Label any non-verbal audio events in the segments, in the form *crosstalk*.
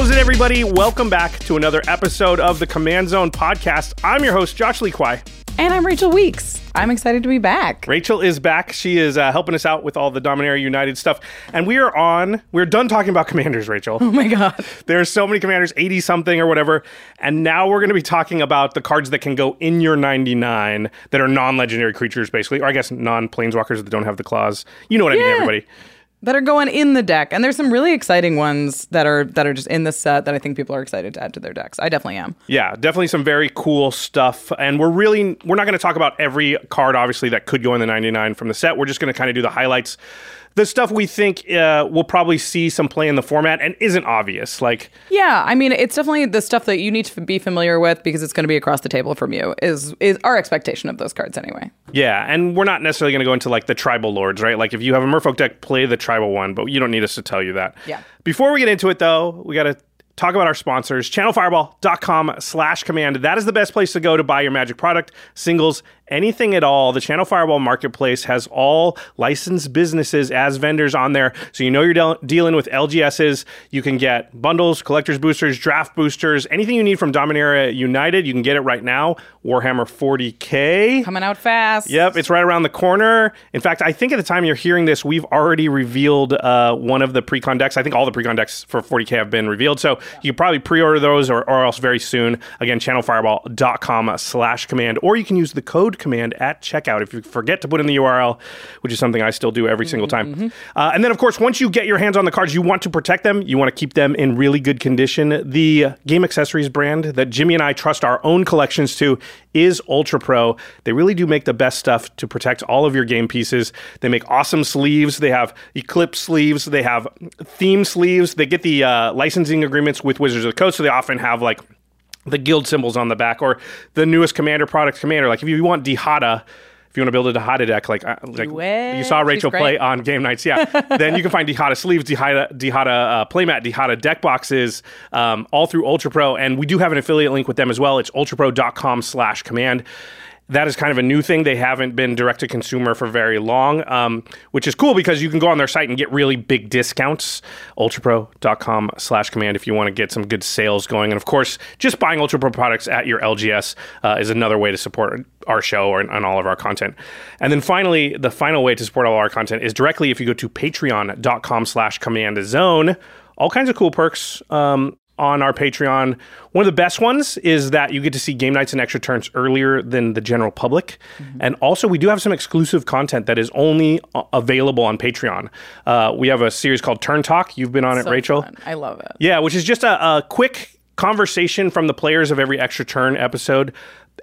How's it, everybody? Welcome back to another episode of the Command Zone podcast. I'm your host, Josh Lee Kwai. And I'm Rachel Weeks. I'm excited to be back. Rachel is back. She is uh, helping us out with all the Dominaria United stuff. And we are on, we're done talking about *laughs* commanders, Rachel. Oh my God. *laughs* There's so many commanders, 80 something or whatever. And now we're going to be talking about the cards that can go in your 99 that are non legendary creatures, basically. Or I guess non planeswalkers that don't have the clause. You know what I mean, everybody. That are going in the deck. And there's some really exciting ones that are that are just in the set that I think people are excited to add to their decks. I definitely am. Yeah, definitely some very cool stuff. And we're really we're not going to talk about every card obviously that could go in the 99 from the set. We're just going to kind of do the highlights. The stuff we think uh, we'll probably see some play in the format and isn't obvious. Like Yeah, I mean, it's definitely the stuff that you need to be familiar with because it's going to be across the table from you. Is is our expectation of those cards anyway? yeah, and we're not necessarily going to go into like the tribal lords, right? Like if you have a Merfolk deck, play the tribal one, but you don't need us to tell you that. Yeah. Before we get into it though, we got to talk about our sponsors channelfireball.com slash command that is the best place to go to buy your magic product singles anything at all the channel fireball marketplace has all licensed businesses as vendors on there so you know you're del- dealing with lgs's you can get bundles collectors boosters draft boosters anything you need from dominaria united you can get it right now warhammer 40k Coming out fast. Yep, it's right around the corner. In fact, I think at the time you're hearing this, we've already revealed uh, one of the pre-con decks. I think all the pre-con decks for 40k have been revealed, so you can probably pre-order those or, or else very soon. Again, channelfireball.com slash command, or you can use the code command at checkout if you forget to put in the URL, which is something I still do every single time. Uh, and then, of course, once you get your hands on the cards, you want to protect them. You want to keep them in really good condition. The game accessories brand that Jimmy and I trust our own collections to is Ultra Pro. They really do make the best stuff to protect all of your game pieces. They make awesome sleeves. They have Eclipse sleeves. They have theme sleeves. They get the uh, licensing agreements with Wizards of the Coast, so they often have like the guild symbols on the back or the newest commander product commander. Like if you want Dihada, if you want to build a Dihada deck, like uh, like you saw She's Rachel play on game nights, yeah, *laughs* then you can find Dihada sleeves, Dihada Dihada uh, playmat, Dihada deck boxes, um, all through Ultra Pro, and we do have an affiliate link with them as well. It's ultrapro.com/command. That is kind of a new thing. They haven't been direct to consumer for very long, um, which is cool because you can go on their site and get really big discounts. Ultrapro.com slash command if you want to get some good sales going. And of course, just buying UltraPro products at your LGS uh, is another way to support our show and all of our content. And then finally, the final way to support all our content is directly if you go to patreon.com slash command zone. All kinds of cool perks. Um, on our Patreon. One of the best ones is that you get to see game nights and extra turns earlier than the general public. And also, we do have some exclusive content that is only uh, available on Patreon. Uh, we have a series called Turn Talk. You've been on it, Rachel. fun. I love it. Yeah, which is just a, a quick conversation from the players of every extra turn episode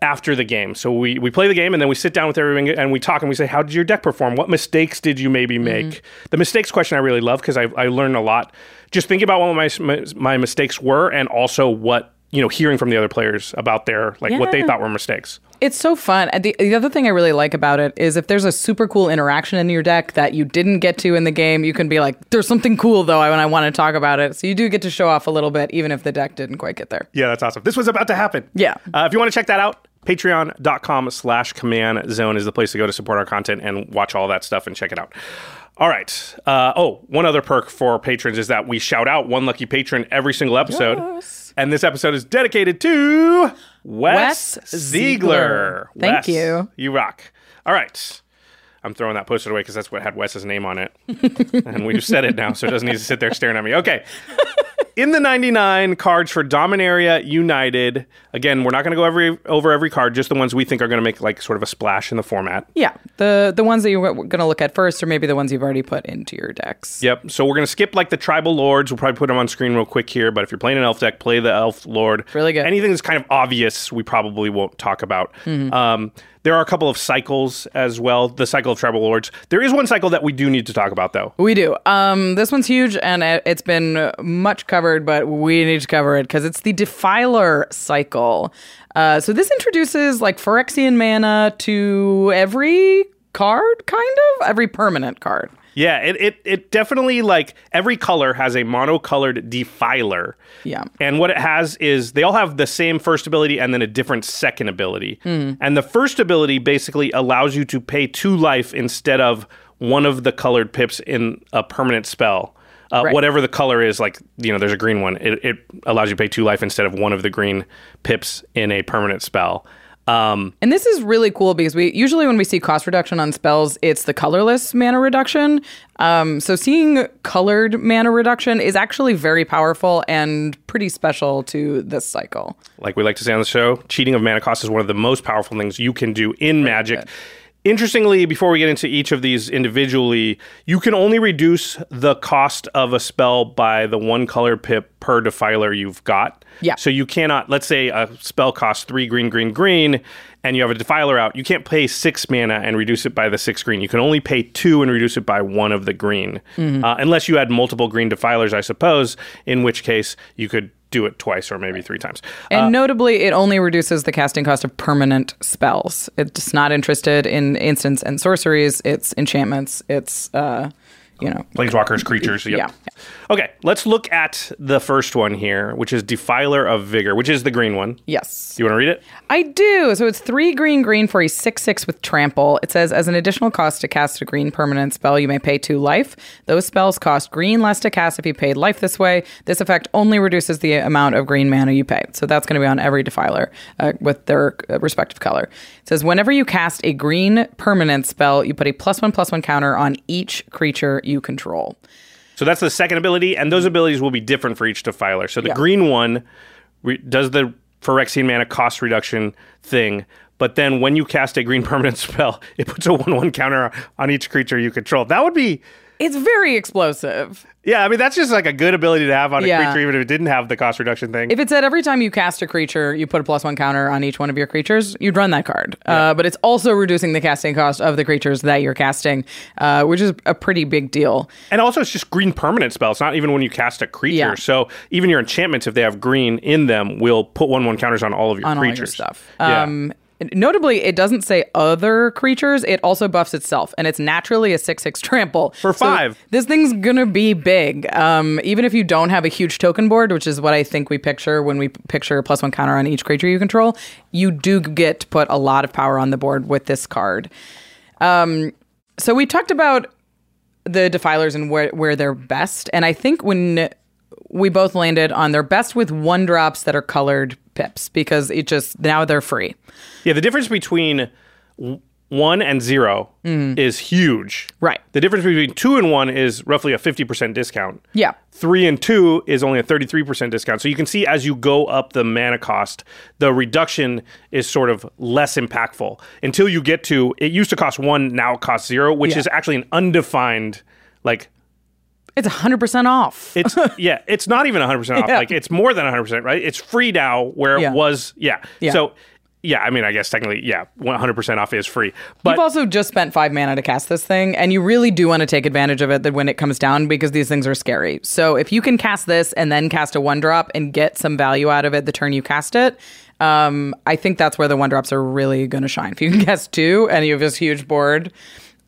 after the game. So we, we play the game and then we sit down with everyone and we talk and we say, How did your deck perform? What mistakes did you maybe make? The mistakes question I really love because I, I learned a lot. Just thinking about what my, my, my mistakes were and also what, you know, hearing from the other players about their, like what they thought were mistakes. It's so fun. The, the other thing I really like about it is if there's a super cool interaction in your deck that you didn't get to in the game, you can be like, there's something cool though, and I want to talk about it. So you do get to show off a little bit, even if the deck didn't quite get there. Yeah, that's awesome. This was about to happen. Yeah. Uh, if you want to check that out, Patreon.com slash command zone is the place to go to support our content and watch all that stuff and check it out. All right. Uh, oh, one other perk for patrons is that we shout out one lucky patron every single episode. Yes. And this episode is dedicated to Wes, Wes Ziegler. Ziegler. Thank Wes, you. You rock. All right. I'm throwing that poster away because that's what had Wes's name on it. *laughs* and we've said it now, so it doesn't need to sit there staring at me. Okay. *laughs* In the 99 cards for Dominaria United, again, we're not going to go every over every card, just the ones we think are going to make like sort of a splash in the format. Yeah, the the ones that you're going to look at first, or maybe the ones you've already put into your decks. Yep. So we're going to skip like the tribal lords. We'll probably put them on screen real quick here. But if you're playing an elf deck, play the elf lord. Really good. Anything that's kind of obvious, we probably won't talk about. Mm-hmm. Um, there are a couple of cycles as well. The cycle of tribal lords. There is one cycle that we do need to talk about though. We do. Um, this one's huge, and it- it's been much covered, but we need to cover it because it's the Defiler cycle. Uh, so this introduces like Phyrexian mana to every card, kind of every permanent card. Yeah, it, it it definitely like every color has a monocolored defiler. Yeah. And what it has is they all have the same first ability and then a different second ability. Hmm. And the first ability basically allows you to pay two life instead of one of the colored pips in a permanent spell. Uh, Right. Whatever the color is, like, you know, there's a green one. It, it allows you to pay two life instead of one of the green pips in a permanent spell. Um, And this is really cool because we usually when we see cost reduction on spells, it's the colorless mana reduction. Um, so seeing colored mana reduction is actually very powerful and pretty special to this cycle. like we like to say on the show, cheating of mana cost is one of the most powerful things you can do in Magic. Interestingly, before we get into each of these individually, you can only reduce the cost of a spell by the one color pip per defiler you've got. Yeah. So you cannot, let's say a spell costs three green, green, green, and you have a defiler out. You can't pay six mana and reduce it by the six green. You can only pay two and reduce it by one of the green, uh, unless you had multiple green defilers, I suppose. In which case, you could do it twice or maybe three times. And notably, it only reduces the casting cost of permanent spells. It's not interested in instants and sorceries. It's enchantments. It's uh, you know, Planeswalkers, creatures. Yep. Yeah. Okay, let's look at the first one here, which is Defiler of Vigor, which is the green one. yes. Do you want to read it? I do. So it's three green green for a six six with trample. It says as an additional cost to cast a green permanent spell, you may pay two life. Those spells cost green less to cast if you paid life this way. This effect only reduces the amount of green mana you pay. So that's going to be on every defiler uh, with their uh, respective color. It says whenever you cast a green permanent spell, you put a plus one plus one counter on each creature you control. So that's the second ability, and those abilities will be different for each Defiler. So the Yeah. green one re- does the Phyrexian mana cost reduction thing, but then when you cast a green *laughs* permanent spell, it puts a 1 1 counter on each creature you control. That would be. It's very explosive. Yeah, I mean, that's just like a good ability to have on a Yeah. creature, even if it didn't have the cost reduction thing. If it said every time you cast a creature, you put a plus one counter on each one of your creatures, you'd run that card. Uh, but it's also reducing the casting cost of the creatures that you're casting, uh, which is a pretty big deal. And also, it's just green permanent spells, not even when you cast a creature. Yeah. So even your enchantments, if they have green in them, will put one one counters on all of your on all your creatures. stuff. Yeah. Notably, it doesn't say other creatures. It also buffs itself, and it's naturally a six six *laughs* trample For So five. this thing's gonna be big. Um, even if you don't have a huge token board, which is what I think we picture when we picture a plus one counter on each creature you control, you do get to put a lot of power on the board with this card. Um, so we talked about the defilers and where, where they're best. And I think when we both landed on they're best with one drops that are colored pips because it just now they're free. Yeah, the difference between one and 0 mm. is huge. Right. The difference between two and one is roughly a 50% discount. Yeah. Three and two is only a 33% discount. So you can see as you go up the mana cost, the reduction is sort of less impactful until you get to it used to cost one, now it costs zero, which Yeah. is actually an undefined, like, It's 100% off. it's, *laughs* yeah, it's not even 100% off. Yeah. Like, it's more than 100%, right? It's free now where Yeah. it was, yeah. Yeah. So, yeah, I mean, I guess technically, yeah, 100% off is free. But You've also just spent five mana to cast this thing, and you really do want to take advantage of it that when it comes down because these things are scary. So if you can cast this and then cast a one drop and get some value out of it the turn you cast it, um, I think that's where the one drops are really going to shine. If you can *laughs* cast two and you have this huge board,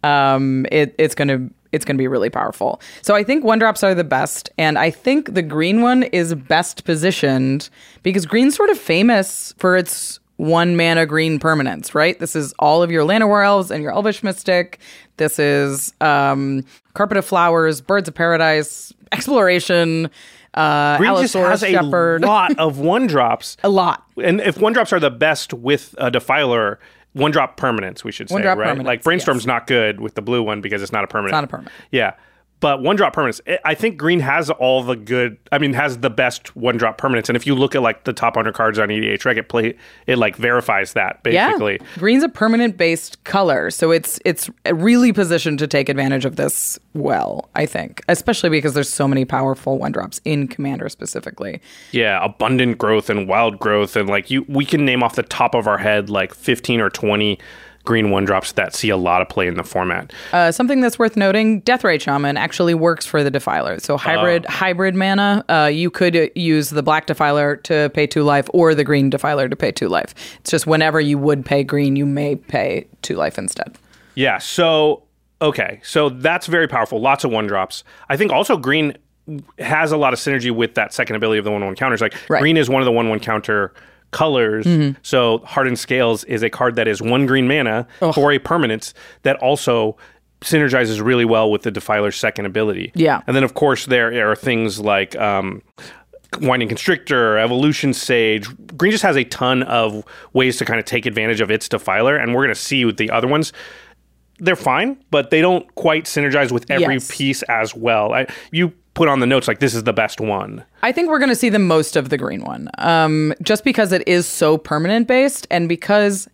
um, it, it's going to it's going to be really powerful. So I think one drops are the best, and I think the green one is best positioned because green's sort of famous for its one mana green permanence, right? This is all of your Llanowar elves and your Elvish Mystic. This is um, Carpet of Flowers, Birds of Paradise, Exploration, uh, Green just has a Shepherd. lot of one drops. *laughs* A lot. And if one drops are the best with a defiler, one drop permanence, we should say, One-drop right? permanents, Like Brainstorm's yes. not good with the blue one because it's not a permanent. not a permanent. Yeah. But one drop permanents, I- think green has all the good. I mean, has the best one drop permanents. And if you look at like the top hundred cards on EDH Rec, it play it like verifies that basically. Yeah. Green's a permanent based color, so it's it's really positioned to take advantage of this well, I think. Especially because there's so many powerful one drops in Commander specifically. Yeah, abundant growth and wild growth, and like you, we can name off the top of our head like fifteen or twenty green one drops that see a lot of play in the format. Uh, something that's worth noting: Deathrite Shaman actually works for the Defiler. So hybrid Oh. hybrid mana, uh, you could uh, use the black Defiler to pay two life, or the green Defiler to pay two life. It's just whenever you would pay green, you may pay two life instead. Yeah. So okay, so that's very powerful. Lots of one drops. I think also green has a lot of synergy with that second ability of the one one counters. Like Right. green is one of the one one counter colors. So hardened scales is a card that is one green mana for a permanence that also synergizes really well with the defiler's second ability. Yeah. And then of course there are things like um Winding Constrictor, Evolution Sage. Green just has a ton of ways to kind of take advantage of its defiler, and we're going to see with the other ones they're fine, but they don't quite synergize with every Yes. piece as well. I, you put on the notes like this is the best one. I think we're going to see the most of the green one, um, just because it is so permanent based, and because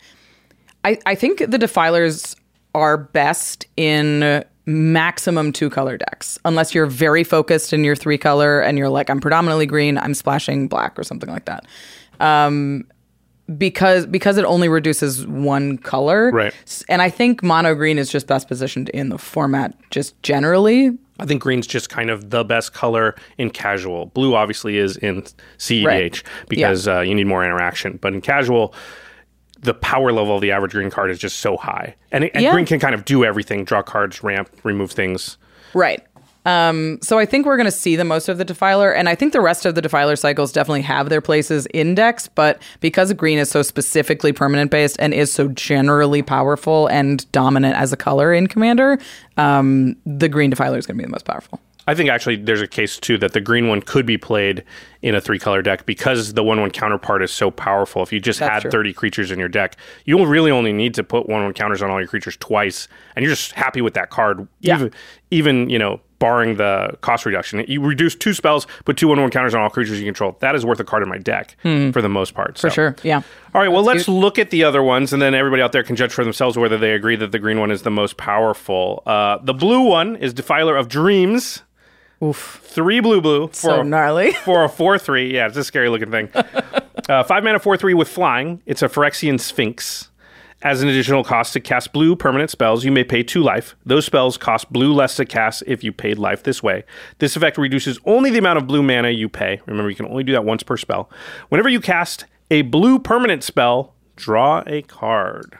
I, I think the defilers are best in maximum two color decks, unless you're very focused in your three color and you're like, I'm predominantly green, I'm splashing black or something like that. Um, because because it only reduces one color, Right. And I think mono green is just best positioned in the format, just generally. I think green's just kind of the best color in casual. Blue obviously is in CEDH Right. because uh, you need more interaction, but in casual. The power level of the average green card is just so high, and, it, and Yeah. green can kind of do everything: draw cards, ramp, remove things. Right. Um, so I think we're going to see the most of the Defiler, and I think the rest of the Defiler cycles definitely have their places in decks, but because green is so specifically permanent based and is so generally powerful and dominant as a color in Commander, um, the green Defiler is going to be the most powerful. I think actually there's a case too that the green one could be played in a three color deck because the one one counterpart is so powerful. If you just That's had true. 30 creatures in your deck, you'll really only need to put one one counters on all your creatures twice, and you're just happy with that card. Yeah. Even, even you know, barring the cost reduction, you reduce two spells, put two one one counters on all creatures you control. That is worth a card in my deck for the most part. Hmm. For sure. Yeah. All right, well, let's look at the other ones, and then everybody out there can judge for themselves whether they agree that the green one is the most powerful. Uh, the blue one is Defiler of Dreams. Oof. Three blue blue for, So gnarly. *laughs* for a 4 3. Yeah, it's a scary looking thing. *laughs* uh, five mana 4 3 with flying. It's a Phyrexian Sphinx. As an additional cost to cast blue permanent spells, you may pay two life. Those spells cost blue less to cast if you paid life this way. This effect reduces only the amount of blue mana you pay. Remember, you can only do that once per spell. Whenever you cast a blue permanent spell, draw a card.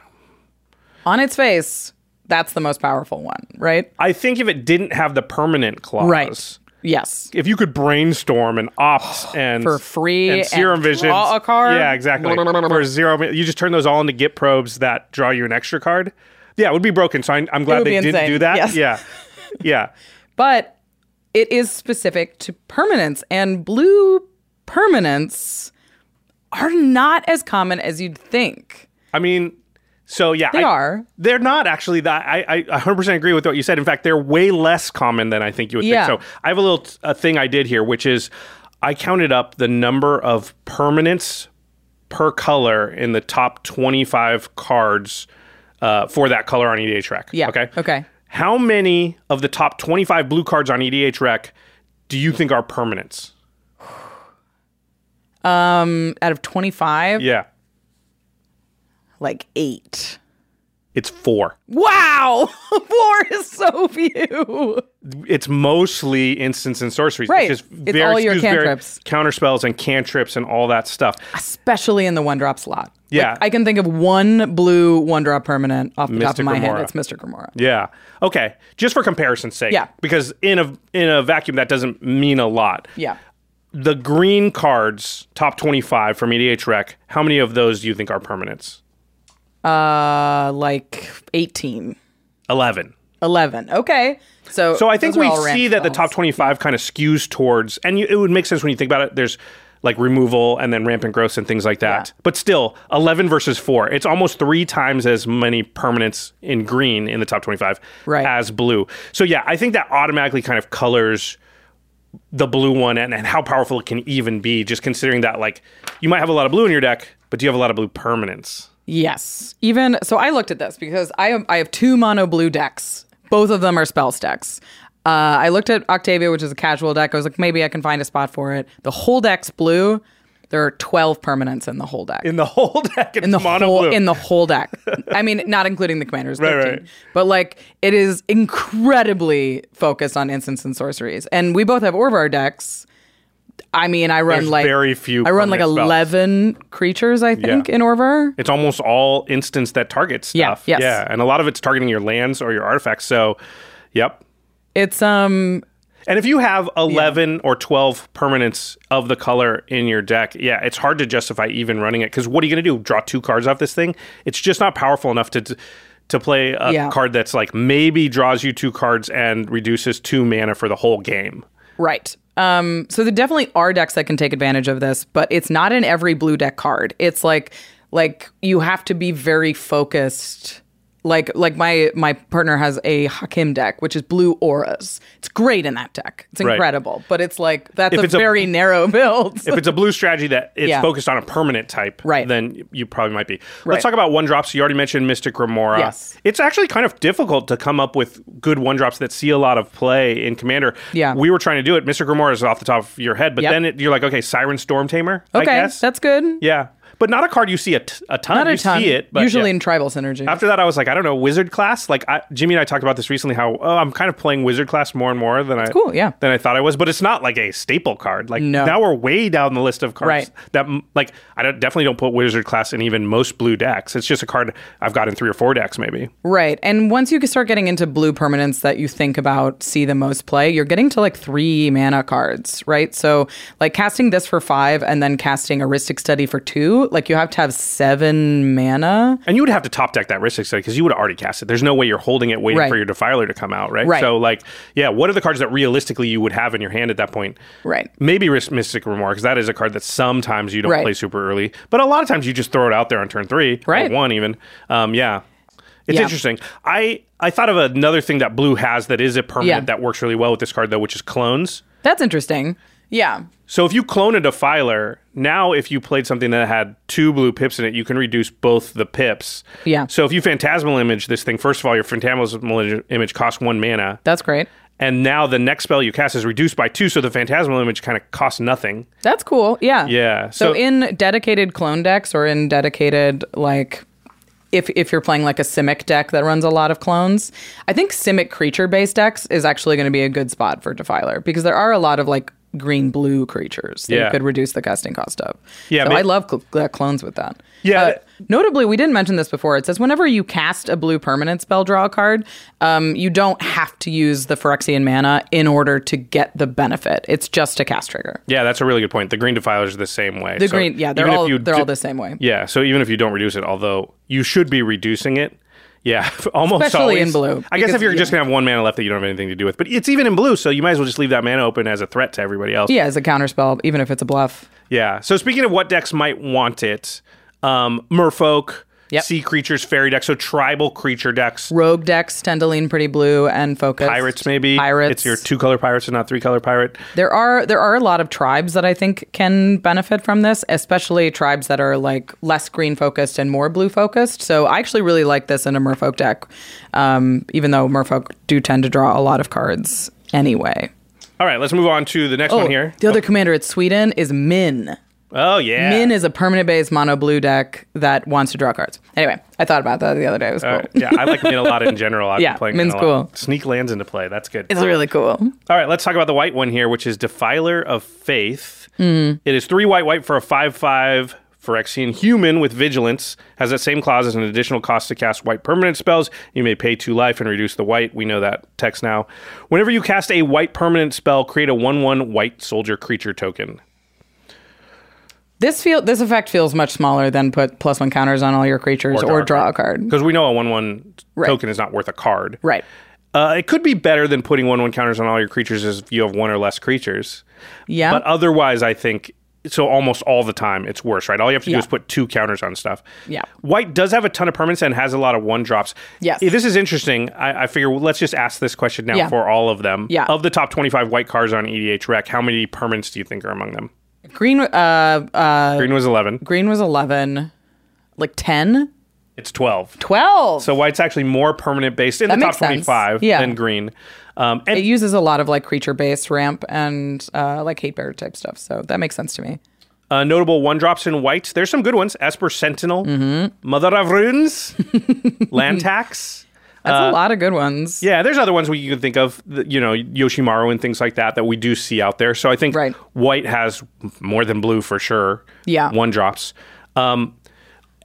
On its face, that's the most powerful one, right? I think if it didn't have the permanent clause, Right. Yes. if you could brainstorm and opt *sighs* and For free and serum vision draw a card? yeah exactly *laughs* for zero you just turn those all into git probes that draw you an extra card yeah it would be broken so i'm glad they didn't insane. do that Yes. yeah *laughs* yeah but it is specific to permanents and blue permanents are not as common as you'd think i mean so yeah They I- are. they're not actually that I, I 100% agree with what you said in fact they're way less common than i think you would Yeah. think so i have a little t- a thing i did here which is i counted up the number of permanents per color in the top 25 cards uh, for that color on EDH Rec. Yeah. Okay. Okay. How many of the top 25 blue cards on EDH Rec do you think are permanents? *sighs* Um, out of 25 Yeah. Like 8 It's four. wow *laughs* 4 is so few It's mostly instants and sorceries. Right. It's, just It's very, all your cantrips. counter spells and cantrips and all that stuff. especially in the one drop slot Like, Yeah. i can think of one blue one drop permanent off the top Mystic of my head it's Mystic Remora. Yeah. Okay. Just for comparison's sake. Yeah. Because in a in a vacuum that doesn't mean a lot. yeah the green cards, top 25 from EDH Rec, how many of those do you think are permanents? Uh, like 18, 11. 11. Okay. So, So I think we see that the top 25 kind of skews towards, and you, it would make sense when you think about it. There's like removal and then rampant growth and things like that. Yeah. But still, 11 versus 4. It's almost three times as many permanents in green in the top 25 Right. as blue. So yeah, I think that automatically kind of colors the blue one and, and how powerful it can even be, just considering that like you might have a lot of blue in your deck, but do you have a lot of blue permanents? Yes. Even so, I looked at this because I have, I have two mono blue decks. Both of them are spell stacks. Uh, I looked at Octavia, which is a casual deck. I was like, maybe I can find a spot for it. The whole deck's blue. There are twelve permanents in the whole deck. In the whole *laughs* deck, in the mono whole blue. in the whole deck. *laughs* I mean, not including the commanders, 13. right. But like, it is incredibly focused on instants and sorceries. And we both have Orvar decks. I mean, I run There's like very few I run like spells. eleven creatures, I think, Yeah. in Orvar. It's almost all instance that target Yeah, yes. Yeah, and a lot of it's targeting your lands or your artifacts. So, yep. It's um And if you have 11 or 12 permanents of the color in your deck, yeah, it's hard to justify even running it because what are you going to do? Draw two cards off this thing? It's just not powerful enough to to play a Yeah. card that's like maybe draws you two cards and reduces two mana for the whole game. Right. Um, so there definitely are decks that can take advantage of this, but it's not in every blue deck card. It's like like you have to be very focused. Like like my my partner has a Hakim deck, which is blue auras. It's great in that deck. It's Right. incredible. But it's like that's If a it's a- very narrow *laughs* build. If it's a blue strategy that it's Yeah. focused on a permanent type, Right. then you probably might be. Right. Let's talk about one drops. You already mentioned Mystic Remora. Yes. It's actually kind of difficult to come up with good one drops that see a lot of play in Commander. Yeah. We were trying to do it. Mystic Remora is off the top of your head, but Yep. then it, you're like, okay, Siren Stormtamer. Okay, that's good. yeah. But not a card you see a, t- a ton. Not you a ton. see it, but Usually yeah. in tribal synergy. After that, I was like, I don't know, wizard class. Like I, Jimmy and I talked about this recently. How oh, I'm kind of playing wizard class more and more than I cool, yeah. than I thought I was. But it's not like a staple card. Like No. now we're way down the list of cards Right. that like I don't, definitely don't put wizard class in even most blue decks. It's just a card I've got in three or four decks maybe. Right. And once you start getting into blue permanents that you think about see the most play, you're getting to like three mana cards, right? So, like casting this for five and then casting a Rhystic Study for two, like you have to have seven mana. And you would have to top deck that Rhystic Study because you would have already cast it. There's no way you're holding it waiting Right. for your Defiler to come out, right? Right. So like, yeah, what are the cards that realistically you would have in your hand at that point? Right. Maybe Ris- Mystic Remora because that is a card that sometimes you don't Right. play super early, but a lot of times you just throw it out there on turn three, or Right. one even. Um, yeah, it's Yeah. interesting. I I thought of another thing that blue has that is a permanent Yeah. that works really well with this card though, which is clones. That's interesting. Yeah. So if you clone a Defiler, now if you played something that had two blue pips in it, you can reduce both the pips. Yeah. So if you Phantasmal Image this thing, first of all, your Phantasmal Image costs one mana. That's great. And now the next spell you cast is reduced by two, so the Phantasmal Image kind of costs nothing. That's cool. Yeah. Yeah, So, so- in dedicated clone decks or in dedicated like if if you're playing like a Simic deck that runs a lot of clones, I think Simic creature based decks is actually going to be a good spot for Defiler because there are a lot of like green blue creatures that Yeah. you could reduce the casting cost of. Yeah, So ma- I love cl- cl- clones with that. Yeah. Uh, notably, we didn't mention this before. It says whenever you cast a blue permanent spell draw card, um, you don't have to use the Phyrexian mana in order to get the benefit. It's just a cast trigger. Yeah, that's a really good point. The green defilers are the same way. The So green, yeah, they're all they're all the same way. Yeah, so even if you don't reduce it, although you should be reducing it. Yeah, *laughs* almost Especially in always. blue, I guess because- if you're just gonna have one mana left that you don't have anything to do with, but it's even in blue, so you might as well just leave that mana open as a threat to everybody else. Yeah, as a counterspell, even if it's a bluff. Yeah. So speaking of what decks might want it, um, Merfolk, Yep. sea creatures, fairy decks, so tribal creature decks, Rogue decks tend to lean pretty blue and focus. pirates maybe. Pirates. It's your two color pirates and not three color pirate. There are there are a lot of tribes that I think can benefit from this, especially tribes that are like less green focused and more blue focused. So I actually really like this in a Merfolk deck, um, even though Merfolk do tend to draw a lot of cards anyway. All right, let's move on to the next Oh, one here. the other commander at Sweden is Minn. Oh yeah. Minn is a permanent base mono blue deck that wants to draw cards. Anyway, I thought about that the other day. It was cool. All right. Yeah, I like Minn a lot in *laughs* general. I've Yeah, playing Minn's Minn a lot. cool. Sneak lands into play. That's good. It's really cool. All right, let's talk about the white one here, which is Defiler of Faith. Hmm. It is three white, white for a five-five Phyrexian Human with Vigilance has that same clause as an additional cost to cast white permanent spells. You may pay two life and reduce the white. We know that text now. Whenever you cast a white permanent spell, create a 1 1 white soldier creature token. This feel this effect feels much smaller than put plus one counters on all your creatures or draw, a card. Because we know a 1 1 Right. token is not worth a card. Right. Uh, it could be better than putting 1 1 counters on all your creatures if you have one or less creatures. Yeah. But otherwise, I think so. Almost all the time, it's worse, right? All you have to do Yeah. is put two counters on stuff. Yeah. White does have a ton of permanents and has a lot of one drops. Yes. Eh, This is interesting. I, I figure well, let's just ask this question now Yeah. for all of them. Yeah. Of the top twenty-five white cards on EDH Rec, how many permanents do you think are among them? Green uh uh Green was eleven. green was 11 like 10 It's twelve. 12 So white's actually more permanent based in That the top sense. twenty-five Yeah. than green. Um, and it uses a lot of like creature based ramp and uh like hate bear type stuff so that makes sense to me Uh, notable one drops in white. There's some good ones. Esper Sentinel, Mm-hmm. Mother of Runes, *laughs* Land Tax. That's a lot of good ones Uh, Yeah, there's other ones we can think of, you know, Yoshimaru and things like that that we do see out there. So I think Right. white has more than blue for sure. Yeah. one drops. Um,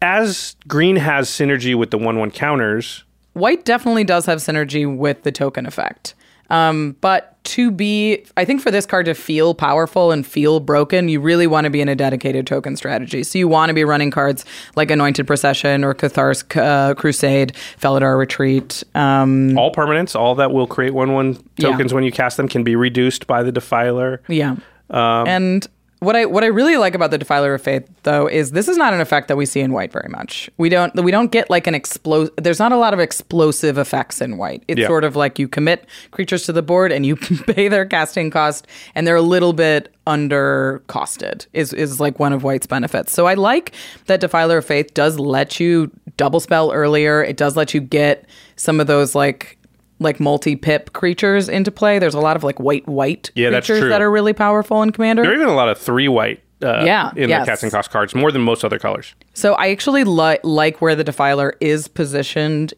as green has synergy with the one one counters. White definitely does have synergy with the token effect. Um, but to be, I think for this card to feel powerful and feel broken, you really want to be in a dedicated token strategy. So you want to be running cards like Anointed Procession or Cathar's uh, Crusade, Felidar Retreat. Um, All permanents, all that will create one one Yeah. tokens when you cast them can be reduced by the defiler. yeah. Um, and what I what I really like about the Defiler of Faith though is this is not an effect that we see in white very much. We don't we don't get like an explosive. There's not a lot of explosive effects in white. It's Yeah. sort of like you commit creatures to the board and you *laughs* pay their casting cost, and they're a little bit under costed. Is is like one of white's benefits. So I like that Defiler of Faith does let you double spell earlier. It does let you get some of those like. Like multi pip creatures into play. There's a lot of like white white Yeah, creatures that are really powerful in Commander. There are even a lot of three white. Uh, Yeah, in yes. the casting cost cards, more than most other colors. So I actually li- like where the Defiler is positioned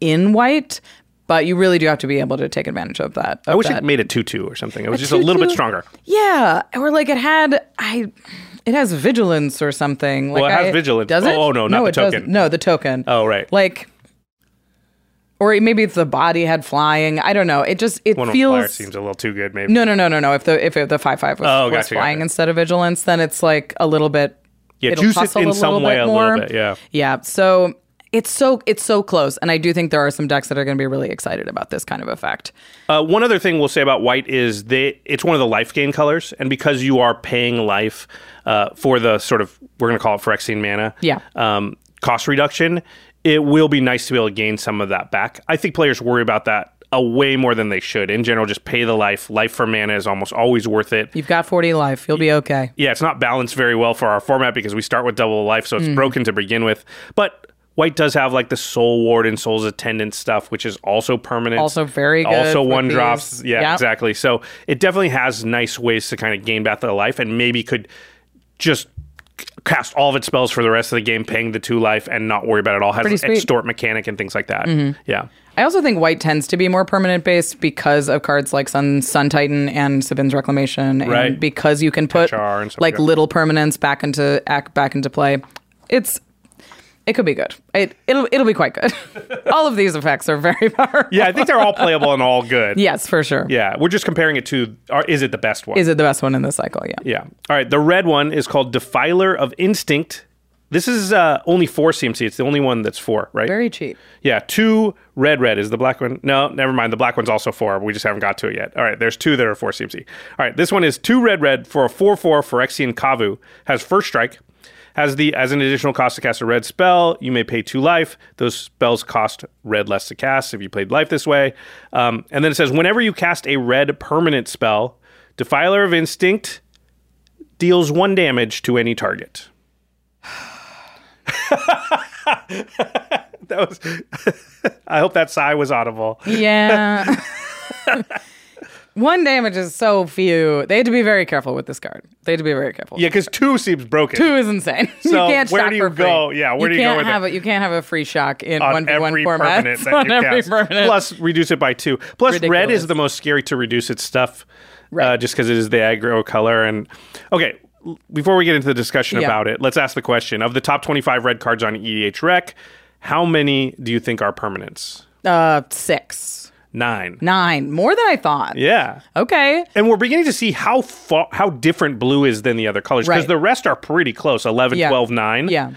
in white, but you really do have to be able to take advantage of that. I wish that. it made it two two or something. It was just a little bit stronger. Yeah, or like it had I. It has vigilance or something. Like Well, it has I- vigilance. Does it? Oh, oh, no, not the it doesn't. No, the token. Oh, right. Like, or maybe the body had flying. I don't know. It just it One feels. seems a little too good, maybe. no, no, no, no, no. If the if the five five was, Oh, was gotcha, flying gotcha. instead of vigilance, then it's like a little bit. Yeah, juice it in some way a little bit, yeah. Yeah. So it's so it's so close, and I do think there are some decks that are going to be really excited about this kind of effect. Uh, one other thing we'll say about white is they it's one of the life gain colors, and because you are paying life uh, for the sort of we're going to call it Phyrexian mana, Yeah. um, cost reduction, it will be nice to be able to gain some of that back. I think players worry about that a way more than they should. In general, just pay the life. Life for mana is almost always worth it. You've got forty life. You'll be okay. Yeah, it's not balanced very well for our format because we start with double life, so it's Mm. broken to begin with. But white does have like the soul ward and soul's attendant stuff, which is also permanent. Also very good Also one these. drops. Yeah, Yep. exactly. So it definitely has nice ways to kind of gain back the life and maybe could just cast all of its spells for the rest of the game, paying the two life and not worry about it all. Has Pretty sweet. Extort mechanic and things like that. Mm-hmm. Yeah. I also think white tends to be more permanent based because of cards like Sun Sun Titan and Sevinne's Reclamation, and Right. because you can put Pachar and stuff like little permanents back into act back into play. It's it could be good. It it'll it'll be quite good. *laughs* all of these effects are very *laughs* powerful. Yeah, I think they're all playable and all good. Yes, for sure. Yeah. We're just comparing it to are, is it the best one? Is it the best one in the cycle? Yeah. Yeah. All right. The red one is called Defiler of Instinct. This is uh, only four CMC. It's the only one that's four, right? Very cheap. yeah. Two red, red is the black one. No, never mind. The black one's also four. We just haven't got to it yet. All right. There's two that are four CMC. All right. This one is two red, red for a four, four Phyrexian Kavu. Has first strike. Has the as an additional cost to cast a red spell. You may pay two life. Those spells cost red less to cast if you played life this way. Um, and then it says whenever you cast a red permanent spell, Defiler of Instinct deals one damage to any target. *sighs* that was. *laughs* I hope that sigh was audible. Yeah. *laughs* One damage is so few. They had to be very careful with this card. They had to be very careful. Yeah, because two seems broken. Two is insane. *laughs* So, you can't where shock do you for free. go? Yeah, where do you go with it? have You can't have a free shock in on one v one format. *laughs* on every cast. permanent. Plus, reduce it by two. Plus, red is the most scary to reduce its stuff, uh, just because it is the aggro color. And okay, before we get into the discussion Yeah. about it, let's ask the question of the top 25 red cards on EDH Rec, how many do you think are permanents? Uh, six, Nine. nine, more than I thought. Yeah. Okay. And we're beginning to see how fa- how different blue is than the other colors because Right. the rest are pretty close 11, Yeah. 12, 9. Yeah,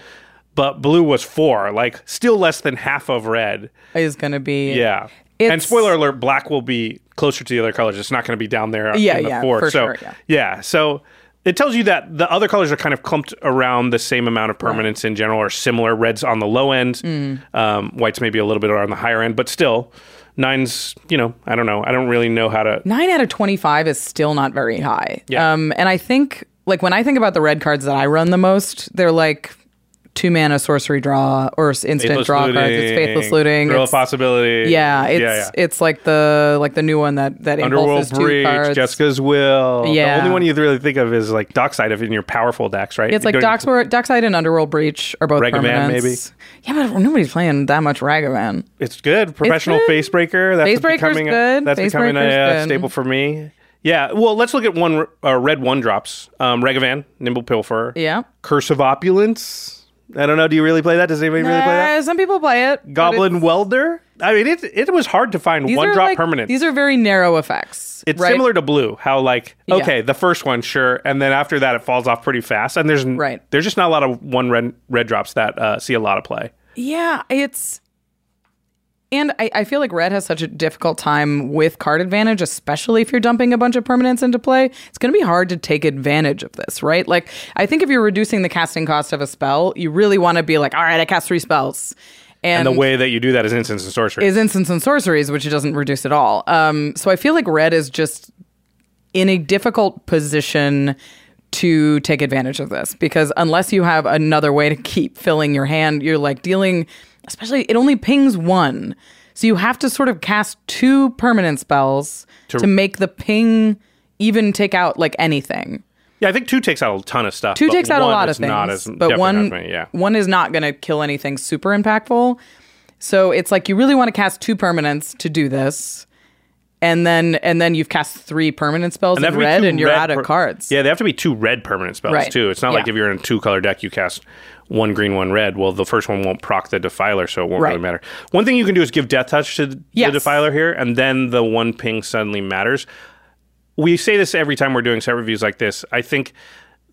But blue was 4, like still less than half of red. is gonna be. Yeah. and spoiler alert, black will be closer to the other colors. It's not going to be down there Yeah, in the yeah, fourth. for so, sure, yeah. yeah. So it tells you that the other colors are kind of clumped around the same amount of permanence in general or similar. Red's on the low end. Mm. Um, white's maybe a little bit on the higher end, but still, nine's, you know, I don't know. I don't really know how to. Nine out of 25 is still not very high. Yeah. Um, and I think, like, when I think about the red cards that I run the most, they're like two mana sorcery draw or instant Faithless draw cards. It's faithless looting. Of It's, possibility. yeah, it's yeah, yeah. it's like the like the new one that that Underworld Breach. Jeska's Will. Yeah. The only one you really think of is like Dockside if in your powerful decks, right? It's like Dockside, Dockside and Underworld Breach are both Ragavan, permanents. Yeah, but nobody's playing that much Ragavan. It's good. Professional good. Facebreaker. That's Facebreaker's becoming a, good. That's becoming a uh, staple for me. Yeah. Well, let's look at one uh, red one drops. Um, Ragavan, Nimble Pilfer. Yeah. Curse of Opulence. I don't know. Do you really play that? Does anybody really play that? Uh, some people play it. Goblin Welder. I mean, it it was hard to find these one are drop like- permanent. These are very narrow effects. it's right? similar to blue. How like Yeah. okay, the first one sure, and then after that it falls off pretty fast. And there's Right. There's just not a lot of one red red drops that uh, see a lot of play. Yeah, it's. And I, I feel like red has such a difficult time with card advantage, especially if you're dumping a bunch of permanents into play. It's going to be hard to take advantage of this, right? Like, I think if you're reducing the casting cost of a spell, you really want to be like, all right, I cast three spells. And the way that you do that is instants and sorcery. is instants and sorceries, which it doesn't reduce at all. Um, so I feel like red is just in a difficult position to take advantage of this because unless you have another way to keep filling your hand, you're like dealing, especially it only pings one. So you have to sort of cast two permanent spells to, make the ping even take out like anything. yeah, I think two takes out a ton of stuff. Two takes out a lot of things, as but one many, yeah. one is not going to kill anything super impactful. So it's like you really want to cast two permanents to do this, and then and then you've cast three permanent spells And in have to be red, and you're red out of per- cards. Yeah, they have to be two red permanent spells Right. too. It's not like if you're in a two color deck, you cast one green, one red. Well, the first one won't proc the defiler, so it won't Right. really matter. One thing you can do is give death touch to Yes. the defiler here, and then the one ping suddenly matters. We say this every time we're doing set reviews like this. I think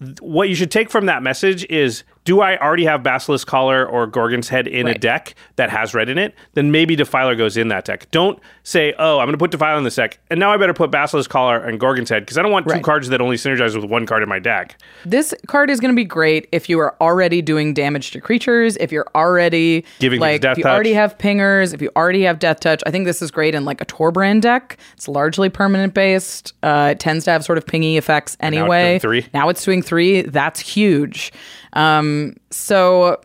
th- what you should take from that message is do I already have Basilisk Collar or Gorgon's Head in a deck that has red in it? Then maybe Defiler goes in that deck. Don't say, oh, I'm going to put Defiler in this deck, and now I better put Basilisk Collar and Gorgon's Head because I don't want two Right. cards that only synergize with one card in my deck. This card is going to be great if you are already doing damage to creatures, if you're already Giving like death if you touch. already have pingers, if you already have death touch. I think this is great in like a Torbrand deck. It's largely permanent based. Uh, it tends to have sort of pingy effects now it's anyway. three. Now it's doing three. That's huge. Um, so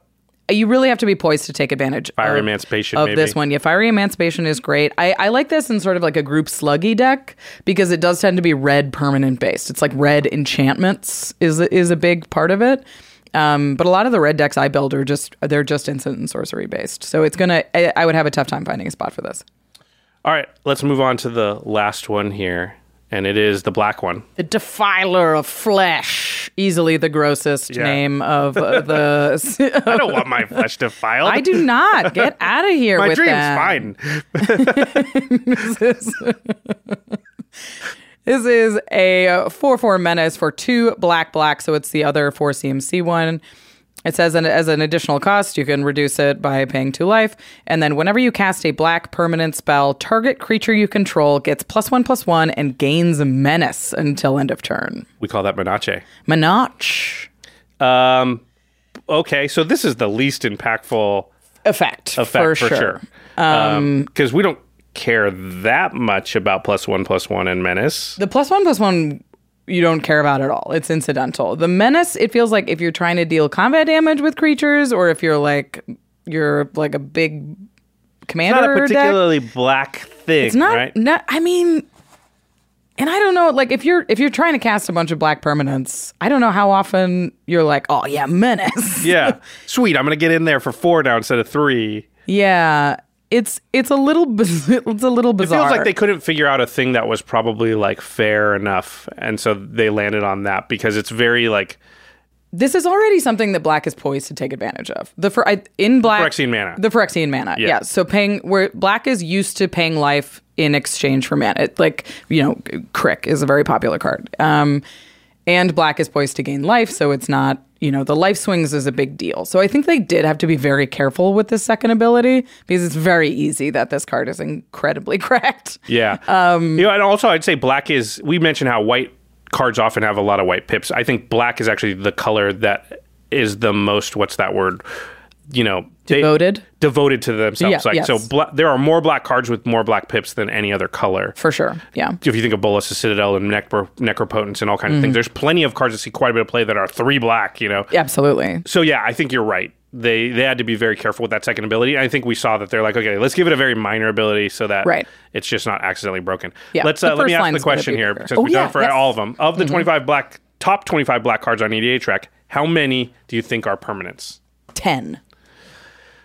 you really have to be poised to take advantage Fiery of, Emancipation, of maybe. this one. Yeah, Fiery Emancipation is great. I, I like this in sort of like a group sluggy deck because it does tend to be red permanent based. It's like red enchantments is is a big part of it. Um, but a lot of the red decks I build are just they're just instant and sorcery based. So it's gonna I, I would have a tough time finding a spot for this. All right, let's move on to the last one here, and it is the black one. The Defiler of Flesh, easily the grossest Yeah. name of uh, the. *laughs* I don't want my flesh defiled. I do not get *laughs* out of here My with dream's that. fine. *laughs* This is a 4 4 menace for two black black, so it's the other 4 CMC one. It says an, as an additional cost, you can reduce it by paying two life. And then whenever you cast a black permanent spell, target creature you control gets plus one plus one and gains menace until end of turn. We call that Menache. Menach Um, okay, so this is the least impactful effect, effect for, for, sure. sure. Because we don't care that much about plus one, plus one, and menace. The plus one plus one you don't care about at all. It's incidental. The menace, it feels like if you're trying to deal combat damage with creatures, or if you're like you're like a big It's commander not a deck. particularly black thing, It's not, right? not. I mean, and I don't know. Like if you're if you're trying to cast a bunch of black permanents, I don't know how often you're like, oh yeah, menace. yeah, *laughs* sweet. I'm gonna get in there for four now instead of three. Yeah. It's it's a little *laughs* it's a little bizarre. It feels like they couldn't figure out a thing that was probably like fair enough, and so they landed on that because it's very like this is already something that black is poised to take advantage of. The for I, in black Phyrexian mana. The Phyrexian mana. Yeah. Yeah. So paying where black is used to paying life in exchange for mana. It, like you know, K'rrik is a very popular card. Um, and black is poised to gain life, so it's not you know the life swings is a big deal. So I think they did have to be very careful with this second ability because it's very easy that this card is incredibly *laughs* cracked. Yeah. Um, you know, and also I'd say black is. We mentioned how white cards often have a lot of white pips. I think black is actually the color that is the most. What's that word? You know, Devoted? devoted to themselves. Yeah, like yes. so, bla- there are more black cards with more black pips than any other color. For sure. Yeah. If you think of Bolas, the Citadel, and Necro- Necropotence, and all kinds of Mm-hmm. things, there's plenty of cards that see quite a bit of play that are three black. You know, Absolutely. so yeah, I think you're right. They they had to be very careful with that second ability. I think we saw that they're like, okay, let's give it a very minor ability so that Right. it's just not accidentally broken. Yeah, Let's uh, let me ask the question here since Oh, we've done yeah, it for yes. Mm-hmm. all of them. Of the 25 black top 25 black cards on EDH Rec, how many do you think are permanents? 10.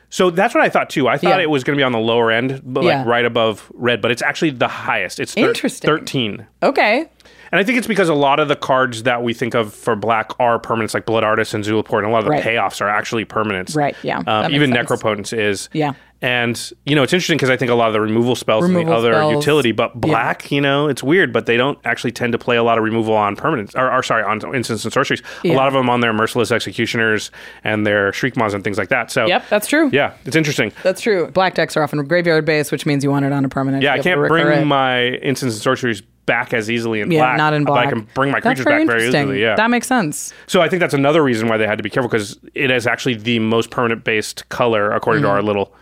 So that's what I thought too. I thought Yeah. it was going to be on the lower end, but Yeah. like right above red, but it's actually the highest. It's thir- Interesting. 13. Okay. And I think it's because a lot of the cards that we think of for black are permanents, like Blood Artist and Zulaport, and a lot of the Right. payoffs are actually permanents. Right, yeah, Um, even sense. Necropotence is. Yeah. And, you know, it's interesting because I think a lot of the removal spells and Removal the other spells. utility, but black, you know, it's weird, but they don't actually tend to play a lot of removal on permanents, or, or sorry, on instants and sorceries. A lot of them on their Merciless Executioners and their Shriekmaws and things like that. So, Yep, that's true. yeah, it's interesting. That's true. Black decks are often graveyard based, which means you want it on a permanent. Yeah, I can't bring my instants and sorceries back as easily in yeah, black. not in black. I can bring my creatures back very easily. Yeah. that makes sense. So I think that's another reason why they had to be careful because it is actually the most permanent based color according to our little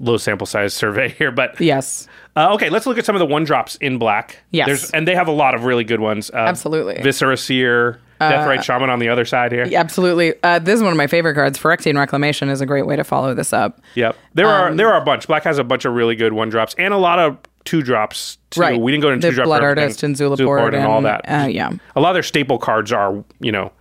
low sample size *laughs* survey here. But Mm-hmm. Yes, uh, okay, let's look at some of the one drops in black. Yes. and they have a lot of really good ones. Uh, Absolutely. Viscera Seer, Deathrite Shaman on the other side here. absolutely. Uh, this is one of my favorite cards. Phyrexian Reclamation is a great way to follow this up. Yep. There are Um, there are a bunch. Black has a bunch of really good one drops and a lot of two drops too. Right. We didn't go into The two drop Blood. Artist and Zulaport and all that. uh, yeah. A lot of their staple cards are, you know,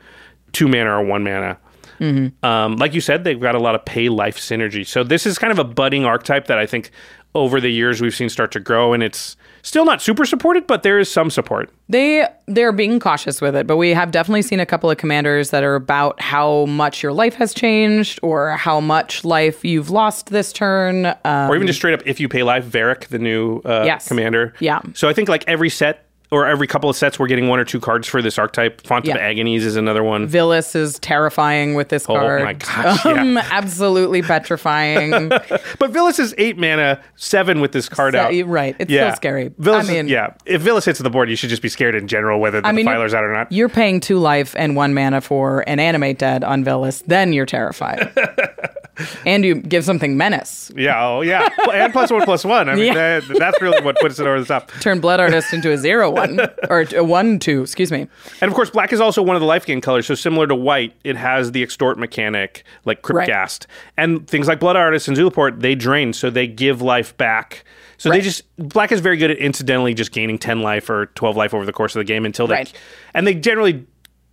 two mana or one mana. Mm-hmm. Um, like you said, they've got a lot of pay life synergy. So this is kind of a budding archetype that I think over the years we've seen start to grow, and it's still not super supported, but there is some support. They they're being cautious with it, but we have definitely seen a couple of commanders that are about how much your life has changed or how much life you've lost this turn. Um, or even just straight up if you pay life Varric, the new uh, Yes. commander. Yeah. So I think like every set or every couple of sets, we're getting one or two cards for this archetype. Font of Agonies is another one. Vilis is terrifying with this Oh card. my gosh, yeah. Um, absolutely petrifying. *laughs* But Vilis is eight mana, seven with this card So- out. right. It's still scary. Vilis I is- mean- yeah. If Vilis hits the board, you should just be scared in general, whether the I mean, defiler's out or not. You're paying two life and one mana for an animate dead on Vilis, then you're terrified. *laughs* and you give something menace. Yeah, oh yeah, and plus one plus one. I mean, *laughs* Yeah. that, that's really what puts it over the top. Turn Blood Artist into a zero one *laughs* or a one two. Excuse me. And of course, black is also one of the life gain colors. So similar to white, it has the extort mechanic, like Crypt Ghast, and things like Blood Artist and Zulaport. They drain, so they give life back. So they just black is very good at incidentally just gaining ten life or twelve life over the course of the game until they, Right. and they generally.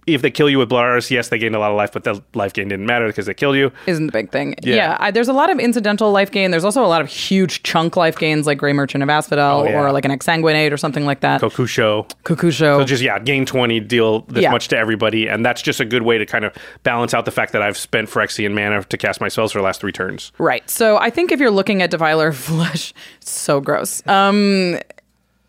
If they kill you with Blood Artist, yes, they gained a lot of life, but the life gain didn't matter because they killed you. Isn't the big thing. Yeah. Yeah. I, there's a lot of incidental life gain. There's also a lot of huge chunk life gains like Gray Merchant of Asphodel Oh, yeah. or like an Exsanguinate or something like that. Kokusho. Kukusho. So just yeah, gain twenty, deal this Yeah. much to everybody, and that's just a good way to kind of balance out the fact that I've spent Phyrexian mana to cast my spells for the last three turns. Right. So I think if you're looking at Defiler *laughs* Flesh, so gross. Um,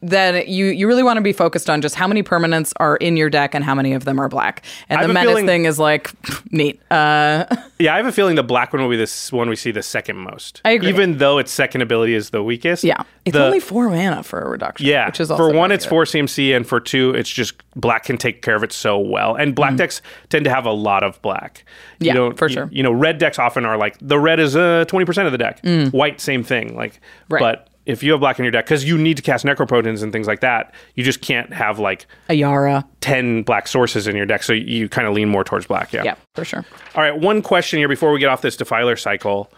then you you really want to be focused on just how many permanents are in your deck and how many of them are black. And the have a menace feeling- thing is like *laughs* neat. Uh, *laughs* Yeah, I have a feeling the black one will be this one we see the second most. I agree. Even though its second ability is the weakest. yeah, it's the- only four mana for a reduction. Yeah, which is also for one, it's good. four CMC, and for two, it's just black can take care of it so well. And black decks tend to have a lot of black. You Mm. Yeah, don't- for sure. You know, red decks often are like the red is uh twenty percent of the deck. White, same thing. Like, Mm. Right. but if you have black in your deck, because you need to cast Necropotence and things like that, you just can't have like Ayara. ten black sources in your deck. So you kind of lean more towards black. Yeah. Yeah, for sure. All right, one question here before we get off this defiler cycle.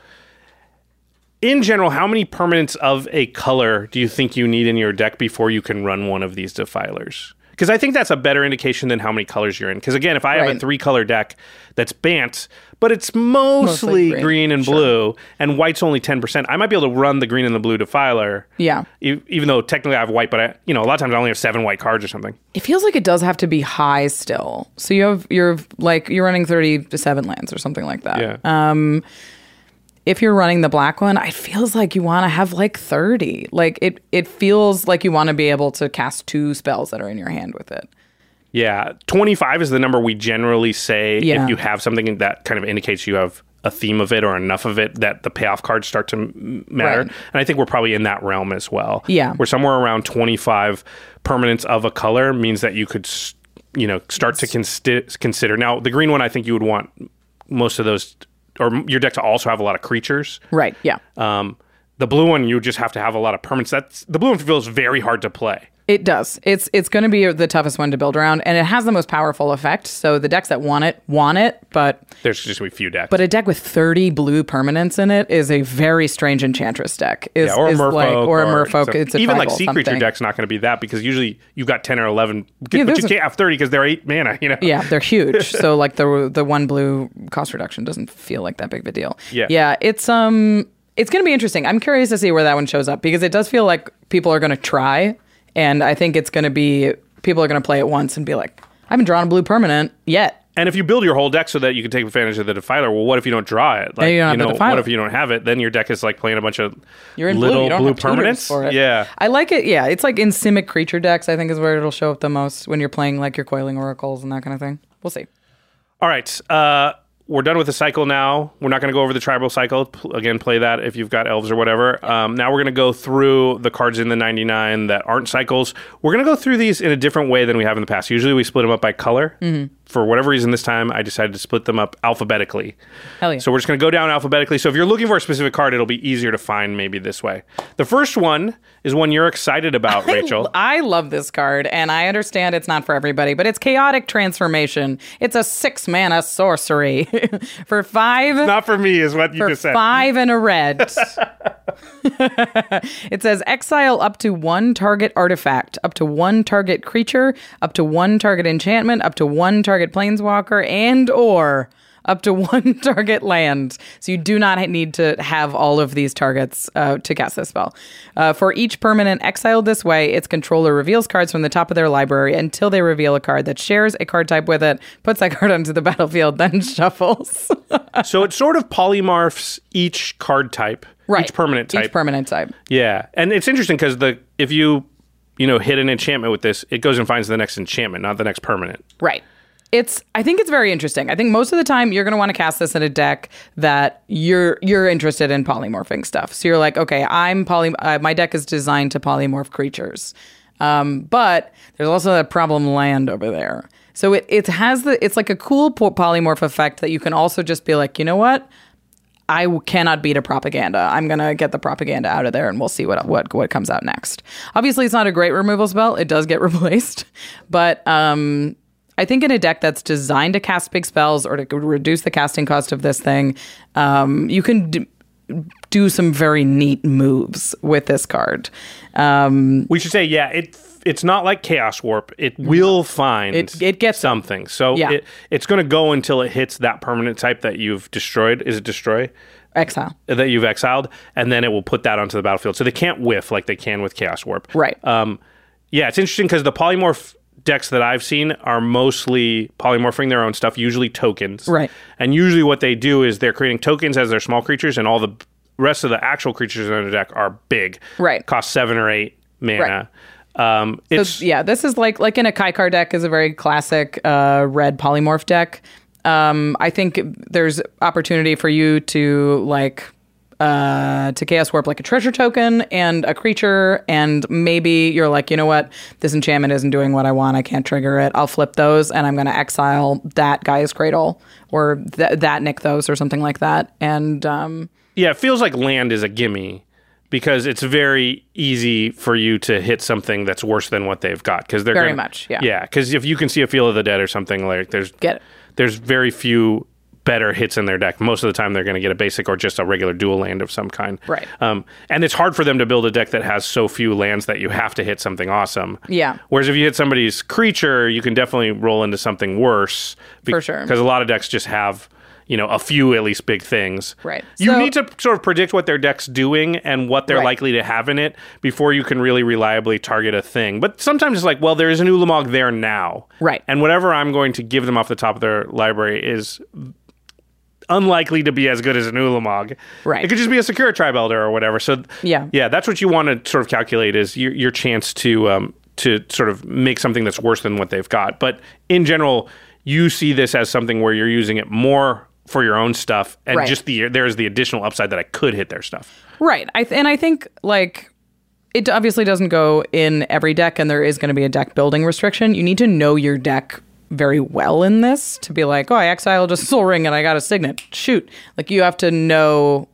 In general, how many permanents of a color do you think you need in your deck before you can run one of these defilers? Because I think that's a better indication than how many colors you're in. Because again, if I have a three color deck that's Bant, but it's mostly, Mostly green, green, and sure. blue, and white's only 10%, I might be able to run the green and the blue defiler. Yeah. E- even though technically I have white, but I, you know, a lot of times I only have seven white cards or something. It feels like it does have to be high still. So you have you're like you're running thirty to seven lands or something like that. Yeah. Um, if you're running the black one, it feels like you want to have like thirty. Like it it feels like you want to be able to cast two spells that are in your hand with it. Yeah, 25 is the number we generally say Yeah. if you have something that kind of indicates you have a theme of it or enough of it that the payoff cards start to m- matter. Right. And I think we're probably in that realm as well. Yeah. We're somewhere around 25 permanents of a color means that you could, you know, start to consti- consider. Now, the green one, I think you would want most of those, or your deck to also have a lot of creatures. Right. Yeah. Um, the blue one, you just have to have a lot of permanents. That's the blue one feels very hard to play. It does. It's it's going to be the toughest one to build around, and it has the most powerful effect. So the decks that want it want it, but There's just a few decks. but a deck with thirty blue permanents in it is a very strange enchantress deck. Is, Yeah, or a is merfolk, like, or a merfolk. some- it's a even like sea creature deck's not going to be that because usually you've got ten or eleven, but you can't have thirty because they're eight mana. You know. Yeah, they're huge. *laughs* so like the the one blue cost reduction doesn't feel like that big of a deal. Yeah. yeah. It's um, it's gonna be interesting. I'm curious to see where that one shows up because it does feel like people are gonna try, and I think it's gonna be people are gonna play it once and be like, I haven't drawn a blue permanent yet. And if you build your whole deck so that you can take advantage of the defiler, well, what if you don't draw it? Like, you don't have know, what if you don't have it? Then your deck is like playing a bunch of You're in little blue. You have permanents. for it. Yeah. I like it. Yeah, it's like in Simic creature decks. I think is where it'll show up the most when you're playing like your coiling oracles and that kind of thing. We'll see. All right. Uh, we're done with the cycle now. We're not going to go over the tribal cycle. Again, play that if you've got elves or whatever. Um, now we're going to go through the cards in the 99 that aren't cycles. We're going to go through these in a different way than we have in the past. Usually we split them up by color. Mm-hmm. For whatever reason, this time I decided to split them up alphabetically. Hell yeah. So we're just going to go down alphabetically. So if you're looking for a specific card, it'll be easier to find maybe this way. The first one is one you're excited about, *laughs* Rachel. I love this card, and I understand it's not for everybody, but it's Chaotic Transformation. It's a six mana sorcery *laughs* for five. Not for me, is what you just said. five and a red. *laughs* it says exile up to one target artifact, up to one target creature, up to one target enchantment, up to one target planeswalker, and or up to *laughs* one target land. So you do not need to have all of these targets uh, to cast this spell. Uh, for each permanent exiled this way, its controller reveals cards from the top of their library until they reveal a card that shares a card type with it, puts that *laughs* card onto the battlefield, then *laughs* shuffles. so it sort of polymorphs each card type, right. each permanent type. Each permanent type. yeah, and it's interesting because the if you you know hit an enchantment with this, it goes and finds the next enchantment, not the next permanent. Right. It's I think it's very interesting. I think most of the time you're going to want to cast this in a deck that you're you're interested in polymorphing stuff. So you're like, okay, I'm poly uh, my deck is designed to polymorph creatures. Um, but there's also that problem land over there. So it it has the it's like a cool po- polymorph effect that you can also just be like, you know what? I cannot beat a propaganda. I'm gonna get the propaganda out of there, and we'll see what what what comes out next. Obviously, it's not a great removal spell. It does get *laughs* replaced, but um, I think in a deck that's designed to cast big spells or to reduce the casting cost of this thing, um, you can d- do some very neat moves with this card. Um, We should say, yeah, it it's not like Chaos Warp. It will find It- it gets- something. So Yeah. it, it's going to go until it hits that permanent type that you've destroyed. Is it destroy? exile. that you've exiled, and then it will put that onto the battlefield. So they can't whiff like they can with Chaos Warp. Right. Um, yeah, it's interesting because the polymorph decks that I've seen are mostly polymorphing their own stuff, usually tokens. Right. And usually what they do is they're creating tokens as their small creatures, and all the rest of the actual creatures in the deck are big. Right. Cost seven or eight mana. Um, it's So, yeah, this is like like in a Kykar deck is a very classic uh, red polymorph deck. Um, I think there's opportunity for you to like uh, to chaos warp like a treasure token and a creature, and maybe you're like, you know what, this enchantment isn't doing what I want. I can't trigger it. I'll flip those, and I'm going to exile that Gaia's Cradle or th- that Nykthos or something like that. And um, yeah, it feels like land is a gimme because it's very easy for you to hit something that's worse than what they've got because they're Very gonna- much, yeah. yeah because if you can see a Field of the Dead or something like there's Get it. there's very few better hits in their deck. Most of the time, they're going to get a basic or just a regular dual land of some kind. Right. Um, and it's hard for them to build a deck that has so few lands that you have to hit something awesome. Yeah. Whereas if you hit somebody's creature, you can definitely roll into something worse. For sure. Because a lot of decks just have, you know, a few at least big things. Right. You So- need to sort of predict what their deck's doing and what they're Right. likely to have in it before you can really reliably target a thing. But sometimes it's like, well, there is an Ulamog there now. Right. And whatever I'm going to give them off the top of their library is unlikely to be as good as an Ulamog. Right. It could just be a Sakura Tribe Elder or whatever. So Yeah. yeah, that's what you want to sort of calculate is your your chance to um to sort of make something that's worse than what they've got. But in general, you see this as something where you're using it more for your own stuff and Right. just the there's the additional upside that I could hit their stuff. Right. I th- and I think like it obviously doesn't go in every deck, and there is going to be a deck building restriction. You need to know your deck very well in this to be like, oh, I exiled a Sol Ring and I got a Signet. Shoot. Like you have to know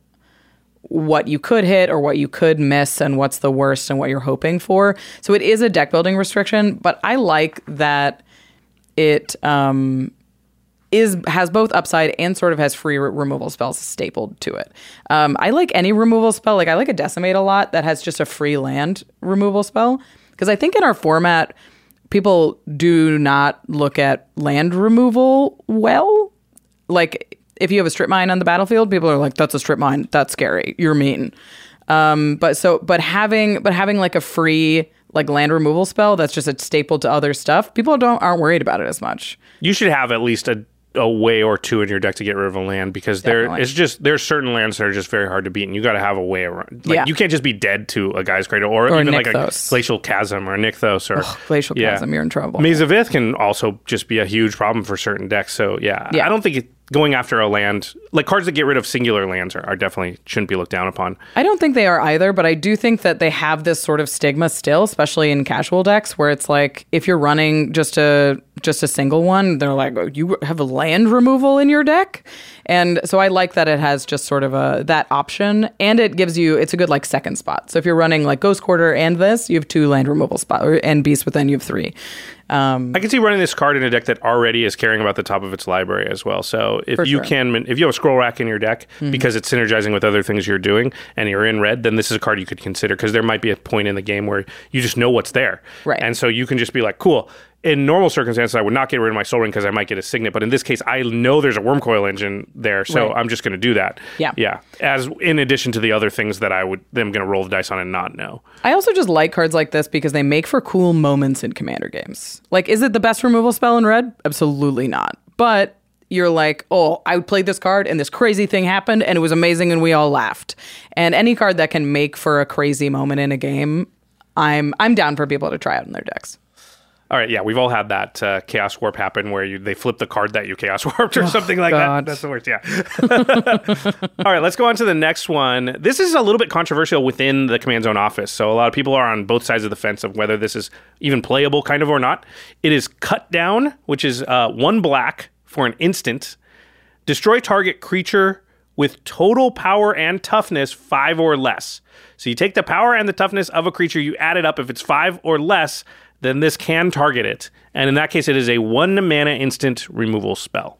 what you could hit or what you could miss and what's the worst and what you're hoping for. So it is a deck building restriction, but I like that it um is has both upside and sort of has free re- removal spells stapled to it. Um, I like any removal spell. Like I like a decimate a lot that has just a free land removal spell because I think in our format people do not look at land removal well. Like if you have a strip mine on the battlefield, people are like, "That's a strip mine. That's scary. You're mean." Um, but so but having but having like a free like land removal spell that's just a staple to other stuff, people don't aren't worried about it as much. You should have at least a a way or two in your deck to get rid of a land because there it's just there's certain lands that are just very hard to beat and you got to have a way around. Like Yeah. you can't just be dead to a Gaia's Cradle or, Or even like a glacial chasm or a Nykthos or Glacial Yeah. Chasm, you're in trouble. Maze of Ith can also just be a huge problem for certain decks. So yeah, Yeah. I don't think it, going after a land like cards that get rid of singular lands are, are definitely shouldn't be looked down upon. I don't think they are either, but I do think that they have this sort of stigma still, especially in casual decks, where it's like if you're running just a just a single one, they're like, oh, you have a land removal in your deck, and so I like that it has just sort of a that option, and it gives you it's a good like second spot. So if you're running like Ghost Quarter and this, you have two land removal spot, or, and Beast Within, you have three. Um, I can see running this card in a deck that already is caring about the top of its library as well. So if you sure. can, if you have a scroll rack in your deck because it's synergizing with other things you're doing and you're in red, then this is a card you could consider because there might be a point in the game where you just know what's there. Right. And so you can just be like, cool. In normal circumstances, I would not get rid of my Sol Ring because I might get a signet. But in this case, I know there's a Wurmcoil Engine there, so Right. I'm just going to do that. Yeah. yeah. As in addition to the other things that I would, them going to roll the dice on and not know. I also just like cards like this because they make for cool moments in commander games. Like, is it the best removal spell in red? Absolutely not. But you're like, oh, I played this card and this crazy thing happened and it was amazing and we all laughed. And any card that can make for a crazy moment in a game, I'm I'm down for people to try out in their decks. All right, yeah, we've all had that uh, chaos warp happen where you they flip the card that you chaos *laughs* warped or something like God. that. That's the worst. Yeah. *laughs* all right, let's go on to the next one. This is a little bit controversial within the command zone office, so a lot of people are on both sides of the fence of whether this is even playable, kind of or not. It is cut down, which is uh, one black for an instant. Destroy target creature with total power and toughness five or less. So you take the power and the toughness of a creature, you add it up. If it's five or less, then this can target it. And in that case, it is a one mana instant removal spell.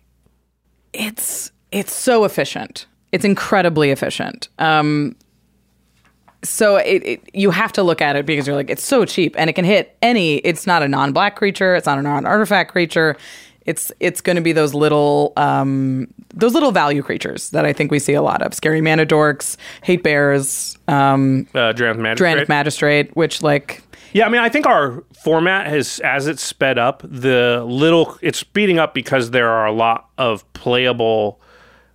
It's it's so efficient. It's incredibly efficient. Um, so it, it you have to look at it because you're like it's so cheap and it can hit any. It's not a non-black creature. It's not a non-artifact creature. It's it's going to be those little um, those little value creatures that I think we see a lot of. Scary mana dorks, hate bears, um, Uh, Drannith Magistrate. Magistrate, which like Yeah, I mean, I think our format has, as it's sped up, the little it's speeding up because there are a lot of playable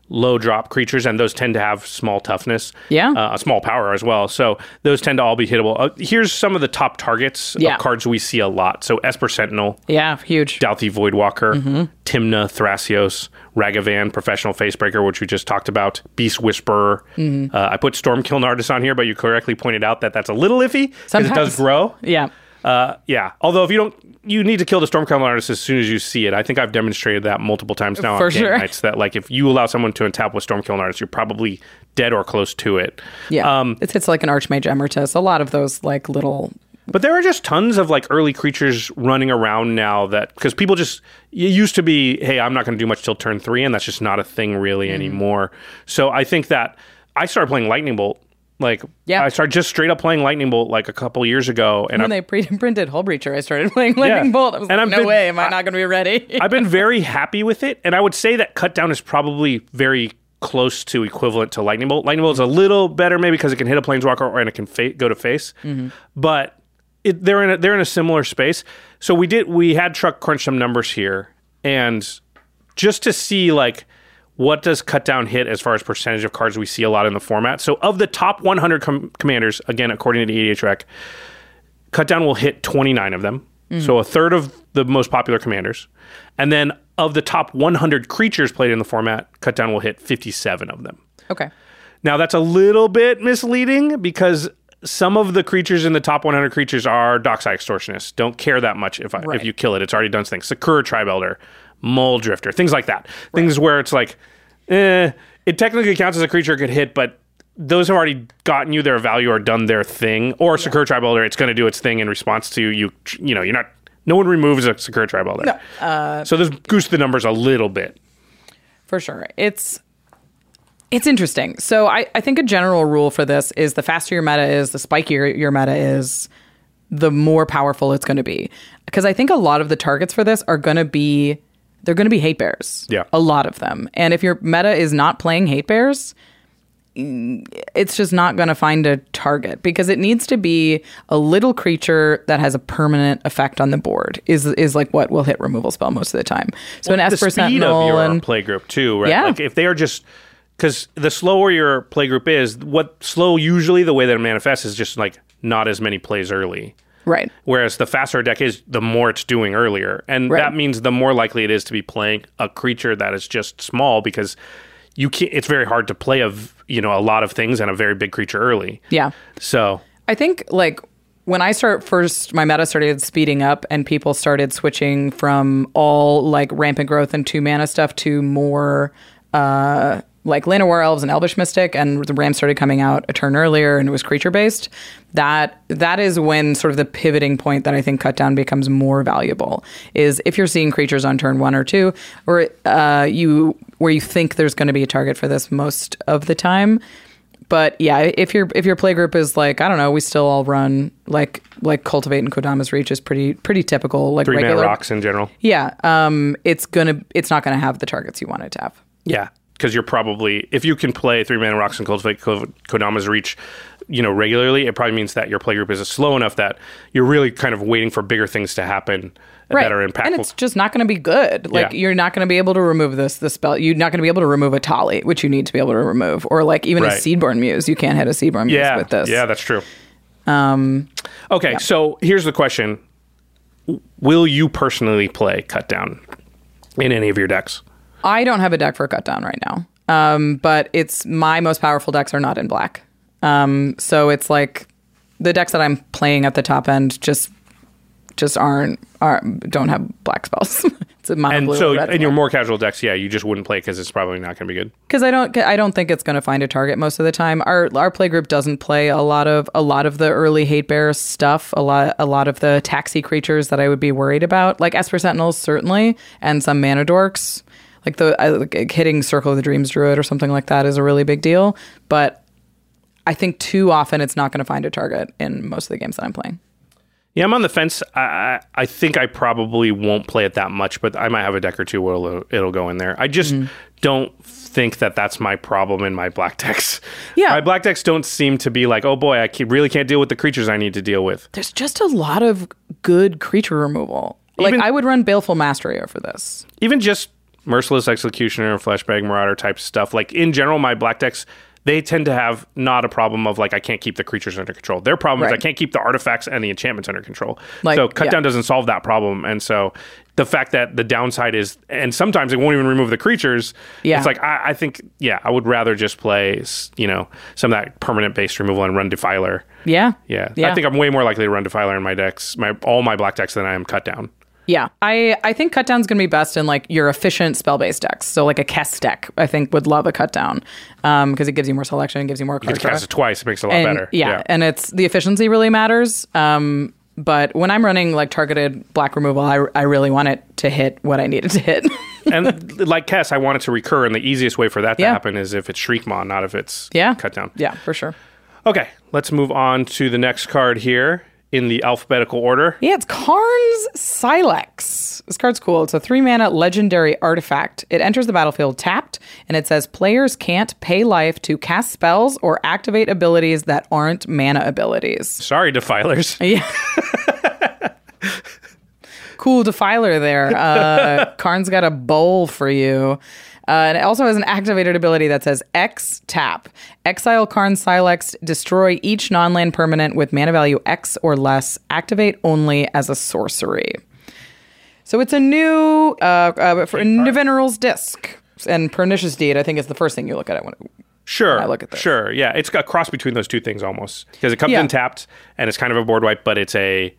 low drop creatures, and those tend to have small toughness, Yeah. uh, a small power as well. So those tend to all be hittable. Uh, here's some of the top targets Yeah. of cards we see a lot. So Esper Sentinel, yeah, huge. Dauthi Voidwalker, Mm-hmm. Timna, Thrasios, Ragavan, Professional Facebreaker, which we just talked about, Beast Whisperer. Mm-hmm. Uh, I put Stormkiln Artist on here, but you correctly pointed out that that's a little iffy because it does grow. Yeah. Uh, yeah. Although if you don't, you need to kill the Stormkiln Artist as soon as you see it. I think I've demonstrated that multiple times now For on game sure. nights. That like if you allow someone to untap with Stormkiln Artist, you're probably dead or close to it. Yeah. Um, it's it's like an Archmage Emeritus. A lot of those like little But there are just tons of like early creatures running around now that because people just it used to be, hey, I'm not going to do much till turn three, and that's just not a thing really Mm-hmm. anymore. So I think that I started playing Lightning Bolt. Like, Yeah. I started just straight up playing Lightning Bolt like a couple years ago, and when I, they pre-printed *laughs* Hull Breacher, I started playing Lightning Yeah. Bolt. I was And like, I've no been- way, am I, not going to be ready? *laughs* I've been very happy with it, and I would say that cut down is probably very close to equivalent to lightning bolt. Lightning bolt is a mm-hmm. little better maybe because it can hit a planeswalker or and it can fa- go to face, mm-hmm. but it, they're in a, they're in a similar space. So we did we had truck crunch some numbers here, and just to see like what does cut down hit as far as percentage of cards we see a lot in the format. So of the top 100 com- commanders, again according to the EDH Rec, cut down will hit 29 of them. Mm-hmm. So a third of the most popular commanders. And then of the top 100 creatures played in the format, cut down will hit 57 of them. okay. Now that's a little bit misleading because some of the creatures in the top 100 creatures are Dockside Extortionists. Don't care that much if I, Right. if you kill it. It's already done things. Sakura Tribe Elder, Mulldrifter, things like that. Things where it's like, eh, it technically counts as a creature it could hit, but those have already gotten you their value or done their thing. Or Sakura Tribe Elder, it's going to do its thing in response to you. You know, you're not. No one removes a Sakura Tribe Elder. so this goose the numbers a little bit. For sure. It's it's interesting. So I, I think a general rule for this is the faster your meta is, the spikier your meta is, the more powerful it's going to be. Because I think a lot of the targets for this are going to be they're going to be hate bears. Yeah. A lot of them. And if your meta is not playing hate bears, it's just not going to find a target because it needs to be a little creature that has a permanent effect on the board is is like what will hit removal spell most of the time. So an the Esper Sentinel of your and play group too, right? Yeah. Like if they are just because the slower your play group is, what slow usually the way that it manifests is just like not as many plays early. Right. Whereas the faster a deck is, the more it's doing earlier, and Right. that means the more likely it is to be playing a creature that is just small because you can't. It's very hard to play of you know a lot of things and a very big creature early. Yeah. So I think like when I start first, my meta started speeding up and people started switching from all like rampant growth and two mana stuff to more uh, like Llanowar Elves and Elvish Mystic, and the Ram started coming out a turn earlier and it was creature based. That that is when sort of the pivoting point that I think cut down becomes more valuable is if you're seeing creatures on turn one or two, or uh, you where you think there's going to be a target for this most of the time but yeah, if your if your play group is like I don't know, we still all run like like cultivate and Kodama's reach is pretty pretty typical like three regular mana rocks in general. Yeah, um, it's gonna it's not gonna have the targets you want it to have. Yeah, because you're probably if you can play three mana rocks and cultivate Ko- Kodama's reach, you know, regularly, it probably means that your play group is slow enough that you're really kind of waiting for bigger things to happen that are impactful. and it's just not going to be good. Like Yeah. you're not going to be able to remove this the spell. You're not going to be able to remove a Tali, which you need to be able to remove, or like even a Right. Seedborn Muse. You can't hit a Seedborn Muse yeah, with this. yeah, that's true. Um, okay, so here's the question: Will you personally play cut down in any of your decks? I don't have a deck for cut down right now. Um, but it's my most powerful decks are not in black. Um, so it's like the decks that I'm playing at the top end just just aren't are don't have black spells. *laughs* it's a mono And blue so, red in your more casual decks, yeah, you just wouldn't play because it's probably not going to be good. because I don't I don't think it's going to find a target most of the time. Our our play group doesn't play a lot of a lot of the early hate bear stuff. A lot a lot of the taxi creatures that I would be worried about, like Esper Sentinels certainly, and some mana dorks. Like the I, like hitting Circle of the Dreams Druid or something like that is a really big deal. But I think too often it's not going to find a target in most of the games that I'm playing. Yeah, I'm on the fence. I, I think I probably won't play it that much, but I might have a deck or two where it'll, it'll go in there. I just Mm-hmm. don't think that that's my problem in my black decks. Yeah. my black decks don't seem to be like, oh boy, I ke- really can't deal with the creatures I need to deal with. There's just a lot of good creature removal. Like I would run Baleful Mastery over this. Even just merciless executioner, Fleshbag Marauder type stuff. Like in general, my black decks they tend to have not a problem of like I can't keep the creatures under control. Their problem is I can't keep the artifacts and the enchantments under control. Like, so cut yeah. down doesn't solve that problem, and so the fact that the downside is, and sometimes it won't even remove the creatures. Yeah. it's like I, I think yeah, I would rather just play you know some of that permanent based removal and run Defiler. Yeah. Yeah. Yeah. I think I'm way more likely to run Defiler in my decks, my all my black decks than I am cut down. Yeah, I I think cut down's gonna be best in like your efficient spell based decks. So like a Kess deck, I think would love a cut down because it gives you more selection, it gives you more You card can cast it twice. It makes it a lot and, better. Yeah, and it's the efficiency really matters. Um, but when I'm running like targeted black removal, I, I really want it to hit what I need it to hit. *laughs* and like Kess, I want it to recur, and the easiest way for that to Yeah. happen is if it's Shriekmaw, not if it's yeah, cut down. Yeah, for sure. Okay, let's move on to the next card here in the alphabetical order. Yeah, it's Karn's Sylex. This card's cool. It's a three mana legendary artifact. It enters the battlefield tapped, and it says players can't pay life to cast spells or activate abilities that aren't mana abilities. Sorry, defilers. *laughs* Yeah. cool defiler there. Uh, *laughs* Karn's got a bowl for you. Uh, and it also has an activated ability that says X tap. Exile Karn Sylex, destroy each non land permanent with mana value X or less. Activate only as a sorcery. So it's a new uh, uh, for Nevinyrral's Disc. And Pernicious Deed, I think, is the first thing you look at it when Sure. I look at this. Sure. Yeah. It's a cross between those two things almost. Because it comes Yeah. in tapped and it's kind of a board wipe, but it's a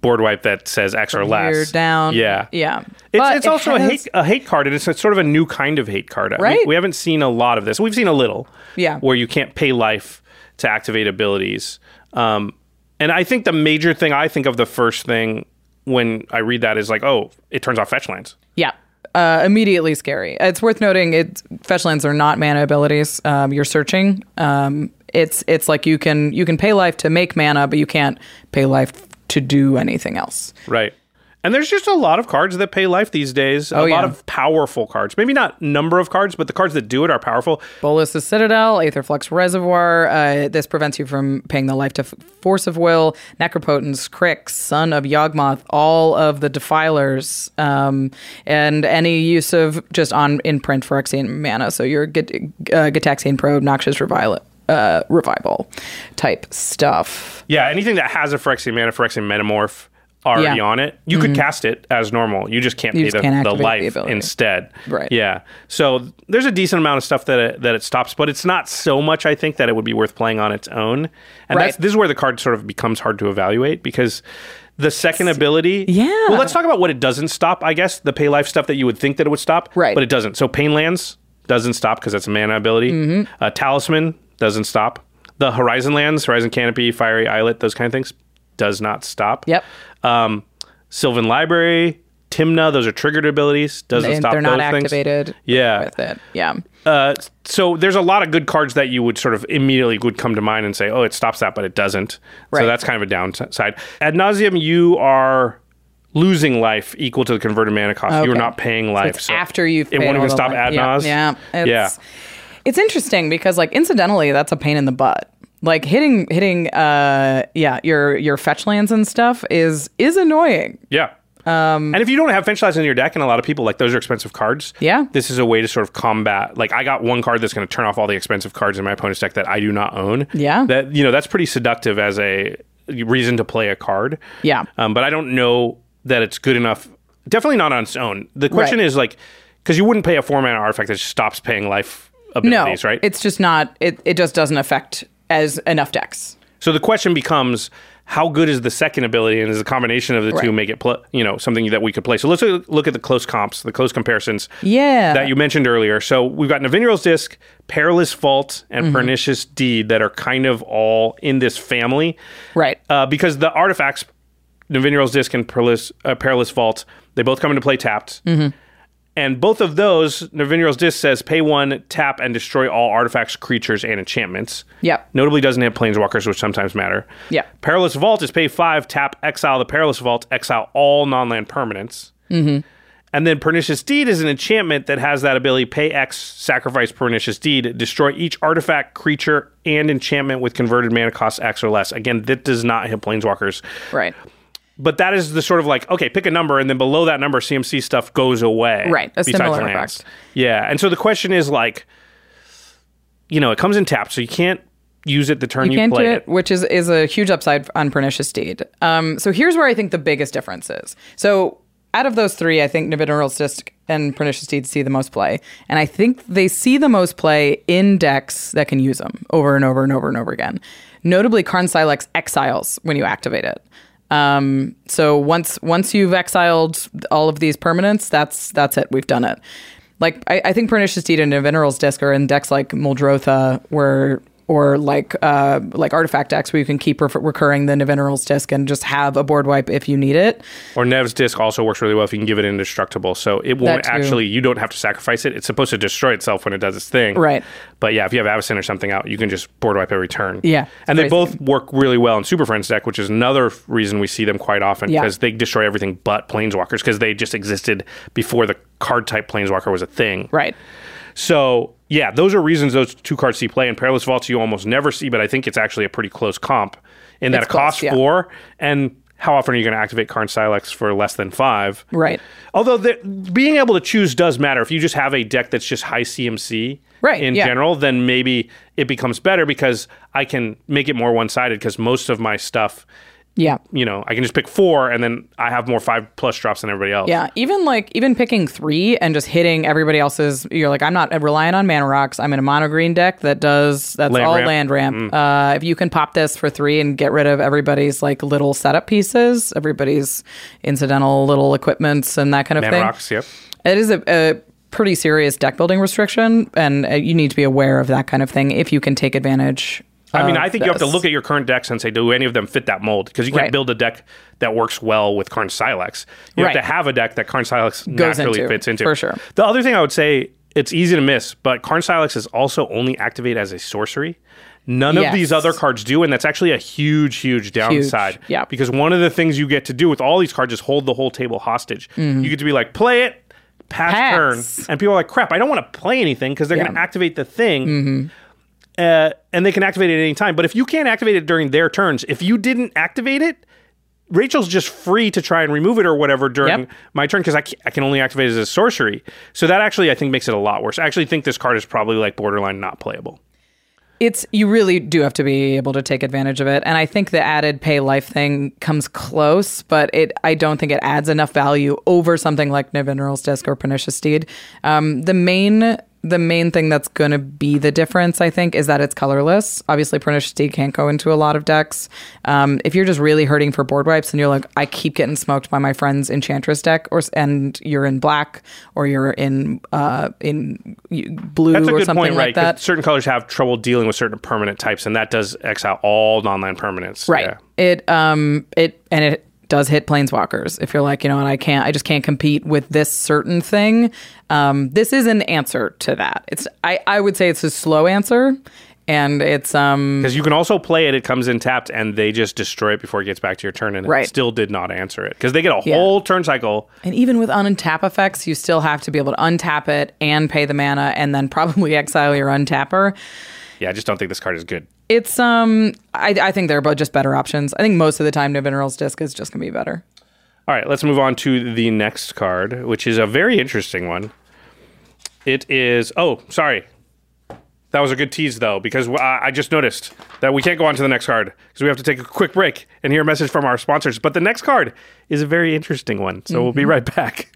board wipe that says X or less. you're down. Yeah. Yeah. It's, it's it also a hate a hate card, and it's a, sort of a new kind of hate card. We- Right. We, haven't seen a lot of this. We've seen a little. Yeah. Where you can't pay life to activate abilities. Um, and I think the major thing I think of the first thing when I read that is like, oh, it turns off fetch lands. Yeah. Uh, immediately scary. It's worth noting it fetch lands are not mana abilities. Um, you're searching. Um, it's it's like you can you can pay life to make mana, but you can't pay life to do anything else. Right. And there's just a lot of cards that pay life these days. a Oh, lot of powerful cards. Maybe not number of cards, but the cards that do it are powerful. Bolas's Citadel, Aetherflux Reservoir. Uh, this prevents you from paying the life to F- Force of Will, Necropotence, K'rrik, Son of Yawgmoth, all of the Defilers, um, and any use of just on in print Phyrexian mana. So your Get- uh, Gitaxian Probe, Noxious Revival, uh, Revival type stuff. Yeah, anything that has a Phyrexian mana, Phyrexian Metamorph already Yeah. Mm-hmm. on it, you could cast it as normal. You just can't You pay just the, can't the activate the life instead. Right. Yeah. So there's a decent amount of stuff that it, that it stops, but it's not so much, I think, that it would be worth playing on its own. And Right. that's this is where the card sort of becomes hard to evaluate because the second ability. Yeah. Well, let's talk about what it doesn't stop. I guess the pay life stuff that you would think that it would stop, Right. But it doesn't. So pain lands doesn't stop because that's a mana ability. Mm-hmm. Uh, Talisman doesn't stop. The Horizon lands, Horizon Canopy, Fiery Islet, those kind of things, does not stop. Yep. Um, Sylvan Library, Timna, those are triggered abilities. Doesn't And stop they're not things. activated Yeah. with it. Yeah. Uh, so there's a lot of good cards that you would sort of immediately would come to mind and say, oh, it stops that, but it doesn't. Right. So that's kind of a downside. Ad Nauseam, you are losing life equal to the converted mana cost. You are not paying life. It's after you've it won't even stop life. ad yeah. Yeah, it's, Yeah. It's interesting because, like, incidentally, that's a pain in the butt. Like hitting hitting, uh, yeah, your your fetch lands and stuff is is annoying. Yeah. Um, and if you don't have Fetch Lands in your deck, and a lot of people like those are expensive cards, Yeah. this is a way to sort of combat. Like I got one card that's going to turn off all the expensive cards in my opponent's deck that I do not own. Yeah. that you know that's pretty seductive as a reason to play a card. Yeah. um, but I don't know that it's good enough. Definitely not on its own. The question Right. is like because you wouldn't pay a four mana artifact that just stops paying life No, abilities, right? It's just not. It it just doesn't affect as enough decks. So the question becomes, how good is the second ability, and does the combination of the two make it, pl- you know, something that we could play? So let's look at the close comps, the close comparisons. Yeah. that you mentioned earlier. So we've got Nevinyrral's Disc, Perilous Vault, and Mm-hmm. Pernicious Deed that are kind of all in this family, Right. uh, because the artifacts, Nevinyrral's Disc and Perilous, uh, Perilous Vault, they both come into play tapped. Mm-hmm. And both of those, Nevinyrral's Disc says pay one, tap, and destroy all artifacts, creatures, and enchantments. Yep. Notably doesn't have planeswalkers, which sometimes matter. Yeah. Perilous Vault is pay five, tap, exile the Perilous Vault, exile all non land permanents. Mm-hmm. And then Pernicious Deed is an enchantment that has that ability pay X, sacrifice Pernicious Deed, destroy each artifact, creature, and enchantment with converted mana cost X or less. Again, that does not hit planeswalkers. Right. But that is the sort of like, okay, pick a number, and then below that number, CMC stuff goes away. Right, a similar lands. effect. Yeah. And so the question is like, you know, it comes in tap, so you can't use it the turn you, can't play do it. it, which is is a huge upside on Pernicious Deed. Um, so here's where I think the biggest difference is. So out of those three, I think Nevinyrral's Disc and Pernicious Deed see the most play, and I think they see the most play in decks that can use them over and over and over and over again. Notably, Karn Sylex exiles when you activate it. Um, so once once you've exiled all of these permanents, that's that's it. We've done it. Like I, I think Pernicious Deed and Nevinyrral's Disc are in decks like Muldrotha, where or like uh, like artifact decks where you can keep re- recurring the Nevinyrral's disc and just have a board wipe if you need it. Or Nev's disc also works really well if you can give it indestructible. So it won't actually, you don't have to sacrifice it. It's supposed to destroy itself when it does its thing. Right. But yeah, if you have Avacyn or something out, you can just board wipe every turn. Yeah, And they both work really well in Super Friends deck, which is another reason we see them quite often Yeah. because they destroy everything but Planeswalkers because they just existed before the card type Planeswalker was a thing. Right. So yeah, those are reasons those two cards see play. And Perilous Vaults you almost never see, but I think it's actually a pretty close comp in that It's it costs close, yeah. four. And how often are you going to activate Karn Sylex for less than five? Right. Although the, being able to choose does matter. If you just have a deck that's just high CMC Right, in yeah. general, then maybe it becomes better because I can make it more one sided because most of my stuff, Yeah. you know, I can just pick four and then I have more five plus drops than everybody else. Yeah, even like even picking three and just hitting everybody else's. You're like, I'm not relying on mana rocks. I'm in a mono green deck that does that's Land all ramp. Land ramp. Uh, if you can pop this for three and get rid of everybody's like little setup pieces, everybody's incidental little equipments and that kind of Man thing. rocks, yep. It is a, a pretty serious deck building restriction, and uh, you need to be aware of that kind of thing if you can take advantage. I mean, I think you have to look at your current decks and say, do any of them fit that mold? Because you can't Right. build a deck that works well with Karn Sylex. You Right. have to have a deck that Karn Sylex naturally into, fits into. for sure. The other thing I would say, it's easy to miss, but Karn Sylex is also only activate as a sorcery. None of these other cards do, and that's actually a huge, huge downside. yeah. Because one of the things you get to do with all these cards is hold the whole table hostage. You get to be like, play it, pass, Mm-hmm. Pass. turn, and people are like, crap, I don't want to play anything because they're Yeah. going to activate the thing uh, and they can activate it at any time. But if you can't activate it during their turns, if you didn't activate it, Rachel's just free to try and remove it or whatever during Yep. my turn because I, I can only activate it as a sorcery. So that actually I think makes it a lot worse. I actually think this card is probably like borderline not playable. it's you really do have to be able to take advantage of it and i think the added pay life thing comes close but it i don't think it adds enough value over something like Nevinyrral's disc or Pernicious Deed um, the main the main thing that's going to be the difference, I think, is that it's colorless. Obviously, Pernicious Deed can't go into a lot of decks. Um, if you're just really hurting for board wipes and you're like, I keep getting smoked by my friend's Enchantress deck, or and you're in black or you're in uh, in blue That's a or good something point, like that. Certain colors have trouble dealing with certain permanent types, and that does exile all non-land permanents. Right. Yeah. It um it and it does hit planeswalkers. If you're like, you know, and I can't I just can't compete with this certain thing. Um this is an answer to that. It's I I would say it's a slow answer and it's um Because you can also play it, it comes in tapped, and they just destroy it before it gets back to your turn, and it still did not answer it. Because they get a Yeah. whole turn cycle. and even with untap effects, you still have to be able to untap it and pay the mana and then probably *laughs* exile your untapper. Yeah, I just don't think this card is good. It's um I I think they're both just better options. I think most of the time Nevinyrral's disc is just gonna be better. All right, let's move on to the next card, which is a very interesting one. It is. Oh, sorry. That was a good tease, though, because I I just noticed that we can't go on to the next card because we have to take a quick break and hear a message from our sponsors. But the next card is a very interesting one, so we'll be right back.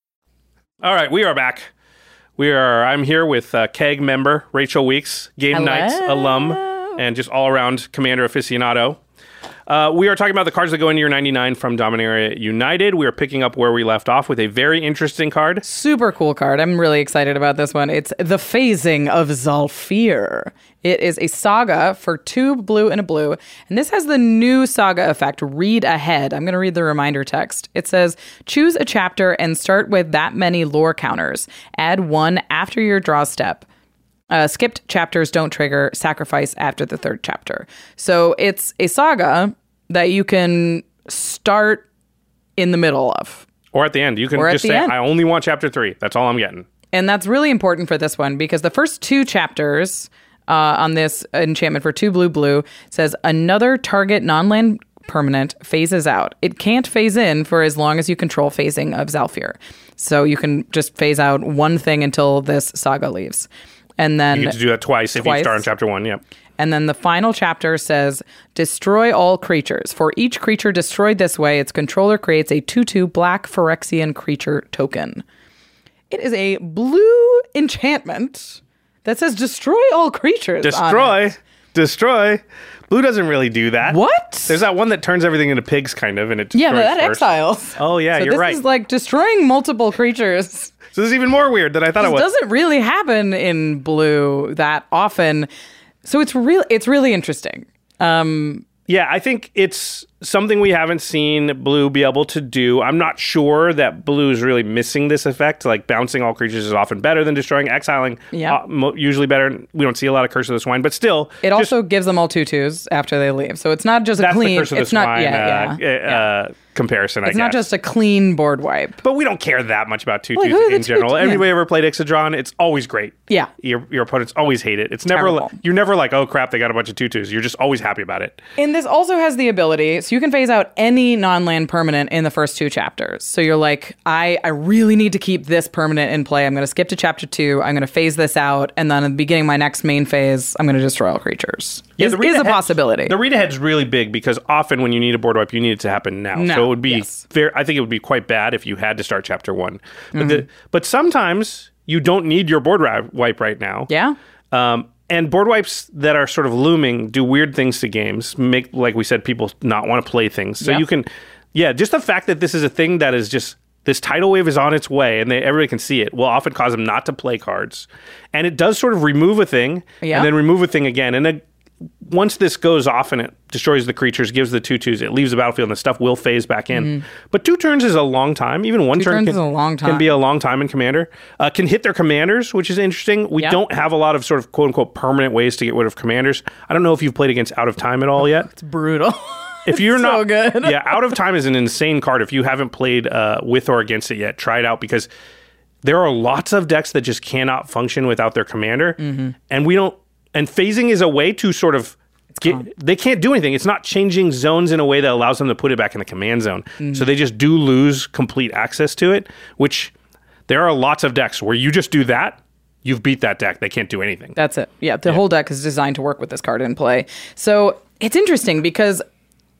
All right, we are back. We are. I'm here with uh, KEG member Rachel Weeks, Game Hello. Nights alum, and just all around commander aficionado. Uh, we are talking about the cards that go into your 99 from Dominaria United. We are picking up where we left off with a very interesting card. Super cool card. I'm really excited about this one. It's the phasing of Zhalfir. It is a saga for two blue and a blue, and this has the new saga effect. Read ahead. I'm going to read the reminder text. It says choose a chapter and start with that many lore counters. Add one after your draw step. Uh, skipped chapters don't trigger sacrifice after the third chapter. So it's a saga that you can start in the middle of. Or at the end. You can just say, end. I only want chapter three. That's all I'm getting. And that's really important for this one because the first two chapters uh, on this enchantment for two blue blue says another target non land permanent phases out. It can't phase in for as long as you control phasing of Zhalfir. So you can just phase out one thing until this saga leaves. And then You get to do that twice, if you start in chapter one. Yep. And then the final chapter says destroy all creatures. For each creature destroyed this way, its controller creates a 2 2 black Phyrexian creature token. It is a blue enchantment that says destroy all creatures. Destroy. Destroy. Blue doesn't really do that. What? There's that one that turns everything into pigs, kind of, and it yeah, but that first. exiles. Oh, yeah, so you're this right. is like destroying multiple creatures. *laughs* So this is even more weird than I thought it This was. doesn't really happen in blue that often. So it's real it's really interesting. Um Yeah, I think it's something we haven't seen Blue be able to do. I'm not sure that Blue is really missing this effect. Like bouncing all creatures is often better than destroying. Exiling, Yeah. uh, mo- usually better. We don't see a lot of Curse of the Swine, but still, it just- also gives them all tutus after they leave. So it's not just a clean Curse of the it's not Swine yeah, uh, yeah. uh, comparison. It's not just a clean board wipe. But we don't care that much about tutus Like, who are the in general. tutu- yeah. Ever played Ixidron? It's always great. Yeah. Your, your opponents always hate it. It's never Terrible. like, you're never like, oh crap, they got a bunch of tutus. You're just always happy about it. And this also has the ability, so you can phase out any non-land permanent in the first two chapters. So you're like, I, I really need to keep this permanent in play. I'm going to skip to chapter two. I'm going to phase this out, and then at the beginning of my next main phase, I'm going to destroy all creatures. is, the is a ahead- possibility. The read ahead's really big because often when you need a board wipe, you need it to happen now. So it would be yes. fair. I think it would be quite bad if you had to start chapter one. But Mm-hmm. the, but sometimes you don't need your board wipe right now. yeah. Um, and board wipes that are sort of looming do weird things to games. Make like we said, people not want to play things. So Yep. you can, yeah, just the fact that this is a thing that is just this tidal wave is on its way and they everybody can see it will often cause them not to play cards. And it does sort of remove a thing and then remove a thing again. And then once this goes off and it destroys the creatures, gives the two twos, it leaves the battlefield and the stuff will phase back in. But two turns is a long time. Even one. Two turn can, is a long can be a long time in Commander. Uh, can hit their commanders, which is interesting. We Yeah. don't have a lot of sort of quote unquote permanent ways to get rid of commanders. I don't know if you've played against out of time at all yet. *laughs* It's brutal. *laughs* if you're so not good. yeah, out of time is an insane card. If you haven't played uh, with or against it yet, try it out because there are lots of decks that just cannot function without their commander, Mm-hmm. and we don't. And phasing is a way to sort of. Get, they can't do anything. It's not changing zones in a way that allows them to put it back in the command zone. Mm-hmm. So they just do lose complete access to it, which there are lots of decks where you just do that, you've beat that deck. They can't do anything. That's it. Yeah, the whole deck is designed to work with this card in play. So it's interesting because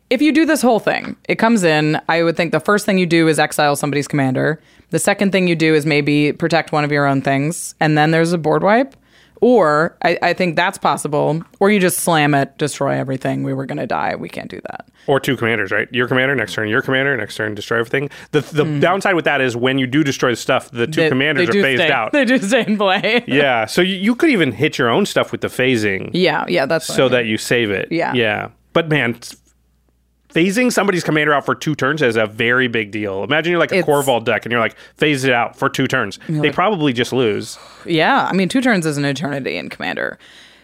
if you do this whole thing, it comes in. I would think the first thing you do is exile somebody's commander. The second thing you do is maybe protect one of your own things, and then there's a board wipe. Or I, I think that's possible. Or you just slam it, destroy everything. We were going to die. We can't do that. Or two commanders, right? Your commander, next turn, your commander, next turn, destroy everything. The the hmm. downside with that is when you do destroy the stuff, the two. They- commanders they are phased stay- out. *laughs* They do stay in play. *laughs* yeah, so you, you could even hit your own stuff with the phasing yeah, yeah, that's what I so mean. that you save it. Yeah. Yeah. But man, phasing somebody's commander out for two turns is a very big deal. Imagine you're like a It's- Korvold deck and you're like, phase it out for two turns. They probably just lose. Yeah, I mean, two turns is an eternity in Commander.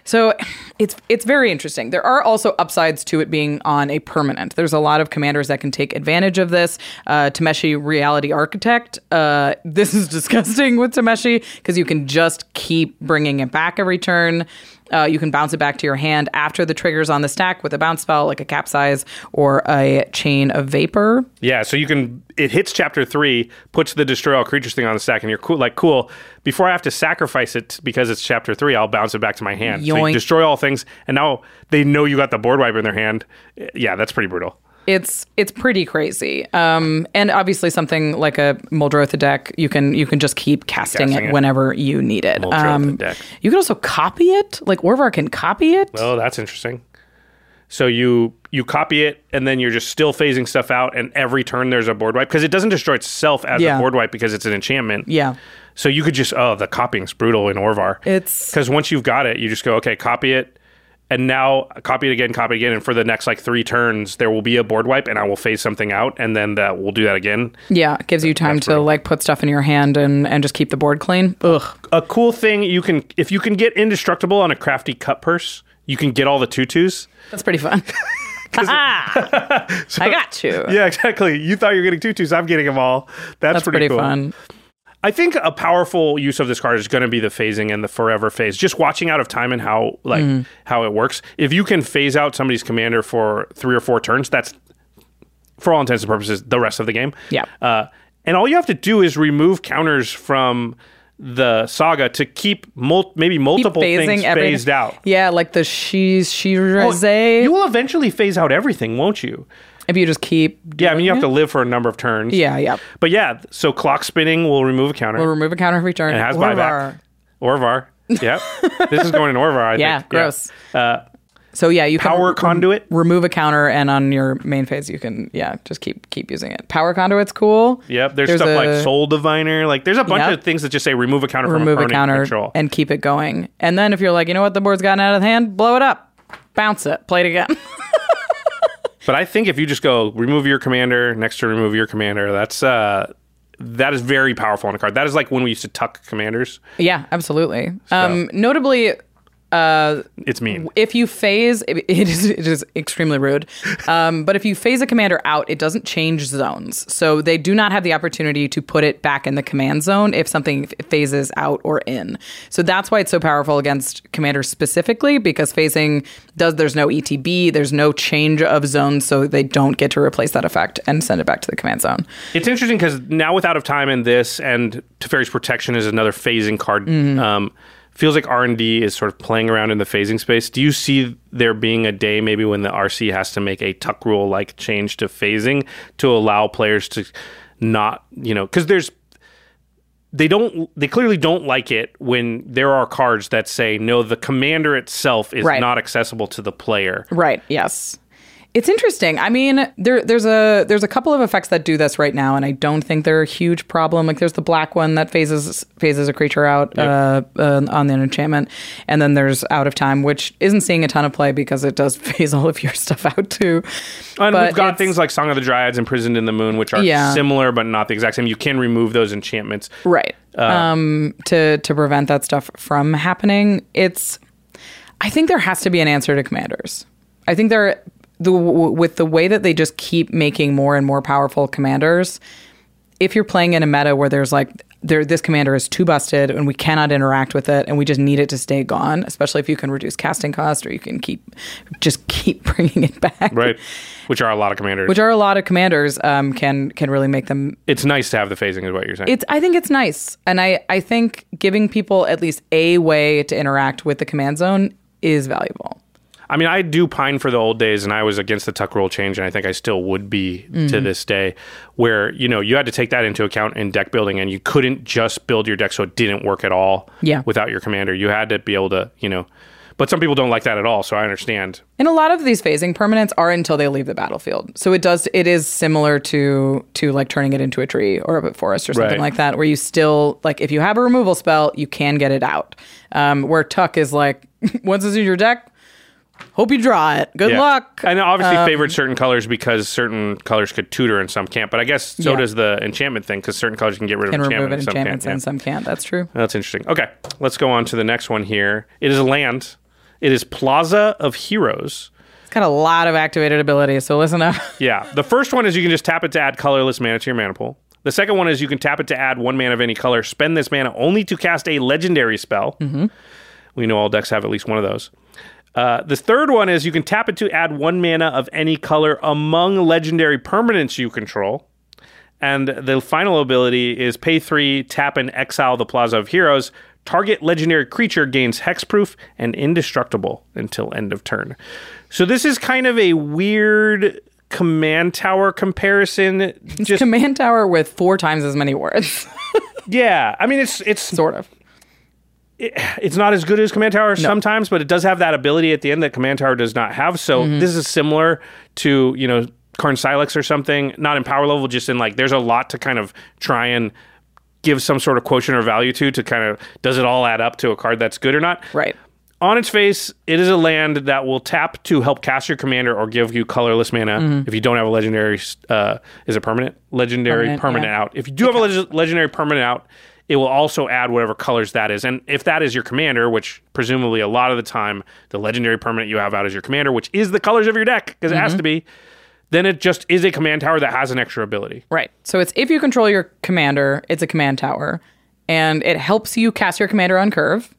So it's it's very interesting. There are also upsides to it being on a permanent. There's a lot of commanders that can take advantage of this. Uh, Tameshi Reality Architect. Uh, this is *laughs* disgusting with Tameshi because you can just keep bringing it back every turn. Uh, you can bounce it back to your hand after the triggers on the stack with a bounce spell like a capsize or a chain of vapor. Yeah, so you can it hits chapter three, puts the destroy all creatures thing on the stack, and you're cool like cool. Before I have to sacrifice it because it's chapter three, I'll bounce it back to my hand. So you destroy all things, and now they know you got the board wipe in their hand. Yeah, that's pretty brutal. It's it's pretty crazy. Um, and obviously something like a Muldrotha deck, you can you can just keep casting, Casting it, it. whenever you need it. Um, deck. You can also copy it. Like Orvar can copy it. Oh, that's interesting. So you you copy it, and then you're just still phasing stuff out, and every turn there's a board wipe because it doesn't destroy itself as Yeah. a board wipe because it's an enchantment. yeah, So you could just oh the copying's brutal in Orvar. It's- because once you've got it, you just go okay copy it, and now copy it again, copy it again, and for the next like three turns there will be a board wipe, and I will phase something out, and then that we'll do that again. yeah. It gives you time That's to like put stuff in your hand and and just keep the board clean. Ugh. A cool thing you can if you can get indestructible on a crafty cutpurse, you can get all the tutus. That's pretty fun. *laughs* *laughs* *laughs* I got you. Yeah, exactly. You thought you were getting tutus. I'm getting them all. That's, That's pretty, pretty cool. fun. I think a powerful use of this card is going to be the phasing and the forever phase. Just watching out of time and how like Mm-hmm. how it works. If you can phase out somebody's commander for three or four turns, that's for all intents and purposes the rest of the game. Yeah. Uh, and all you have to do is remove counters from the saga to keep mul- maybe Keep multiple things every- phased out. Yeah, like the she's she Well, you will eventually phase out everything, won't you? If you just keep Yeah, I mean you have to live for a number of turns. Yeah, yeah. But yeah, so clock spinning will remove a counter. We'll remove a counter every turn. and it has Orvar. buyback. Orvar. Yep. *laughs* this is going in Orvar, I Yeah, think. gross. Uh, So yeah, you can Power re- conduit? remove a counter, and on your main phase, you can yeah just keep keep using it. Power conduit's cool. yep. There's, stuff like Soul Diviner. Like there's a bunch Yep. of things that just say remove a counter remove from a opponent counter control. and keep it going. And then if you're like, you know what, the board's gotten out of hand, blow it up, bounce it, play it again. *laughs* but I think if you just go remove your commander, next to remove your commander, that's uh that is very powerful on a card. That is like when we used to tuck commanders. yeah, absolutely. Um, notably, It's mean. if you phase *laughs* it is it is extremely rude um, but if you phase a commander out it doesn't change zones so they do not have the opportunity to put it back in the command zone if something phases out or in so that's why it's so powerful against commanders specifically because phasing does there's no etb there's no change of zones so they don't get to replace that effect and send it back to the command zone It's interesting because now with Out of Time and this and Teferi's Protection is another phasing card. Mm-hmm. Um, feels like R and D is sort of playing around in the phasing space. Do you see there being a day maybe when the RC has to make a tuck rule like change to phasing to allow players to not you know because there's they don't they clearly don't like it when there are cards that say no the commander itself is Right. not accessible to the player Right. Yes. It's interesting. I mean, there there's a there's a couple of effects that do this right now, and I don't think they're a huge problem. Like there's the black one that phases phases a creature out uh, uh, on the enchantment, and then there's out of time, which isn't seeing a ton of play because it does *laughs* phase all of your stuff out too. And But we've got things like Song of the Dryads, Imprisoned in the Moon, which are Yeah. similar but not the exact same. You can remove those enchantments. right um to to prevent that stuff from happening it's i think there has to be an answer to commanders i think there the with the way that they just keep making more and more powerful commanders, if you're playing in a meta where there's like there this commander is too busted and we cannot interact with it and we just need it to stay gone, especially if you can reduce casting cost or you can keep just keep *laughs* bringing it back. Right. Which are a lot of commanders. Which are a lot of commanders um, can can really make them it's nice to have the phasing, is what you're saying. it's I think it's nice. And I, I think giving people at least a way to interact with the command zone is valuable. I mean, I do pine for the old days, and I was against the tuck rule change, and I think I still would be Mm-hmm. to this day, where you know you had to take that into account in deck building, and you couldn't just build your deck so it didn't work at all. Yeah. Without your commander, you had to be able to, you know. But some people don't like that at all, so I understand. And a lot of these phasing permanents are until they leave the battlefield. So it does it is similar to to like turning it into a tree or a forest or something Right. like that, where you still like if you have a removal spell, you can get it out. Um, where tuck is like *laughs* once it's in your deck, hope you draw it. Good Yeah. luck. And obviously Um, favored certain colors because certain colors could tutor and some can't. But I guess so Yeah. does the enchantment thing because certain colors can get rid of Can remove enchantment it and some enchantments can't. and some can't. That's true. That's interesting. Okay, let's go on to the next one here. It is a land. It is Plaza of Heroes. It's got a lot of activated abilities. So listen up. *laughs* Yeah. The first one is you can just tap it to add colorless mana to your mana pool. The second one is you can tap it to add one mana of any color. Spend this mana only to cast a legendary spell. Mm-hmm. We know all decks have at least one of those. Uh, the third one is you can tap it to add one mana of any color among legendary permanents you control. And the final ability is pay three, tap and exile the Plaza of Heroes. Target legendary creature gains hexproof and indestructible until end of turn. So this is kind of a weird command tower comparison. Just Command tower with four times as many words. yeah, I mean it's it's sort of. It's not as good as Command Tower sometimes, but it does have that ability at the end that Command Tower does not have. So Mm-hmm. this is similar to you know Karn Sylex or something, not in power level, just in like there's a lot to kind of try and give some sort of quotient or value to to kind of does it all add up to a card that's good or not? Right. On its face, it is a land that will tap to help cast your commander or give you colorless mana if you don't have a legendary. Uh, is it permanent? Legendary Mm-hmm. Permanent, permanent, yeah. out. If you do have a leg- legendary permanent out, it will also add whatever colors that is. And if that is your commander, which presumably a lot of the time the legendary permanent you have out is your commander, which is the colors of your deck because it has Mm-hmm. to be, then it just is a command tower that has an extra ability. Right. So it's if you control your commander, it's a command tower, and it helps you cast your commander on curve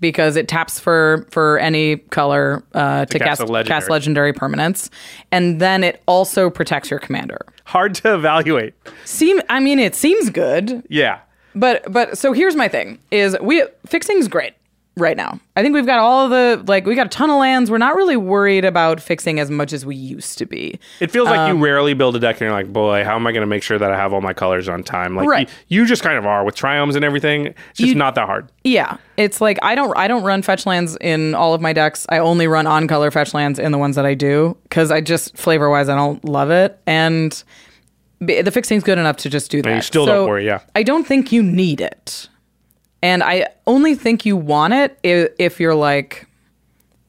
because it taps for for any color uh, to, cast cast legendary. cast legendary permanents, and then it also protects your commander. Hard to evaluate. Seem I mean it seems good, Yeah. But but so here's my thing: is we fixing's great right now. I think we've got all the like we got a ton of lands. We're not really worried about fixing as much as we used to be. It feels like Um, you rarely build a deck and you're like, boy, how am I going to make sure that I have all my colors on time? Like Right. you, you just kind of are with triomes and everything. It's just You- not that hard. Yeah, it's like I don't I don't run fetch lands in all of my decks. I only run on color fetch lands in the ones that I do because I just flavor wise I don't love it, and the fixing's good enough to just do that. you still don't worry, yeah. I don't think you need it, and I only think you want it if, if you're like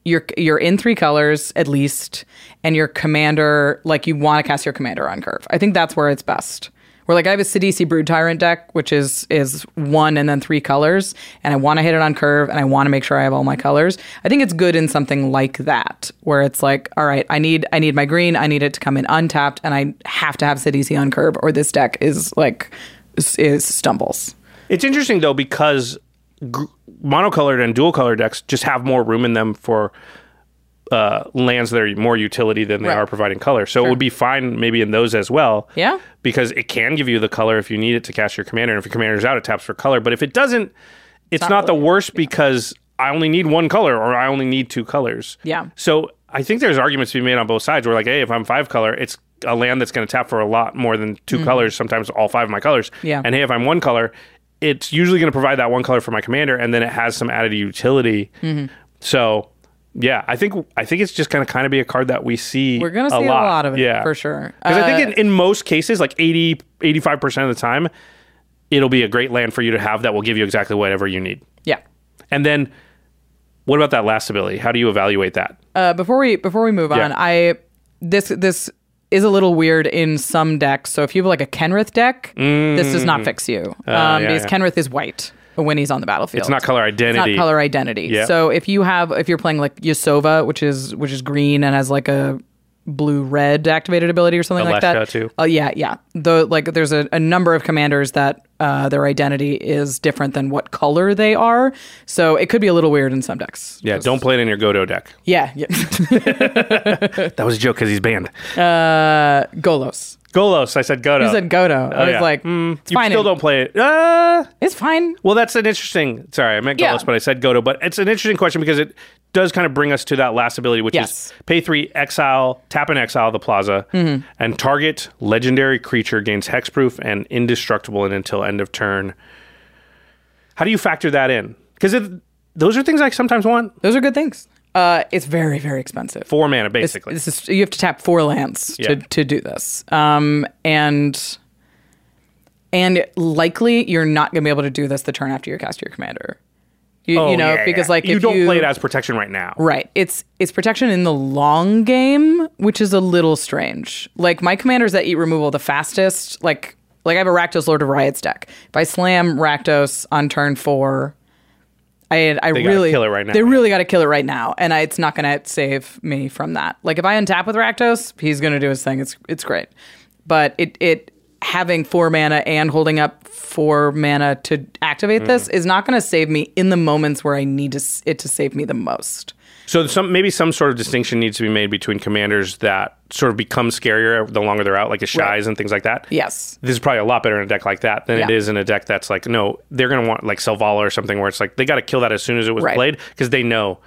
you're you're in three colors at least, and your commander like you want to cast your commander on curve. I think that's where it's best. Where like I have a Sidisi Brood Tyrant deck, which is is one and then three colors, and I want to hit it on curve, and I want to make sure I have all my colors. I think it's good in something like that, where it's like, all right, I need I need my green, I need it to come in untapped, and I have to have Sidisi on curve, or this deck is like is, is stumbles. It's interesting though because gr- monocolored and dual color decks just have more room in them for uh, lands that are more utility than they Right. are providing color. So it would be fine maybe in those as well. Yeah. Because it can give you the color if you need it to cast your commander. And if your commander's out, it taps for color. But if it doesn't, it's not, the worst because I only need one color or I only need two colors. Yeah. So I think there's arguments to be made on both sides. Where like, hey, if I'm five color, it's a land that's going to tap for a lot more than 2 colors. Sometimes all five of my colors. Mm-hmm. Yeah. And hey, if I'm one color, it's usually going to provide that one color for my commander, and then it has some added utility. Mm-hmm. So. Yeah, I think I think it's just going to kind of be a card that we see. We're gonna see a lot of it, yeah, for sure. Because I Uh, think in, in most cases, like 80, 85 percent of the time, it'll be a great land for you to have that will give you exactly whatever you need. Yeah. And then, what about that last ability? How do you evaluate that? Uh, before we before we move on, I this this is a little weird in some decks. So if you have like a Kenrith deck, this does not fix you um, Mm. yeah, because yeah. Kenrith is white when he's on the battlefield. It's not color identity. It's not color identity. Yeah. So if you have if you're playing like Yasova, which is which is green and has like a blue red activated ability or something like Alesha, that. too. Oh yeah, yeah. The like there's a, a number of commanders that uh, their identity is different than what color they are. So it could be a little weird in some decks. Yeah, don't play it in your Godo deck. Yeah, yeah. *laughs* *laughs* That was a joke because he's banned. uh, Golos. Golos, I said Godo. You said Godo. I Oh, was yeah. like, Mm, it's you fine. still don't play it. Uh, It's fine. well, that's an interesting. Sorry, I meant Golos, Yeah. but I said Godo. But it's an interesting question because it does kind of bring us to that last ability, which Yes. is pay three, exile, tap and exile the plaza, Mm-hmm. and target legendary creature gains hexproof and indestructible and until end of turn. How do you factor that in? Because those are things I sometimes want. Those are good things. Uh, it's very very expensive. Four mana, It's- basically. This is you have to tap four lands Yeah. to, to do this. Um, and and likely you're not going to be able to do this the turn after you cast your commander. You, Oh, you know yeah, because yeah. like you if don't you play it as protection right now. Right. It's it's protection in the long game, which is a little strange. Like my commanders that eat removal the fastest, like like I have a Rakdos Lord of Riots deck. If I slam Rakdos on turn four, I I They really kill it right now. They really got to kill it right now, and I, it's not going to save me from that. Like if I untap with Rakdos, he's going to do his thing. It's it's great, but it it having four mana and holding up four mana to activate Mm-hmm. this is not going to save me in the moments where I need to, it to save me the most. So some maybe some sort of distinction needs to be made between commanders that sort of become scarier the longer they're out, like the shies Right. and things like that. Yes. This is probably a lot better in a deck like that than it Yeah. is in a deck that's like, no, they're going to want like Selvala or something where it's like they got to kill that as soon as it was Right. played because they know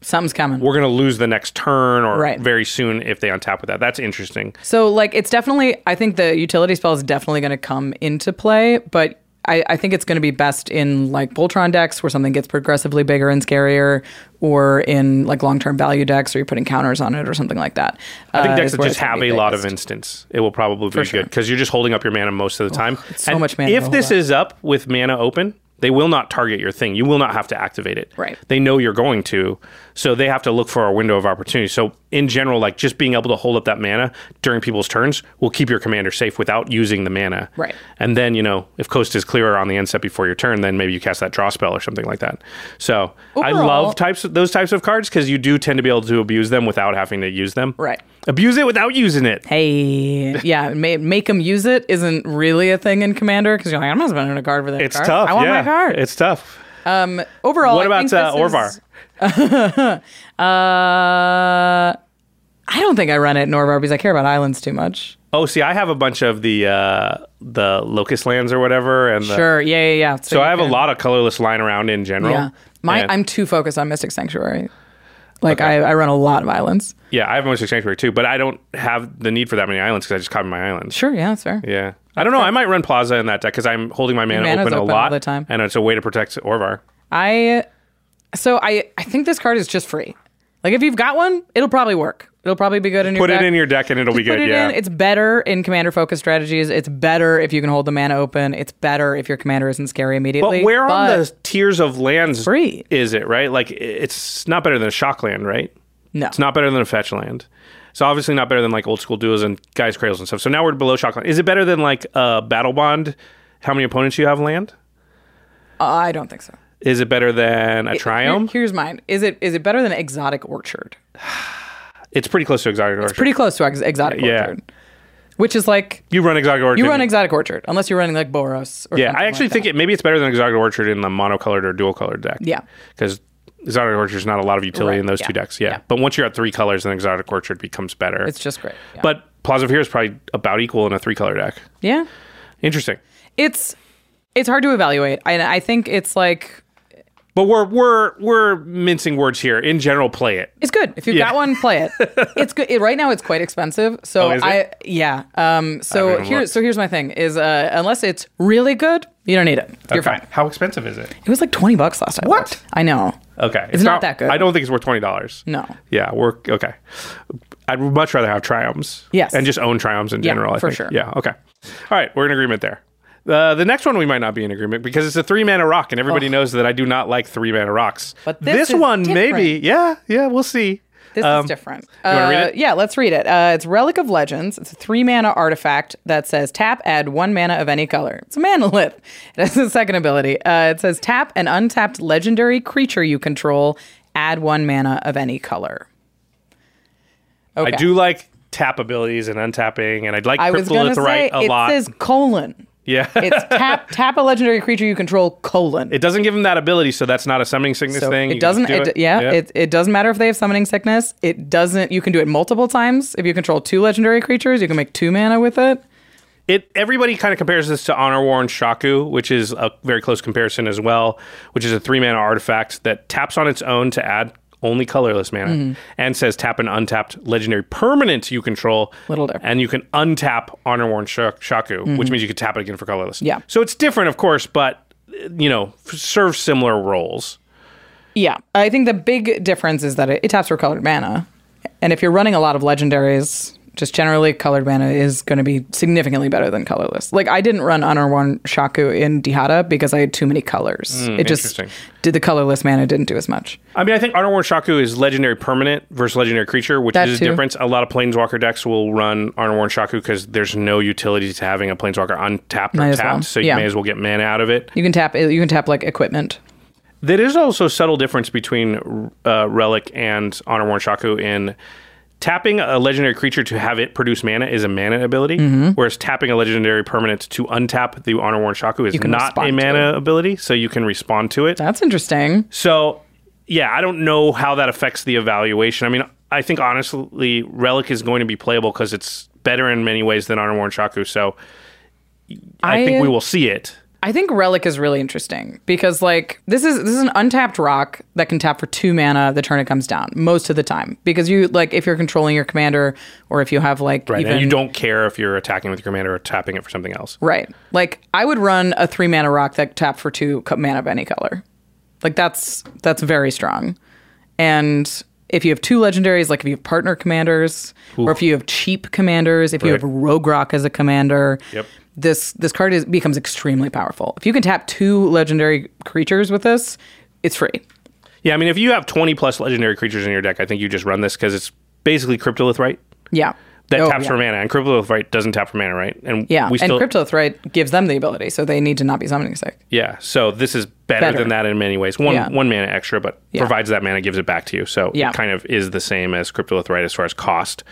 Something's coming. we're going to lose the next turn or Right. very soon if they untap with that. That's interesting. So, like, it's definitely, I think the utility spell is definitely going to come into play, but I, I think it's going to be best in like Voltron decks where something gets progressively bigger and scarier, or in like long term value decks where you're putting counters on it or something like that. I think Uh, decks that just have a lot of instants, it will probably be sure. good because you're just holding up your mana most of the time. it's so much mana If this up. is up with mana open, they will not target your thing. You will not have to activate it. Right. They know you're going to, so they have to look for a window of opportunity. So in general, like just being able to hold up that mana during people's turns will keep your commander safe without using the mana. Right. And then you know if coast is clear on the end step before your turn, then maybe you cast that draw spell or something like that. So I love types of those types of cards because you do tend to be able to abuse them without having to use them. Right. Abuse it without using it. Hey, yeah, ma- make them use it isn't really a thing in Commander because you're like, I'm not spending a card for that It's card. tough. I want yeah. my card. It's tough. um, overall, what I about uh, Orvar? is- *laughs* Uh, I don't think I run it in Orvar because I care about islands too much. Oh, see, I have a bunch of the uh, the locust lands or whatever, and the, Sure, yeah, yeah, yeah. so you I have a lot of colorless lying around in general. Yeah, my And- I'm too focused on Mystic Sanctuary. Like Okay. I, I run a lot of islands. yeah, I have Mystic Sanctuary too, but I don't have the need for that many islands because I just copy my islands. Sure, yeah, that's fair. Yeah, I don't know. I might run Plaza in that deck because I'm holding my mana open, open a all lot the time. and it's a way to protect Orvar. I so I I think this card is just free. Like if you've got one, it'll probably work. It'll probably be good in your Put deck. it in your deck and it'll be Put good. it Yeah. in. It's better in commander focused strategies. It's better if you can hold the mana open. It's better if your commander isn't scary immediately. but where on the tiers of lands free. is it? Right, like it's not better than a shock land, right? No. It's not better than a fetch land. It's obviously not better than like old school duels and Gaia's cradles and stuff. So now we're below shock land. Is it better than like uh, battle bond? How many opponents you have land? I don't think so. Is it better than a triome? Here- here's mine. Is it is it better than Exotic Orchard? it's pretty close to exotic orchard. It's pretty close to ex- Exotic Yeah. Orchard. Which is like you run exotic orchard. you run Exotic Orchard unless you're running like Boros. Or Yeah, I actually like think that. it maybe it's better than exotic orchard in the monocolored or dual colored deck. Yeah. because exotic orchard is not a lot of utility Right, in those yeah, two decks. Yeah. yeah. but once you're at three colors, then exotic orchard becomes better. it's just great. Yeah. but Plaza of Heroes is probably about equal in a three color deck. yeah, Interesting. it's it's hard to evaluate. I I think it's like But we're we're we're mincing words here. In general, play it. It's good. If you've Yeah. got one, play it. *laughs* It's good. It, right now, it's quite expensive. So Oh? I, yeah. Um. So here's so here's my thing: is uh, unless it's really good, you don't need it. You're Okay. fine. How expensive is it? It was like twenty bucks last time. What? looked. I know. Okay, It's not that good. I don't think it's worth twenty dollars. No. Yeah, we're okay. I'd much rather have triomes. Yes. and just own triomes in Yeah, general. I for think. sure. Yeah. Okay. All right, we're in agreement there. Uh, the next one we might not be in agreement because it's a three mana rock, and everybody knows that I do not like three mana rocks. But this is one, maybe, yeah, yeah, we'll see. This Um, is different. Uh, it? Yeah, let's read it. Uh, it's Relic of Legends. It's a three mana artifact that says tap, add one mana of any color. It's a mana Manalith. *laughs* It has a second ability. Uh, it says tap an untapped legendary creature you control, add one mana of any color. Okay. I do like tap abilities and untapping, and I'd like I was say Cryptolith Rite a it lot. says colon. Yeah, It's *laughs* tap tap a legendary creature you control colon. it doesn't give them that ability, so that's not a summoning sickness so thing. You it can doesn't. do It, yeah, It, it doesn't matter if they have summoning sickness. It doesn't. You can do it multiple times. If you control two legendary creatures, you can make two mana with it. It everybody kind of compares this to Honor Worn Shaku, which is a very close comparison as well, which is a three mana artifact that taps on its own to add only colorless mana Mm-hmm. and says tap an untapped legendary permanent you control. Little different. And you can untap Honor Worn Sh- Shaku, which means you can tap it again for colorless. Mm-hmm. Yeah. So it's different, of course, but you know, f- serves similar roles. Yeah, I think the big difference is that it, it taps for colored mana, and if you're running a lot of legendaries, just generally colored mana is going to be significantly better than colorless. Like I didn't run Honor Worn Shaku in Dihada because I had too many colors. it just did the colorless mana didn't do as much. I mean, I think Honor Worn Shaku is legendary permanent versus legendary creature, which That is a difference. A lot of Planeswalker decks will run Honor Worn Shaku because there's no utility to having a Planeswalker untapped Might or tapped, well. so you Yeah. may as well get mana out of it. You can tap. You can tap like equipment. There is also a subtle difference between uh, Relic and Honor Worn Shaku in tapping a legendary creature to have it produce mana is a mana ability, Mm-hmm. whereas tapping a legendary permanent to untap the Honor Worn Shaku is not a mana ability, so you can respond to it. That's interesting. So, yeah, I don't know how that affects the evaluation. I mean, I think honestly, Relic is going to be playable because it's better in many ways than Honor Worn Shaku. So, I, I- think we will see it. I think Relic is really interesting because like this is this is an untapped rock that can tap for two mana the turn it comes down most of the time. Because you like if you're controlling your commander or if you have like Right, even and you don't care if you're attacking with your commander or tapping it for something else. right. Like I would run a three mana rock that tapped for two mana of any color. Like that's that's very strong. And if you have two legendaries like if you have partner commanders or if you have cheap commanders if you have Rograkh as a commander Yep. This this card is becomes extremely powerful. If you can tap two legendary creatures with this, it's free. Yeah, I mean, if you have 20 plus legendary creatures in your deck, I think you just run this because it's basically Cryptolith Rite Yeah. that Oh, taps yeah. for mana, and Cryptolith Rite doesn't tap for mana, right? And Yeah, we still, and Cryptolith Rite gives them the ability, so they need to not be summoning sick. yeah. So this is better, Better. than that in many ways. One Yeah. one mana extra, but Yeah. provides that mana, gives it back to you. So it kind of is the same as Cryptolith Rite as far as cost.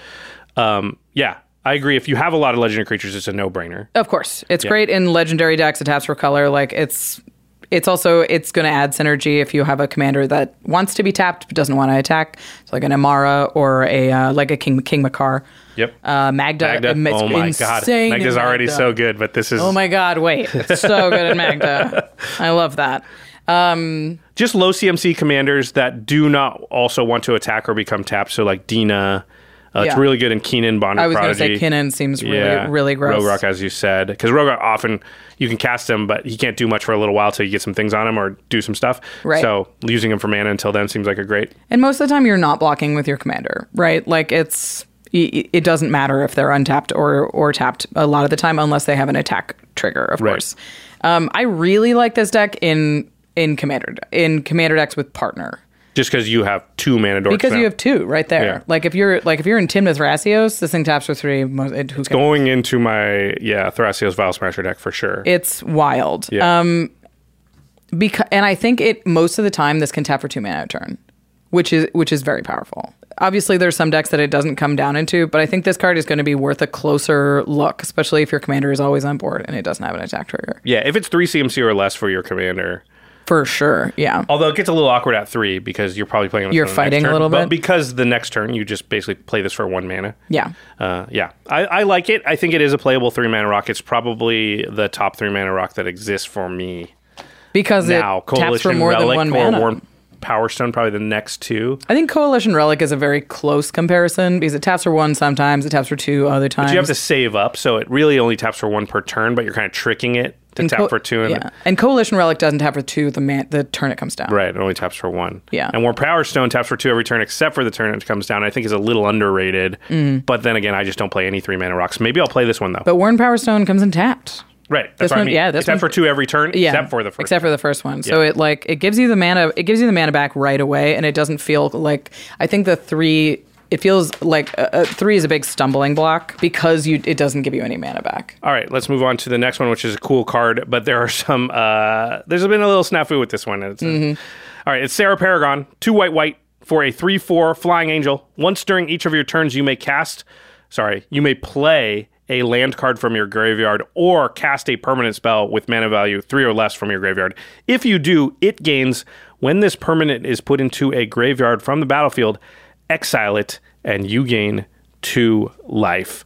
Um, yeah, I agree. If you have a lot of legendary creatures, it's a no brainer. Of course, it's great in legendary decks. It taps for color. Like it's, it's also it's going to add synergy if you have a commander that wants to be tapped but doesn't want to attack. So like an Amara or a uh, like a King King Makar. Yep. Uh, Magda. Magda. it's Oh my god, Magda's already Magda. so good, but this is Oh my god! Wait, it's so good in Magda. *laughs* I love that. just low CMC commanders that do not also want to attack or become tapped. So like Dina, uh, it's really good in Kinnan Bond I was going to say Kinnan seems really really gross. Rograkh, as you said, because Rograkh often you can cast him, but he can't do much for a little while till you get some things on him or do some stuff. Right. So using him for mana until then seems like a great. And most of the time, you're not blocking with your commander, right? Like it's it doesn't matter if they're untapped or or tapped a lot of the time, unless they have an attack trigger, of Right. course. Um, I really like this deck in in commander in commander decks with partner Just because you have two mana dorks because now. you have two right there. Yeah. Like if you're like if you're in Timnath Thrasios, this thing taps for three. Most, it, who cares? going into my yeah Thrasios Vial Smasher deck for sure. It's wild. yeah. Um, because and I think it most of the time this can tap for two mana a turn, which is which is very powerful. Obviously, there's some decks that it doesn't come down into, but I think this card is going to be worth a closer look, especially if your commander is always on board and it doesn't have an attack trigger. yeah, if it's three CMC or less for your commander. For sure, yeah. Although it gets a little awkward at three because you're probably playing. on You're the next fighting a little but bit. because the next turn you just basically play this for one mana. Yeah. Uh, yeah, I, I like it. I think it is a playable three mana rock. It's probably the top three mana rock that exists for me Because now. it taps for Coalition more Relic than one or mana. Warm Power Stone, probably the next two. I think Coalition Relic is a very close comparison because it taps for one sometimes, it taps for two other times. But you have to save up, so it really only taps for one per turn. But you're kind of tricking it to And tap Co- for two, and yeah. And Coalition Relic doesn't tap for two the man- the turn it comes down. right, it only taps for one. Yeah. and Worn Powerstone taps for two every turn except for the turn it comes down. I think is a little underrated. But then again, I just don't play any three mana rocks. Maybe I'll play this one though. Mm. But Worn Powerstone comes in tapped. right, that's this what I one- mean. yeah, this except one- for two every turn, Yeah, except for the first. except for the first one. So Yeah. it like it gives you the mana. It gives you the mana back right away, and it doesn't feel like I think the three. It feels like uh, uh, three is a big stumbling block because you it doesn't give you any mana back. All right, let's move on to the next one, which is a cool card. But there are some. Uh, there's been a little snafu with this one. It's, uh, Mm-hmm. all right, it's Serra Paragon, two white white for a three four flying angel. Once during each of your turns, you may cast sorry, you may play a land card from your graveyard or cast a permanent spell with mana value three or less from your graveyard. If you do, it gains when this permanent is put into a graveyard from the battlefield, exile it, and you gain two life.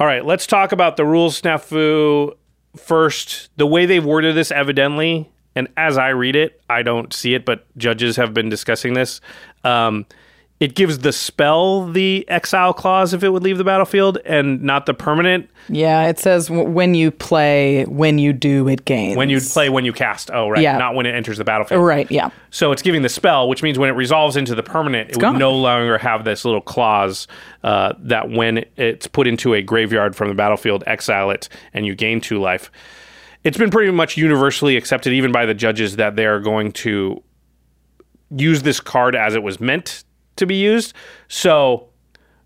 All right, let's talk about the rules snafu first. The way they've worded this, evidently, and as I read it, I don't see it, but judges have been discussing this. Um, it gives the spell the exile clause if it would leave the battlefield and not the permanent. Yeah, it says w- when you play, when you do, it gains. When you play, when you cast. Oh, right. Yeah. Not when it enters the battlefield. Right, yeah. So it's giving the spell, which means when it resolves into the permanent, it would gone. no longer have this little clause uh, that when it's put into a graveyard from the battlefield, exile it and you gain two life. It's been pretty much universally accepted, even by the judges, that they are going to use this card as it was meant to be used. So,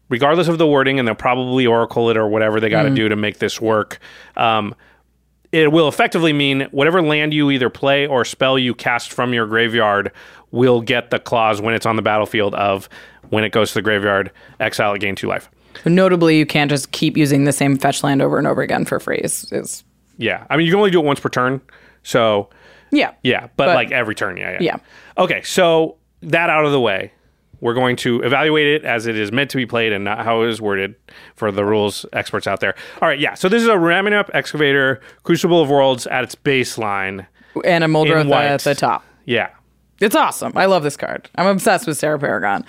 regardless of the wording, and they'll probably oracle it or whatever they got to do to make this work. Um, it will effectively mean whatever land you either play or spell you cast from your graveyard will get the clause when it's on the battlefield of when it goes to the graveyard, exile it, gain two life. Notably, you can't just keep using the same fetch land over and over again for free. Is, is Yeah. I mean, you can only do it once per turn. So, yeah, yeah, but, But- like every turn. Yeah, yeah. Yeah. Okay. So, that out of the way, we're going to evaluate it as it is meant to be played and not how it is worded for the rules experts out there. All right. Yeah. So, this is a Ramunap Excavator, Crucible of Worlds at its baseline. and a Muldroth white. at the top. Yeah. It's awesome. I love this card. I'm obsessed with Serra Paragon.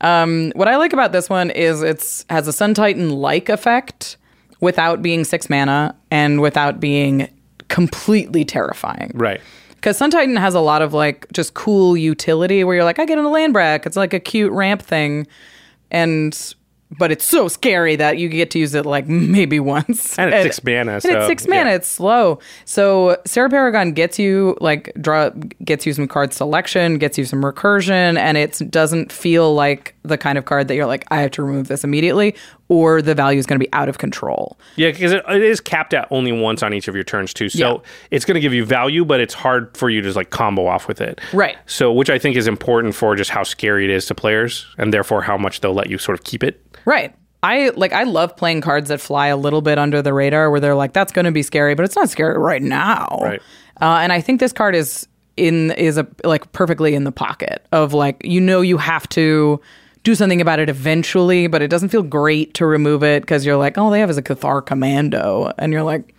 Um, what I like about this one is it's has a Sun Titan like effect without being six mana and without being completely terrifying. Right. Because Sun Titan has a lot of like just cool utility where you're like, I get in a land brack. It's like a cute ramp thing. And but it's so scary that you get to use it like *laughs* maybe once. And it's six mana, And so, it's six mana. yeah. It's slow. So Serra Paragon gets you like draw gets you some card selection, gets you some recursion, and it doesn't feel like the kind of card that you're like, I have to remove this immediately, or the value is going to be out of control. Yeah, because it, it is capped at only once on each of your turns too. So Yeah. it's going to give you value, but it's hard for you to just like combo off with it. Right. So which I think is important for just how scary it is to players, and therefore how much they'll let you sort of keep it. Right. I like I love playing cards that fly a little bit under the radar where they're like that's going to be scary but it's not scary right now. Right. Uh, and I think this card is in is a like perfectly in the pocket of like you know you have to do something about it eventually but it doesn't feel great to remove it because you're like oh they have is a Cathar commando and you're like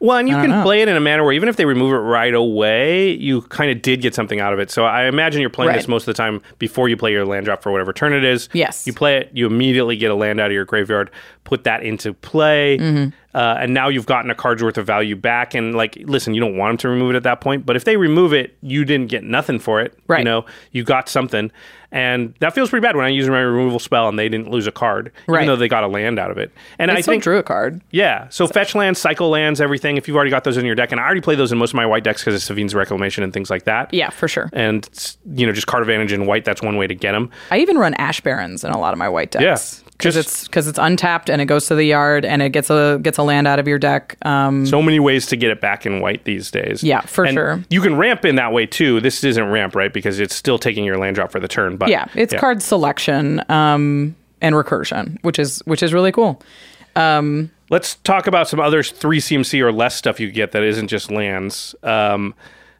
Well, and you can know. play it in a manner where even if they remove it right away, you kind of did get something out of it. So I imagine you're playing this most of the time before you play your land drop for whatever turn it is. Yes. You play it, you immediately get a land out of your graveyard, put that into play, Mm-hmm. uh, and now you've gotten a card's worth of value back. And like, listen, you don't want them to remove it at that point, but if they remove it, you didn't get nothing for it. Right. You know, you got something. And that feels pretty bad when I use my removal spell and they didn't lose a card, Right. even though they got a land out of it. And I I think drew a card. yeah. So, fetch lands, cycle lands, everything. If you've already got those in your deck, and I already play those in most of my white decks because of Sevinne's Reclamation and things like that. Yeah, for sure. And you know, just card advantage in white. That's one way to get them. I even run Ash Barrens in a lot of my white decks. Yeah, Because it's because it's untapped and it goes to the yard and it gets a gets a land out of your deck. Um, So many ways to get it back in white these days. Yeah, for And sure. You can ramp in that way too. This isn't ramp, right? Because it's still taking your land drop for the turn. But yeah, it's card selection um, and recursion, which is which is really cool. Let's talk about some other three CMC or less stuff you get that isn't just lands. Um,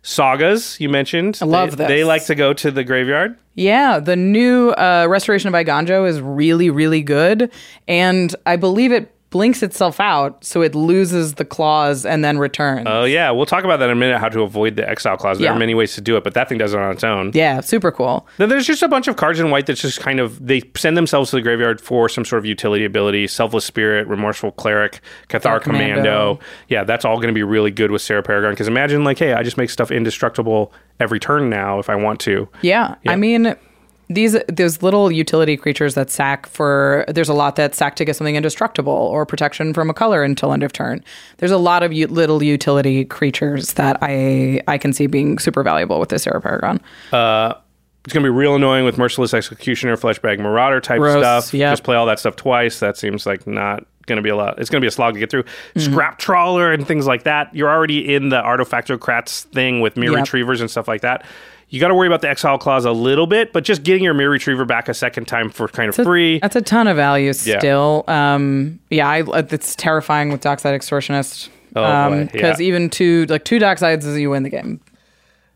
sagas you mentioned. I love they, this. They like to go to the graveyard. Yeah, the new uh, Restoration of Eiganjo is really, really good. And I believe it blinks itself out so it loses the clause and then returns. Oh yeah, we'll talk about that in a minute. How to avoid the exile clause. There Yeah. are many ways to do it, but that thing does it on its own. yeah, super cool. Then there's just a bunch of cards in white that's just kind of they send themselves to the graveyard for some sort of utility ability. Selfless Spirit, Remorseful Cleric, Cathar Cathar Commando. Commando. Yeah, that's all going to be really good with Serra Paragon. Because imagine like, hey, I just make stuff indestructible every turn now if I want to. Yeah. Yeah. I mean, these those little utility creatures that sack for there's a lot that sack to get something indestructible or protection from a color until end of turn. There's a lot of u- little utility creatures that I I can see being super valuable with this Serra Paragon. Uh, it's going to be real annoying with Merciless Executioner, Fleshbag Marauder type Gross, stuff. yep. Just play all that stuff twice. That seems like not going to be a lot. It's going to be a slog to get through. Mm-hmm. Scrap Trawler and things like that. You're already in the Artifactocrats thing with mirror Yep. retrievers and stuff like that. You got to worry about the exile clause a little bit, but just getting your Myr Retriever back a second time for kind of That's a- free. That's a ton of value Yeah. still. Um, yeah, I, it's terrifying with Dockside Extortionist. Oh, because yeah. even two like two Docksides is you win the game.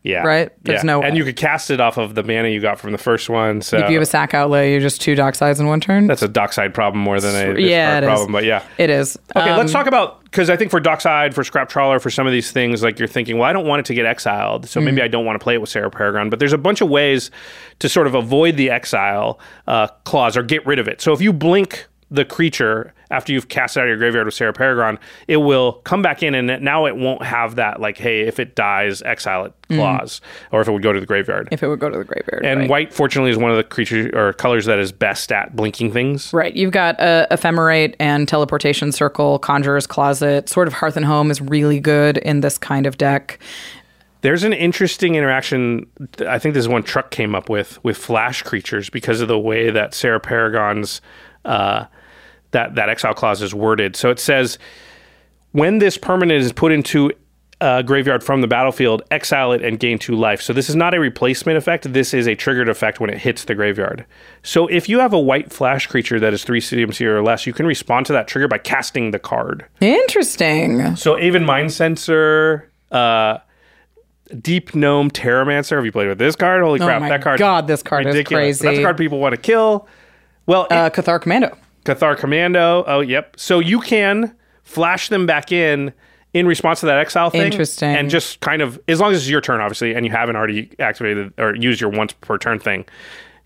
Yeah, right? There's yeah. no and you could cast it off of the mana you got from the first one. So if you have a sack outlay, you're just two Docksides in one turn. that's a dockside problem more than a yeah, it is. problem. But yeah, it is. Okay, Um, let's talk about because I think for Dockside, for Scrap Trawler, for some of these things, like you're thinking, well, I don't want it to get exiled, so Mm. maybe I don't want to play it with Serra Paragon. But there's a bunch of ways to sort of avoid the exile uh, clause or get rid of it. So if you blink the creature after you've cast it out of your graveyard with Serra Paragon, it will come back in, and it- now it won't have that like, hey, if it dies, exile it clause, or if it would go to the graveyard. Mm. If it would go to the graveyard, and right. white, fortunately, is one of the creatures or colors that is best at blinking things. Right. You've got uh, Ephemerate and Teleportation Circle, Conjurer's Closet. Sort of Hearth and Home is really good in this kind of deck. There's an interesting interaction. I think this is one Truck came up with with flash creatures because of the way that Serra Paragon's uh, that that exile clause is worded. So it says when this permanent is put into a graveyard from the battlefield, exile it and gain two life. So this is not a replacement effect. This is a triggered effect when it hits the graveyard. So if you have a white flash creature that is three CMC or less, you can respond to that trigger by casting the card. Interesting. So Aven Mindcensor, uh, Deep Gnome Terramancer. Have you played with this card? Holy Oh crap, my that card! God, this card is ridiculous. That's crazy. a card people want to kill. Well, Uh, Cathar Commando. Cathar Commando. Oh, yep. So you can flash them back in in response to that exile thing. Interesting. And just kind of, as long as it's your turn, obviously, and you haven't already activated or used your once per turn thing,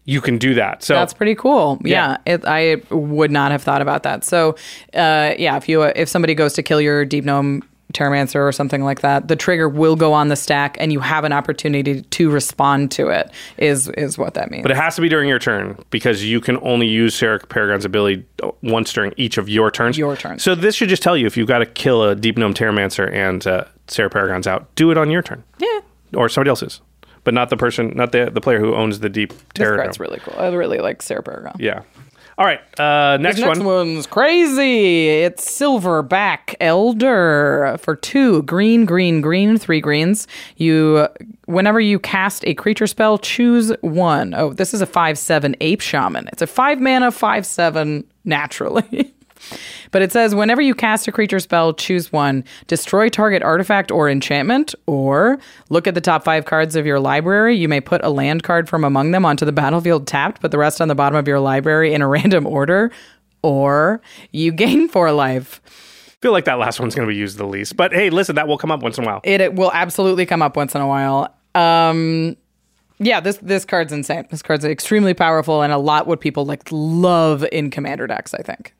you can do that. So That's pretty cool. Yeah. Yeah, it, I would not have thought about that. So, uh, yeah, if you if somebody goes to kill your Deep Gnome Terramancer or something like that, the trigger will go on the stack, and you have an opportunity to respond to it. Is is what that means. But it has to be during your turn because you can only use Serra Paragon's ability once during each of your turns. Your turn. So this should just tell you if you've got to kill a Deep Gnome Terramancer and uh, Serra Paragon's out, do it on your turn. yeah, Or somebody else's. But not the person, not the the player who owns the Deep Terra. card's really cool. I really like Serra Paragon. Yeah. All right. Uh, next, This next one. one's crazy. It's Silverback Elder for two green, green, green, three greens. You, whenever you cast a creature spell, choose one. Oh, this is a five seven ape shaman. It's a five mana five seven naturally. *laughs* But it says whenever you cast a creature spell, choose one, destroy target artifact or enchantment, or look at the top five cards of your library. You may put a land card from among them onto the *laughs* battlefield tapped, put the rest on the bottom of your library in a *laughs* random order, or you gain four life. feel like that last one's going to be used the least. But hey, listen, that will come up once in a while. It, it will absolutely come up once in a while. Um, yeah, this this card's insane. This card's extremely powerful and a lot what people like love in commander decks. I think.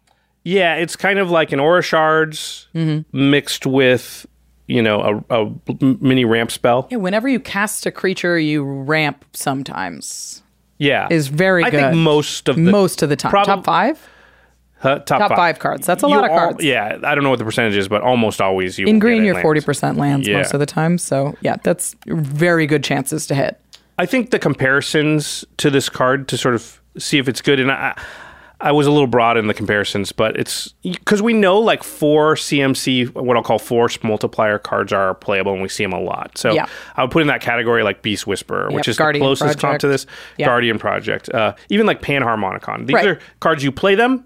Yeah, it's kind of like an Aura Shards Mm-hmm. mixed with, you know, a, a mini ramp spell. Yeah, whenever you cast a creature, you ramp sometimes. Yeah. Is very I good. think most of the Most of the time. Prob- top five? huh, top, top five cards. That's a You lot of al- cards. Yeah, I don't know what the percentage is, but almost always you In green, get you're lands. forty percent lands Yeah. most of the time. So yeah, that's very good chances to hit. I think the comparisons to this card to sort of see if it's good, and I, I was a little broad in the comparisons, but it's because we know like four CMC, what I'll call force multiplier cards are playable, and we see them a lot. So Yeah. I would put in that category like Beast Whisperer, which is Guardian the closest comp to this. Yeah. Guardian Project, uh, even like Panharmonicon. These Right. are cards you play them.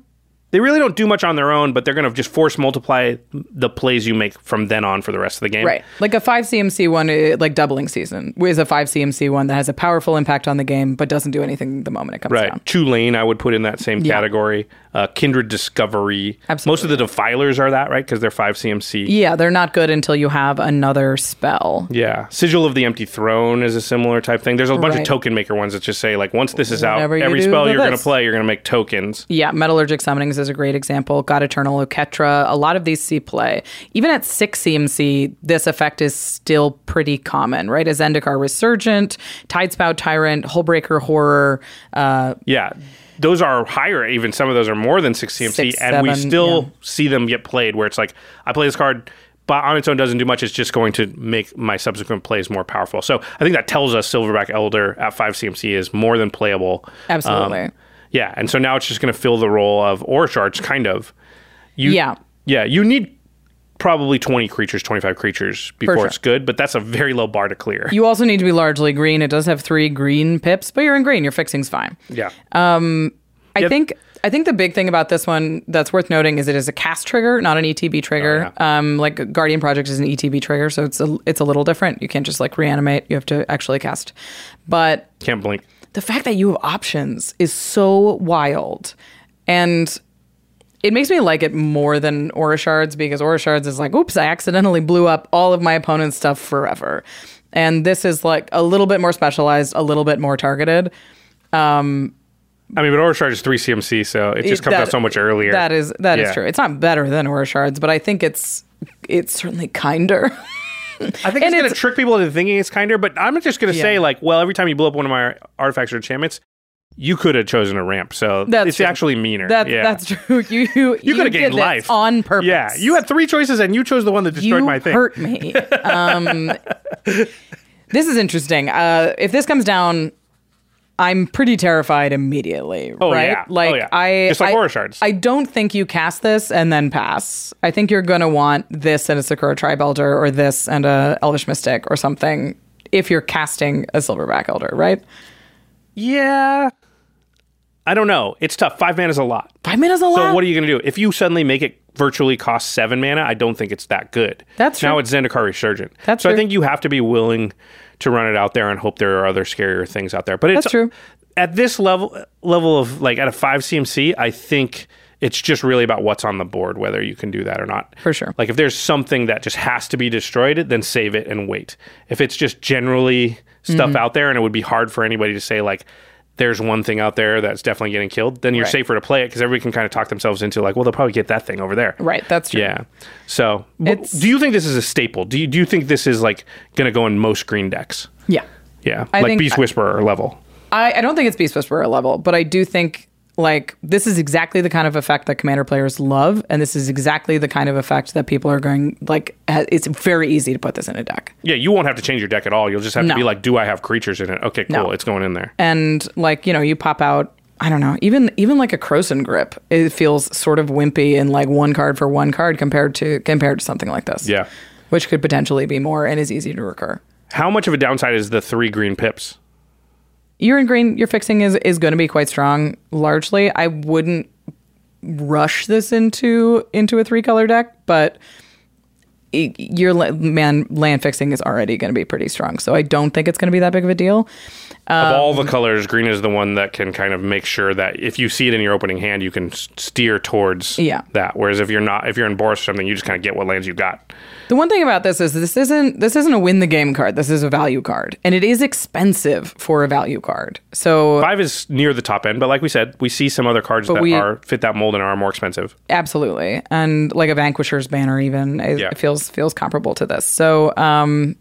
They really don't do much on their own, but they're going to just force multiply the plays you make from then on for the rest of the game. Right, like a five CMC one, uh, like doubling season, is a five CMC one that has a powerful impact on the game, but doesn't do anything the moment it comes Right. down. Tulane, I would put in that same Yeah. category. Uh, Kindred Discovery. Absolutely. Most of the Defilers are that, right? Because they're 5 CMC. Yeah, they're not good until you have another spell. Yeah. Sigil of the Empty Throne is a similar type thing. There's a bunch of token maker ones that just say, like, once this is Whatever out, every spell you're going to play, you're going to make tokens. Yeah, Metallurgic Summonings is a great example. God Eternal, Oketra, a lot of these see play. Even at 6 CMC, this effect is still pretty common, right? As Zendikar Resurgent, Tidespout Tyrant, Hullbreaker Horror. Uh, Yeah. Those are higher, even some of those are more than 6 CMC, Six, and we still yeah. see them get played where it's like, I play this card, but on its own doesn't do much. It's just going to make my subsequent plays more powerful. So I think that tells us Silverback Elder at 5 CMC is more than playable. Absolutely. Um, yeah, and so now it's just going to fill the role of Aura Shards, kind of. You, Yeah. Yeah, you need probably 20 creatures, 25 creatures before sure. it's good, but that's a very low bar to clear. You also need to be largely green. It does have three green pips, but you're in green. Your fixing's fine. yeah. Um, I Yep. think I think the big thing about this one that's worth noting is it is a cast trigger, not an ETB trigger. Oh, Um, like Guardian Project is an ETB trigger, so it's a it's a little different. You can't just like reanimate; you have to actually cast. But Can't blink. The fact that you have options is so wild, and it makes me like it more than Aura Shards because Aura Shards is like, oops, I accidentally blew up all of my opponent's stuff forever. And this is like a little bit more specialized, a little bit more targeted. Um, I mean, but Aura Shards is 3 CMC, so it just comes That- out so much earlier. That is that is Yeah. true. It's not better than Aura Shards, but I think it's it's certainly kinder. *laughs* I think *laughs* and it's going to trick people into thinking it's kinder, but I'm just going to Yeah. say, like, well, every time you blow up one of my artifacts or enchantments, you could have chosen a ramp. So That's it's true. actually meaner. That yeah. that's true. *laughs* You you You could have gained life on purpose. Yeah, you had three choices and you chose the one that destroyed you my thing. hurt me. *laughs* Um, this is interesting. Uh, if this comes down, I'm pretty terrified immediately. Oh, right? yeah. Oh, Like yeah. I, Just like I, Aura Shards. I don't think you cast this and then pass. I think you're gonna want this and a Sakura Tribe Elder or this and a Elvish Mystic or something. If you're casting a Silverback Elder, right? Yeah. I don't know. It's tough. Five mana is a lot. Five minutes a lot. So what are you going to do? If you suddenly make it virtually cost seven mana, I don't think it's that good. That's now it's Zendikar Resurgent. That's so I think you have to be willing to run it out there and hope there are other scarier things out there. But it's That's true. At this level level of like at a five CMC, I think it's just really about what's on the board, whether you can do that or not. For sure. Like if there's something that just has to be destroyed, then save it and wait. If it's just generally stuff Mm-hmm. out there and it would be hard for anybody to say like there's one thing out there that's definitely getting killed, then you're Right. safer to play it because everybody can kind of talk themselves into like, well, they'll probably get that thing over there. Right, that's true. Yeah. So, It's- do you think this is a staple? Do you do you think this is like going to go in most green decks? Yeah. Yeah, I like Beast Whisperer level. I, I don't think it's Beast Whisperer level, but I do think like this is exactly the kind of effect that commander players love, and this is exactly the kind of effect that people are going like. ha- It's very easy to put this in a deck, Yeah, you won't have to change your deck at all. You'll just have to be like, do I have creatures in it? Okay, cool. No. It's going in there. and like you know you pop out. I don't know, even even like a Krosan Grip, it feels sort of wimpy and like one card for one card compared to compared to something like this. Yeah. which could potentially be more and is easy to recur. How much of a downside is the three green pips? You're green. Your fixing is is going to be quite strong. Largely, I wouldn't rush this into into a three color deck, but your man land fixing is already going to be pretty strong. So I don't think it's going to be that big of a deal. of all um, the colors, green is the one that can kind of make sure that if you see it in your opening hand, you can steer towards Yeah. that. Whereas if you're not, if you're in Boros or something, you just kind of get what lands you got. The one thing about this is this isn't this isn't a win the game card. This is a value card, and it is expensive for a value card. So Five is near the top end, but like we said, we see some other cards that we- are fit that mold and are more expensive. Absolutely, and like a Vanquisher's banner, even it Yeah. feels feels comparable to this. So um,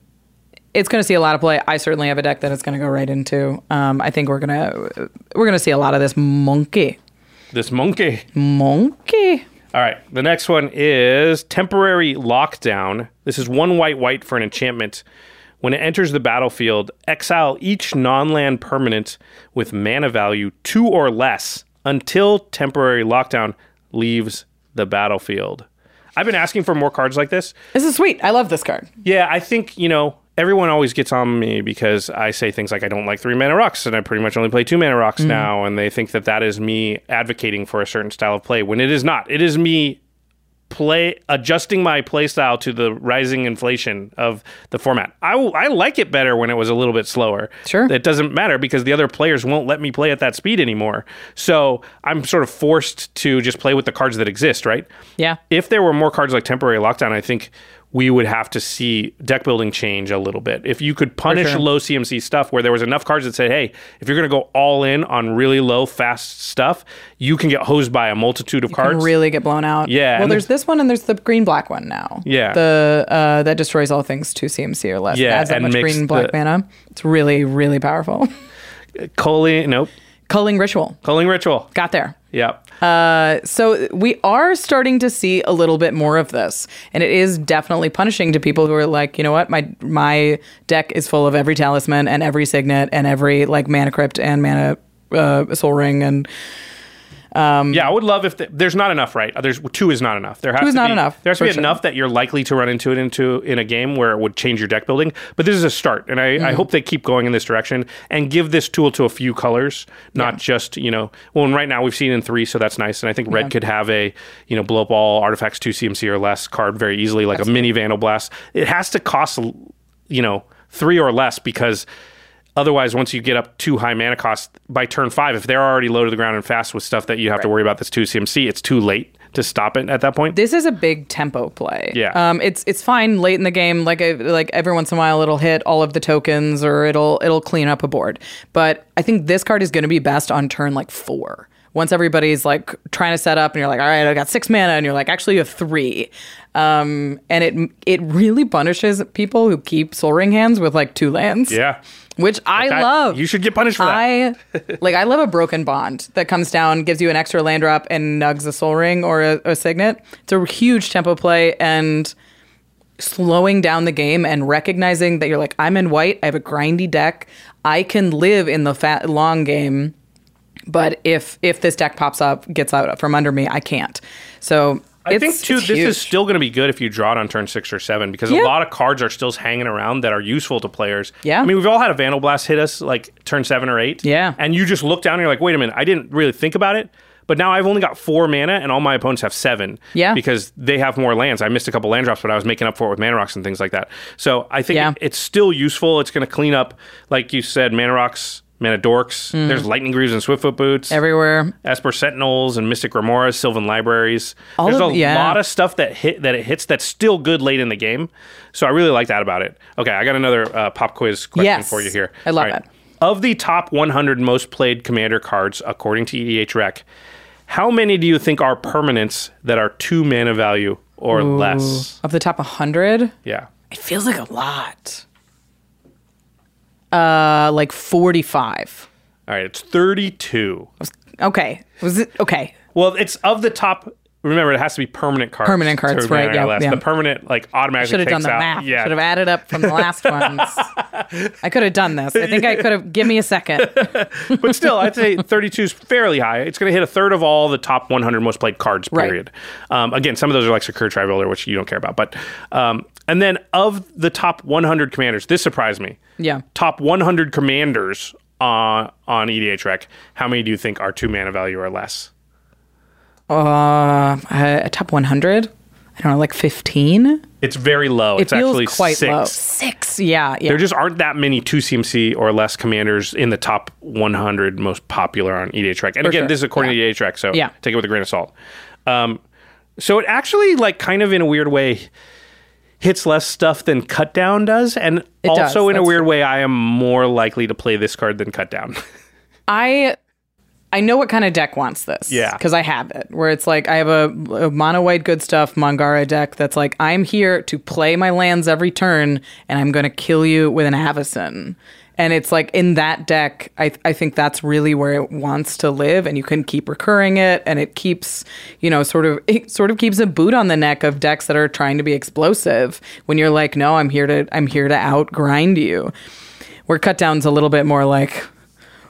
it's going to see a lot of play. I certainly have a deck that it's going to go right into. Um, I think we're gonna we're gonna see a lot of this monkey This monkey. monkey. All right. The next one is Temporary Lockdown. This is one white white for an enchantment. When it enters the battlefield, exile each non land permanent with mana value two or less until Temporary Lockdown leaves the battlefield. I've been asking for more cards like this. This is sweet. I love this card. Yeah, I think, you know, everyone always gets on me because I say things like I don't like three mana rocks and I pretty much only play two mana rocks mm-hmm. now. And they think that that is me advocating for a certain style of play when it is not. It is me play adjusting my play style to the rising inflation of the format. I, I like it better when it was a little bit slower. Sure. It doesn't matter because the other players won't let me play at that speed anymore. So I'm sort of forced to just play with the cards that exist, right? Yeah. if there were more cards like temporary lockdown, I think we would have to see deck building change a little bit. If you could punish sure. low CMC stuff where there was enough cards that said, hey, if you're going to go all in on really low, fast stuff, you can get hosed by a multitude of Can cards. really get blown out. Yeah, Well, there's this one and there's the green black one now. Yeah. The uh, that destroys all things to CMC or less. Yeah, Adds that much green black the- mana. It's really really powerful. Culling, nope. Culling ritual. Culling Ritual. Got there. Yep. Uh, so we are starting to see a little bit more of this, and it is definitely punishing to people who are like, you know what, my my deck is full of every talisman and every signet and every like mana crypt and mana uh, Sol Ring and yeah, I would love if the, there's not enough, right? There's two is not enough. There has Two is to not be, enough, There has to be sure. enough that you're likely to run into it into in a game where it would change your deck building. But this is a start, and I, Mm-hmm. I hope they keep going in this direction and give this tool to a few colors, not just you know. Well, and right now we've seen in three, so that's nice. And I think red could have a you know blow up all artifacts two CMC or less card very easily, like a mini Vandal Blast. It has to cost you know three or less because otherwise once you get up too high mana cost by turn five if they're already low to the ground and fast with stuff that you have to worry about that's 2 cmc it's too late to stop it at that point This is a big tempo play. Yeah. Um, it's it's fine late in the game. Like I, like every once in a while, it'll hit all of the tokens or it'll it'll clean up a board. But I think this card is going to be best on turn like four. Once everybody's like trying to set up, and you're like, all right, I got six mana, and you're like, actually, you have three. Um, and it it really punishes people who keep Sol Ring hands with like two lands. yeah which I That- love. you should get punished for that I like. I love a broken bond that comes down, gives you an extra land drop, and nugs a Sol Ring or a, a signet. It's a huge tempo play and slowing down the game and recognizing that you're like, I'm in white. I have a grindy deck. I can live in the fat long game, but if if this deck pops up, gets out from under me, I can't. So I it's, think too. This huge. is still going to be good if you draw it on turn six or seven because Yeah. a lot of cards are still hanging around that are useful to players. Yeah. I mean, we've all had a Vandal Blast hit us like turn seven or eight. Yeah. and you just look down and you're like, wait a minute, I didn't really think about it. But now I've only got four mana, and all my opponents have seven. Yeah. because they have more lands. I missed a couple land drops, but I was making up for it with mana rocks and things like that. So I think Yeah. it- it's still useful. It's going to clean up, like you said, mana rocks, mana dorks. There's lightning greaves and swiftfoot boots Mm. everywhere. Esper Sentinels and Mystic Remoras, Sylvan Libraries. All There's of- a yeah. lot of stuff that hit that it hits that's still good late in the game. So I really like that about it. Okay, I got another uh, pop quiz question Yes. for you here. I love All it. Of the top 100 most played Commander cards according to EDH Rec, how many do you think are permanents that are two mana value or less? Of the top 100, Yeah. it feels like a lot. Uh, like 45. All right, it's 32. Okay. Was it okay? Well, it's of the top. Remember, it has to be permanent cards. Permanent cards, mana right, yeah, yeah. The permanent, like, automatically Should have done the out. math. Yeah, Should have added up from the last *laughs* ones. I could have done this. I think I *laughs* could have. Give me a second. *laughs* but still, I'd say 32 is fairly high. It's going to hit a third of all the top 100 most played cards. Right. Period. Um, again, some of those are like Sakura Tribe Elder, which you don't care about. But um, and then of the top 100 commanders, this surprised me. Yeah. Top 100 commanders on on EDH Rec. How many do you think are two mana value or less? Uh, a top 100. I don't know, like 15. It's very low. It it's feels actually quite six. low. Six. Yeah. Yeah. There just aren't that many 2 CMC or less commanders in the top 100 most popular on EDH Rec. And For again, sure. this is according to EDH Rec, so Yeah. take it with a grain of salt. Um, so it actually, like, kind of in a weird way, hits less stuff than Cut Down does. And It also, does, in a weird true. way, I am more likely to play this card than Cut Down. *laughs* I I know what kind of deck wants this. Yeah. Because I have it. Where it's like I have a, a mono white good stuff Mangara deck that's like I'm here to play my lands every turn and I'm going to kill you with an Avacyn. And it's like in that deck, I, I think that's really where it wants to live, and you can keep recurring it, and it keeps, you know, sort of it sort of keeps a boot on the neck of decks that are trying to be explosive. When you're like, no, I'm here to I'm here to out grind you. Where cut down's a little bit more like,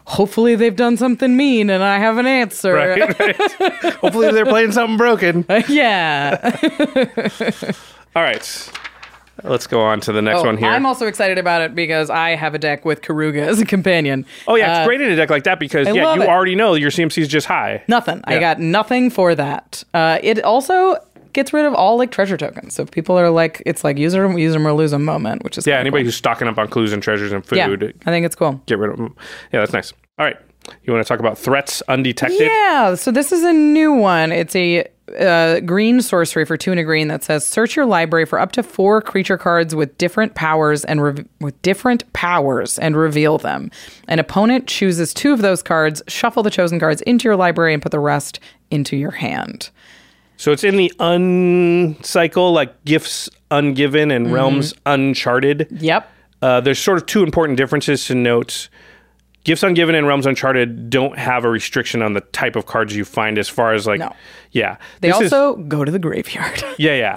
hopefully they've done something mean and I have an answer. right? right. *laughs* Hopefully, they're playing something broken. *laughs* yeah. *laughs* All right. Let's go on to the next Oh, one here. I'm also excited about it because I have a deck with Keruga as a companion. oh, yeah. It's Uh, great in a deck like that because, I yeah, you it. already know your CMC is just high. Nothing. I got nothing for that. Uh, it also gets rid of all like treasure tokens. So people are like, it's like use them, use them or lose them moment, which is Yeah, anybody cool. who's stocking up on clues and treasures and food, yeah, I think it's cool. get rid of them. Yeah, that's nice. All right. You want to talk about threats undetected? Yeah, so this is a new one. It's a uh, green sorcery for two and a green that says search your library for up to four creature cards with different powers and re- with different powers and reveal them. An opponent chooses two of those cards, shuffle the chosen cards into your library, and put the rest into your hand. So it's in the uncycle, like gifts ungiven and realms uncharted. Yep. Uh, there's sort of two important differences to note. Gifts Ungiven and Realms Uncharted don't have a restriction on the type of cards you find as far as like, No. yeah. They This is- also go to the graveyard. *laughs* yeah, yeah.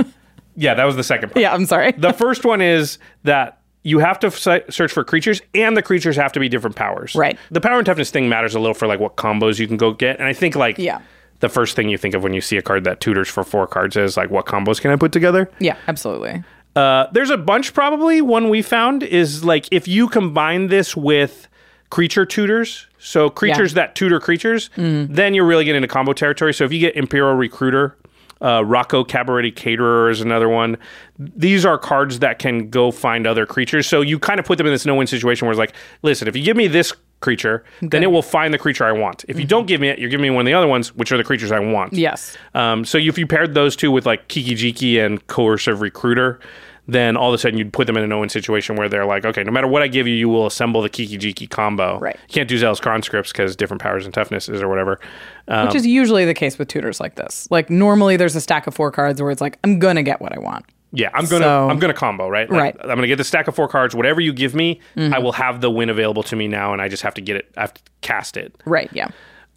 Yeah, that was the second part. yeah, I'm sorry. The *laughs* first one is that you have to search for creatures, and the creatures have to be different powers. Right. The power and toughness thing matters a little for like what combos you can go get, and I think like Yeah. the first thing you think of when you see a card that tutors for four cards is like, what combos can I put together? Yeah, absolutely. Uh, there's a bunch probably. One we found is like if you combine this with creature tutors, so creatures that tutor creatures, then you're really getting into combo territory. So if you get Imperial Recruiter, uh, Rocco Cabaretti Caterer is another one. These are cards that can go find other creatures. So you kind of put them in this no win situation where it's like, listen, if you give me this creature, then it will find the creature I want. If you don't give me it, you're giving me one of the other ones, which are the creatures I want. Yes. Um, so if you paired those two with like Kiki Jiki and Coercive Recruiter, then all of a sudden you'd put them in an no-win situation where they're like, okay, no matter what I give you, you will assemble the Kiki Jiki combo. Right. You can't do Zealous Conscripts because different powers and toughnesses or whatever. Um, Which is usually the case with tutors like this. Like normally there's a stack of four cards where it's like, I'm gonna get what I want. yeah, I'm gonna So- I'm gonna combo right. Like, Right. Mm-hmm. I'm gonna get the stack of four cards. Whatever you give me, I will have the win available to me now, and I just have to get it. I have to cast it. Right, yeah.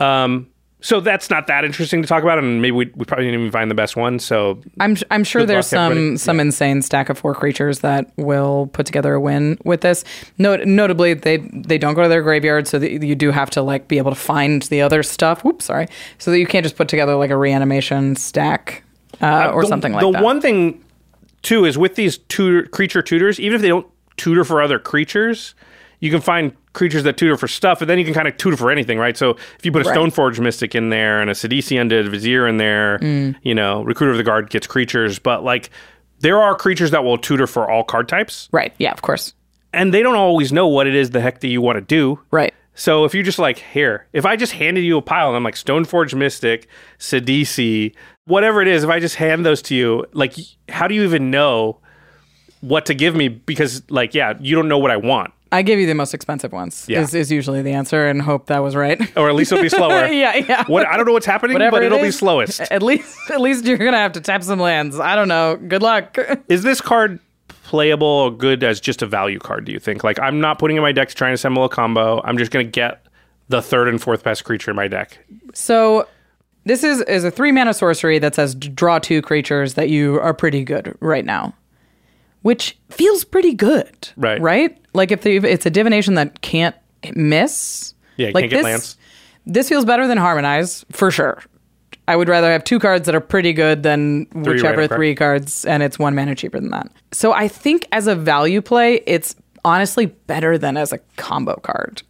Um, so that's not that interesting to talk about, and maybe we, we probably didn't even find the best one. So I'm I'm sure there's some everybody. some insane stack of four creatures that will put together a win with this. Not, notably, they they don't go to their graveyard, so that you do have to like be able to find the other stuff. Whoops, sorry. So that you can't just put together like a reanimation stack uh, or the- something like the that. The one thing too is with these tutor creature tutors, even if they don't tutor for other creatures, you can find creatures that tutor for stuff, and then you can kind of tutor for anything, right? So if you put a Right. Stoneforge Mystic in there and a Sidisi Undead Vizier in there, Mm. you know, Recruiter of the Guard gets creatures, but like there are creatures that will tutor for all card types, right? Yeah, of course. and they don't always know what it is the heck that you want to do. Right. So if you just like here, if I just handed you a pile and I'm like Stoneforge Mystic, Sidisi, whatever it is, if I just hand those to you, like how do you even know what to give me? Because like yeah, you don't know what I want, I give you the most expensive ones. Yeah. Is, is usually the answer, and hope that was right. or at least it'll be slower. *laughs* yeah, yeah. What I don't know what's happening, Whatever but it it'll be is, slowest. At least, *laughs* at least you're gonna have to tap some lands. I don't know. Good luck. *laughs* Is this card playable or good as just a value card? Do you think? Like I'm not putting in my deck to try and assemble a combo. I'm just gonna get the third and fourth best creature in my deck. So this is is a three mana sorcery that says draw two creatures that you are pretty good right now, which feels pretty good, Right. Right? Like if, it's a divination that can't miss, Yeah, you like can't get this, lands. This feels better than harmonize for sure. I would rather have two cards that are pretty good than whichever random three cards, and it's one mana cheaper than that. So I think as a value play, it's honestly better than as a combo card.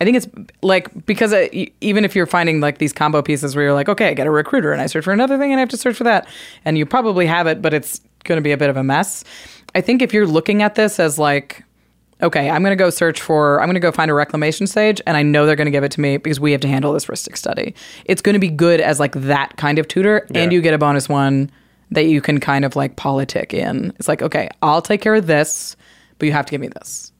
I think it's like because uh, even if you're finding like these combo pieces where you're like, okay, I get a recruiter and I search for another thing and I have to search for that, and you probably have it, but it's going to be a bit of a mess. I think if you're looking at this as like, okay, I'm going to go search for, I'm going to go find a reclamation sage, and I know they're going to give it to me because we have to handle this Rhystic Study. It's going to be good as like that kind of tutor, and you get a bonus one that you can kind of like politic in. It's like, okay, I'll take care of this, but you have to give me this.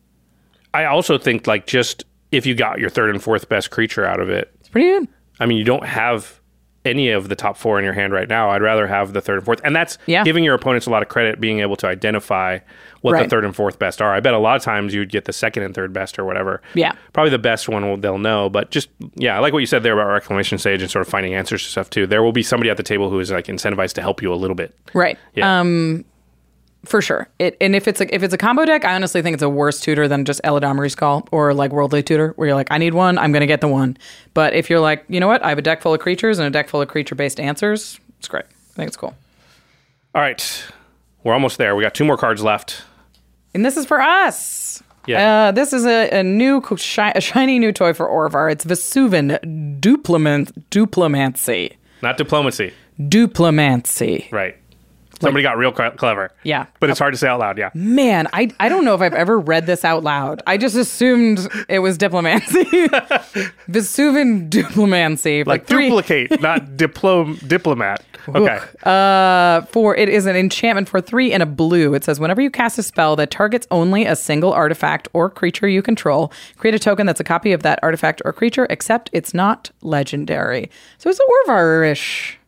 I also think like just if you got your third and fourth best creature out of it, It's pretty good. I mean, you don't have any of the top four in your hand right now. I'd rather have the third and fourth. And that's Yeah. giving your opponents a lot of credit being able to identify what the third and fourth best are. I bet a lot of times you'd get the second and third best or whatever. Yeah. Probably the best one they'll know. But just, yeah, I like what you said there about Reclamation Sage and sort of finding answers to stuff too. There will be somebody at the table who is like incentivized to help you a little bit. Right. Yeah. Um, for sure. It and if it's a if it's a combo deck, I honestly think it's a worse tutor than just Eladamri's Call or like Worldly Tutor, where you're like, I need one, I'm gonna get the one. But if you're like, you know what, I have a deck full of creatures and a deck full of creature based answers, it's great. I think it's cool. All right. We're almost there. We got two more cards left. And this is for us. Yeah. Uh, this is a, a new shi- a shiny new toy for Orvar. It's Vesuvan Duplement Duplimancy. Not diplomacy. Duplimancy. Right. Somebody got real cle- clever. Yeah. But it's hard to say out loud. Yeah. Man, I I don't know if I've ever read this out loud. I just assumed it was diplomacy. *laughs* Vesuvian diplomacy. for Like three, duplicate, *laughs* not diplom diplomat. Okay. uh, for it is an enchantment for three and a blue. It says whenever you cast a spell that targets only a single artifact or creature you control, create a token that's a copy of that artifact or creature, except it's not legendary. So it's Orvar-ish.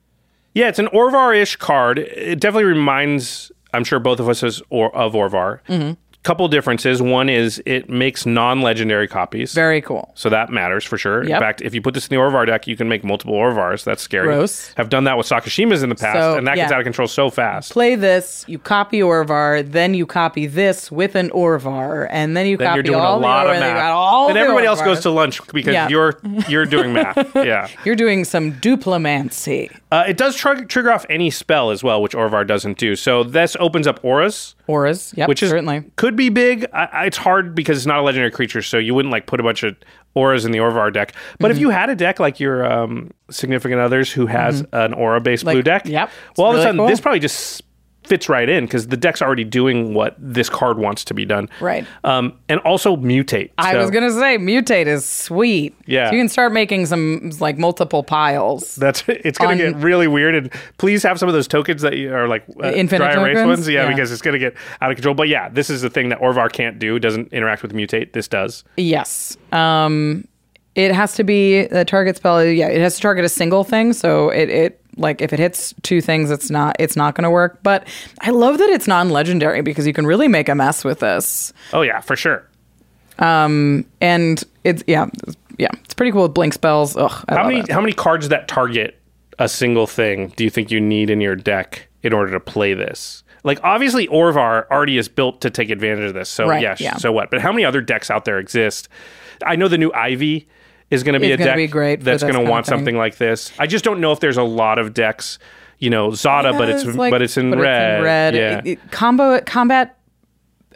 Yeah, it's an Orvar-ish card. It definitely reminds, I'm sure both of us as or, of Orvar. Mm-hmm. Couple differences. One is it makes non-legendary copies. Very cool. so that matters for sure. In fact, if you put this in the Orvar deck, you can make multiple Orvars. That's scary. Gross. Have done that with Sakashimas in the past, So, and that gets out of control so fast. Play this, you copy Orvar, then you copy this with an Orvar, and then you then copy you're doing all a lot the of Orvar, and math. all and everybody else goes to lunch because Yeah. you're you're doing math. *laughs* Yeah. You're doing some duplimancy. Uh, it does tr- trigger off any spell as well, which Orvar doesn't do. So this opens up auras, Auras, yep, which is certainly. could be big. I, I, it's hard because it's not a legendary creature, so you wouldn't like put a bunch of auras in the Orvar deck. But Mm-hmm. if you had a deck like your um, significant others who has an aura based blue Mm-hmm. Deck, yep, well, all of a sudden cool. this probably just fits right in because the deck's already doing what this card wants to be done. Right. Um, and also mutate. I So was gonna say mutate is sweet. Yeah. So you can start making some like multiple piles. That's *laughs* it's going on- to get really weird, and please have some of those tokens that you are like uh, Infinite dry erase ones, yeah, Yeah. because it's going to get out of control. But yeah, this is the thing that Orvar can't do; doesn't interact with mutate. This does. Yes. Um, it has to be the target spell. Yeah, it has to target a single thing. So it it like if it hits two things, it's not it's not going to work. But I love that it's non-legendary because you can really make a mess with this. Oh yeah, for sure. Um and it's yeah yeah it's pretty cool with blink spells. Ugh, I How many it. how many cards that target a single thing do you think you need in your deck in order to play this? Like obviously Orvar already is built to take advantage of this. So Right, yes, yeah. so what? But how many other decks out there exist? I know the new Ivy is going to be It's a deck be great that's going to want something like this. I just don't know if there's a lot of decks, you know, Zada, but Yeah, it's, like- but it's in but red. red. Yeah. It- it- combo combat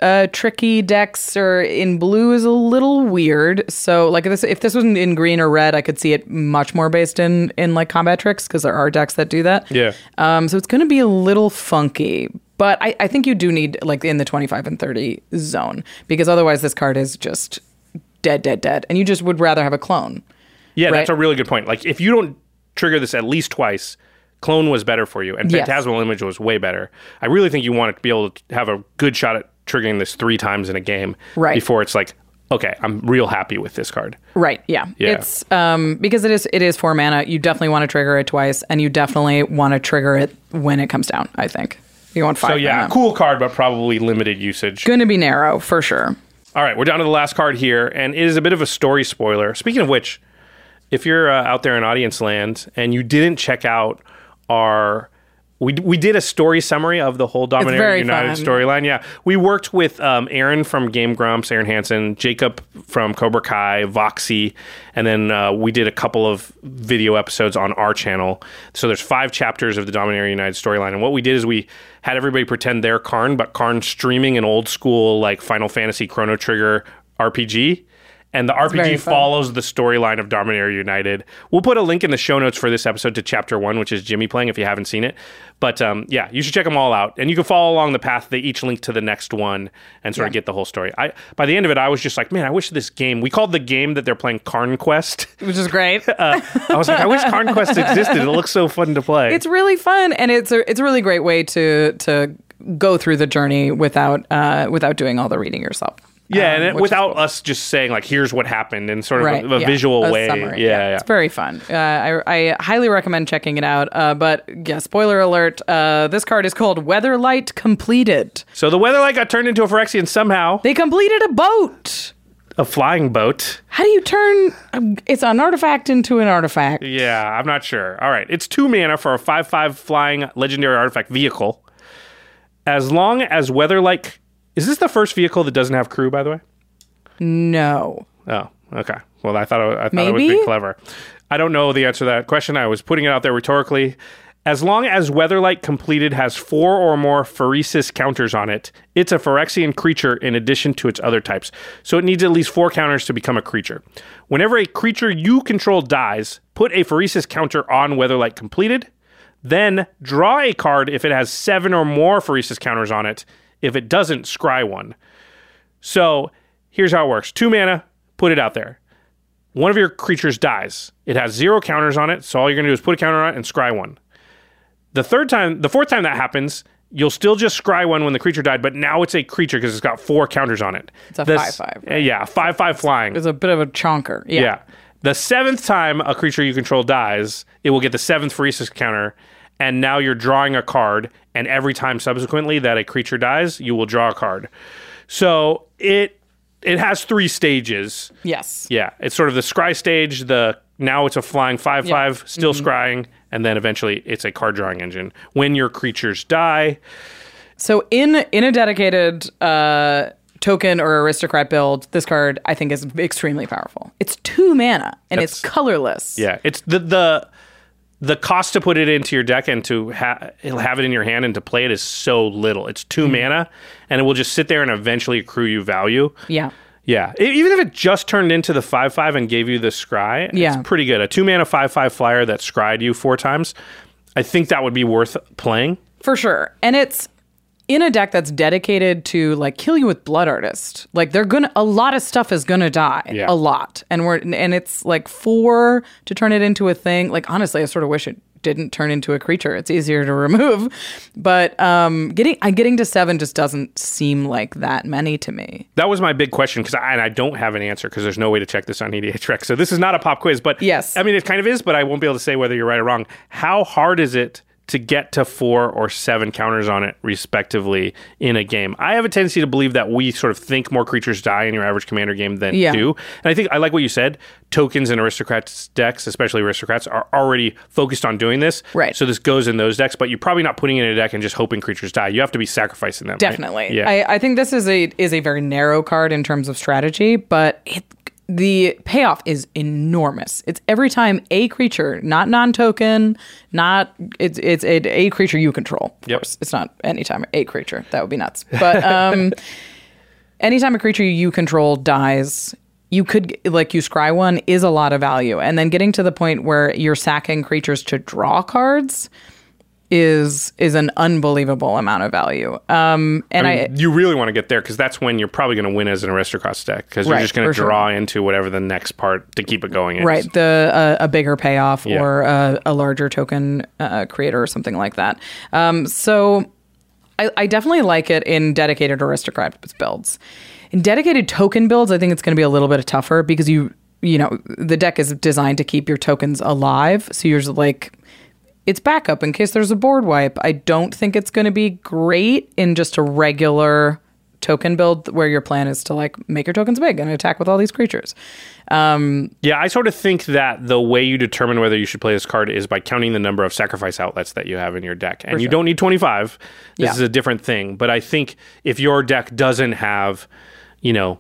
uh, tricky decks or in blue is a little weird. So like if this if this was in green or red, I could see it much more based in in like combat tricks because there are decks that do that. Yeah. Um. So it's going to be a little funky. But I, I think you do need like in the 25 and 30 zone because otherwise this card is just dead, dead, dead. And you just would rather have a clone. Yeah, that's a really good point. Like if you don't trigger this at least twice, clone was better for you, and Yes. phantasmal image was way better. I really think you want to be able to have a good shot at triggering this three times in a game, Right. Before it's like, okay, I'm real happy with this card. Right. Yeah. Yeah. It's um because it is it is four mana. You definitely want to trigger it twice, and you definitely want to trigger it when it comes down. I think you want five. So yeah, cool card, but probably limited usage. Going to be narrow for sure. All right, we're down to the last card here, and it is a bit of a story spoiler. Speaking of which, if you're uh, out there in audience land and you didn't check out our we, we did a story summary of the whole Dominaria United storyline. Yeah, we worked with um, Arin from Game Grumps, Arin Hanson, Jacob from Cobra Kai, Voxy, and then uh, we did a couple of video episodes on our channel. So there's five chapters of the Dominaria United storyline, and what we did is we had everybody pretend they're Karn, but Karn streaming an old school like Final Fantasy Chrono Trigger RPG. And the very RPG follows the storyline of Dominaria United. We'll put a link in the show notes for this episode to chapter one, which is Jimmy playing if you haven't seen it. But um, yeah, you should check them all out. And you can follow along the path. They each link to the next one and sort of get the whole story. I By the end of it, I was just like, man, I wish this game, we called the game that they're playing Karn Quest. *laughs* Which is great. *laughs* Uh, I was like, I wish Karn Quest existed. It looks so fun to play. it's really fun, and it's a it's a really great way to to go through the journey without uh without doing all the reading yourself. Yeah, Um, and it, without cool. us just saying, like, here's what happened in sort of right, a, a yeah, visual a way. summary. Yeah, yeah. it's very fun. Uh, I, I highly recommend checking it out. Uh, but yeah, spoiler alert: uh, this card is called Weatherlight Compleated. So the Weatherlight got turned into a Phyrexian somehow, They completed a boat. a flying boat. How do you turn? um, It's an artifact into an artifact. Yeah, I'm not sure. All right, it's two mana for a five-five flying legendary artifact vehicle. As long as Weatherlight, is this the first vehicle that doesn't have crew? By the way. No. Oh, okay. Well, I thought it, I thought it was Maybe? being clever. I don't know the answer to that question. I was putting it out there rhetorically. As long as Weatherlight compleated has four or more Phyresis counters on it, it's a Phyrexian creature in addition to its other types. So it needs at least four counters to become a creature. Whenever a creature you control dies, put a Phyresis counter on Weatherlight compleated. Then draw a card if it has seven or more Phyresis counters on it. If it doesn't, scry one. So here's how it works two mana, put it out there. One of your creatures dies. It has zero counters on it, so all you're going to do is put a counter on it and scry one. The third time, the fourth time that happens, you'll still just scry one when the creature died, but now it's a creature because it's got four counters on it. It's a The 5/5, uh, Yeah, 5 5 flying. It's a bit of a chonker. Yeah. Yeah. The seventh time a creature you control dies, it will get the seventh Phyresis counter, and now you're drawing a card, and every time subsequently that a creature dies, you will draw a card. So it it has three stages. Yes. Yeah, it's sort of the scry stage. The now it's a flying five Yeah. five, still scrying, and then eventually it's a card drawing engine. When your creatures die, So in in a dedicated uh, token or aristocrat build, this card I think is extremely powerful. It's two mana and it's colorless. yeah, it's the the the cost to put it into your deck and to ha- have it in your hand and to play it is so little. It's 2 Mm-hmm. mana, and it will just sit there and eventually accrue you value. Yeah. Yeah, E- even if it just turned into the five five and gave you the scry, Yeah. it's pretty good. A two mana five five flyer that scried you four times, I think that would be worth playing. For sure. And it's in a deck that's dedicated to like kill you with blood artist. Like they're gonna a lot of stuff is gonna die. Yeah. A lot. And we're and it's like four to turn it into a thing. Like honestly, I sort of wish it didn't turn into a creature. It's easier to *laughs* remove. But um getting I getting to seven just doesn't seem like that many to me. That was my big question because I, and I don't have an answer because there's no way to check this on E EDH Rec. So this is not a pop quiz, but Yes. I mean it kind of is, but I won't be able to say whether you're right or wrong. How hard is it to get to four or seven counters on it, respectively, in a game? I have a tendency to believe that we sort of think more creatures die in your average commander game than Yeah. do, and I think I like what you said. Tokens and aristocrats decks, especially aristocrats, are already focused on doing this. Right. So this goes in those decks, but you're probably not putting it in a deck and just hoping creatures die. You have to be sacrificing them. right? Definitely. Yeah. I, I think this is a is a very narrow card in terms of strategy, but it the payoff is enormous. It's every time a creature, not non-token, not it's it's a, a creature you control. Of Yep. course, it's not anytime a creature. That would be nuts. But *laughs* um, anytime a creature you control dies, you could like you scry one is a lot of value, and then getting to the point where you're sacking creatures to draw cards is is an unbelievable amount of value. Um, and I, I you really want to get there because that's when you're probably going to win as an aristocrat deck because you're Right, just going to sure. draw into whatever the next part to keep it going is. right the uh, a bigger payoff Yeah. or a, a larger token uh, creator or something like that. Um, so I, I definitely like it in dedicated aristocrat builds. In dedicated token builds, I think it's going to be a little bit tougher because you you know the deck is designed to keep your tokens alive. So you're like it's backup in case there's a board wipe. I don't think it's going to be great in just a regular token build where your plan is to like make your tokens big and attack with all these creatures. Um, yeah, I sort of think that the way you determine whether you should play this card is by counting the number of sacrifice outlets that you have in your deck. And you don't need 25. This Yeah. is a different thing. But I think if your deck doesn't have, you know,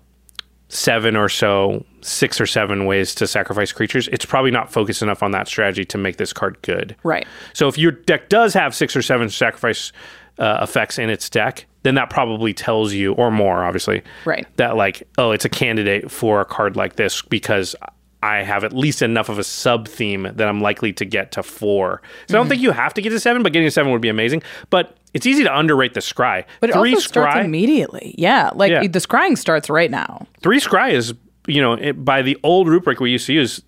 seven or so, six or seven ways to sacrifice creatures, it's probably not focused enough on that strategy to make this card good. Right. So if your deck does have six or seven sacrifice uh, effects in its deck, then that probably tells you, or more, obviously, Right. that like, oh, it's a candidate for a card like this because I have at least enough of a sub theme that I'm likely to get to four. So I don't think you have to get to seven, but getting to seven would be amazing. But it's easy to underrate the scry. But it three also starts scry, immediately. Yeah. Like Yeah. the scrying starts right now. three scry is you know it, by the old rubric we used to use.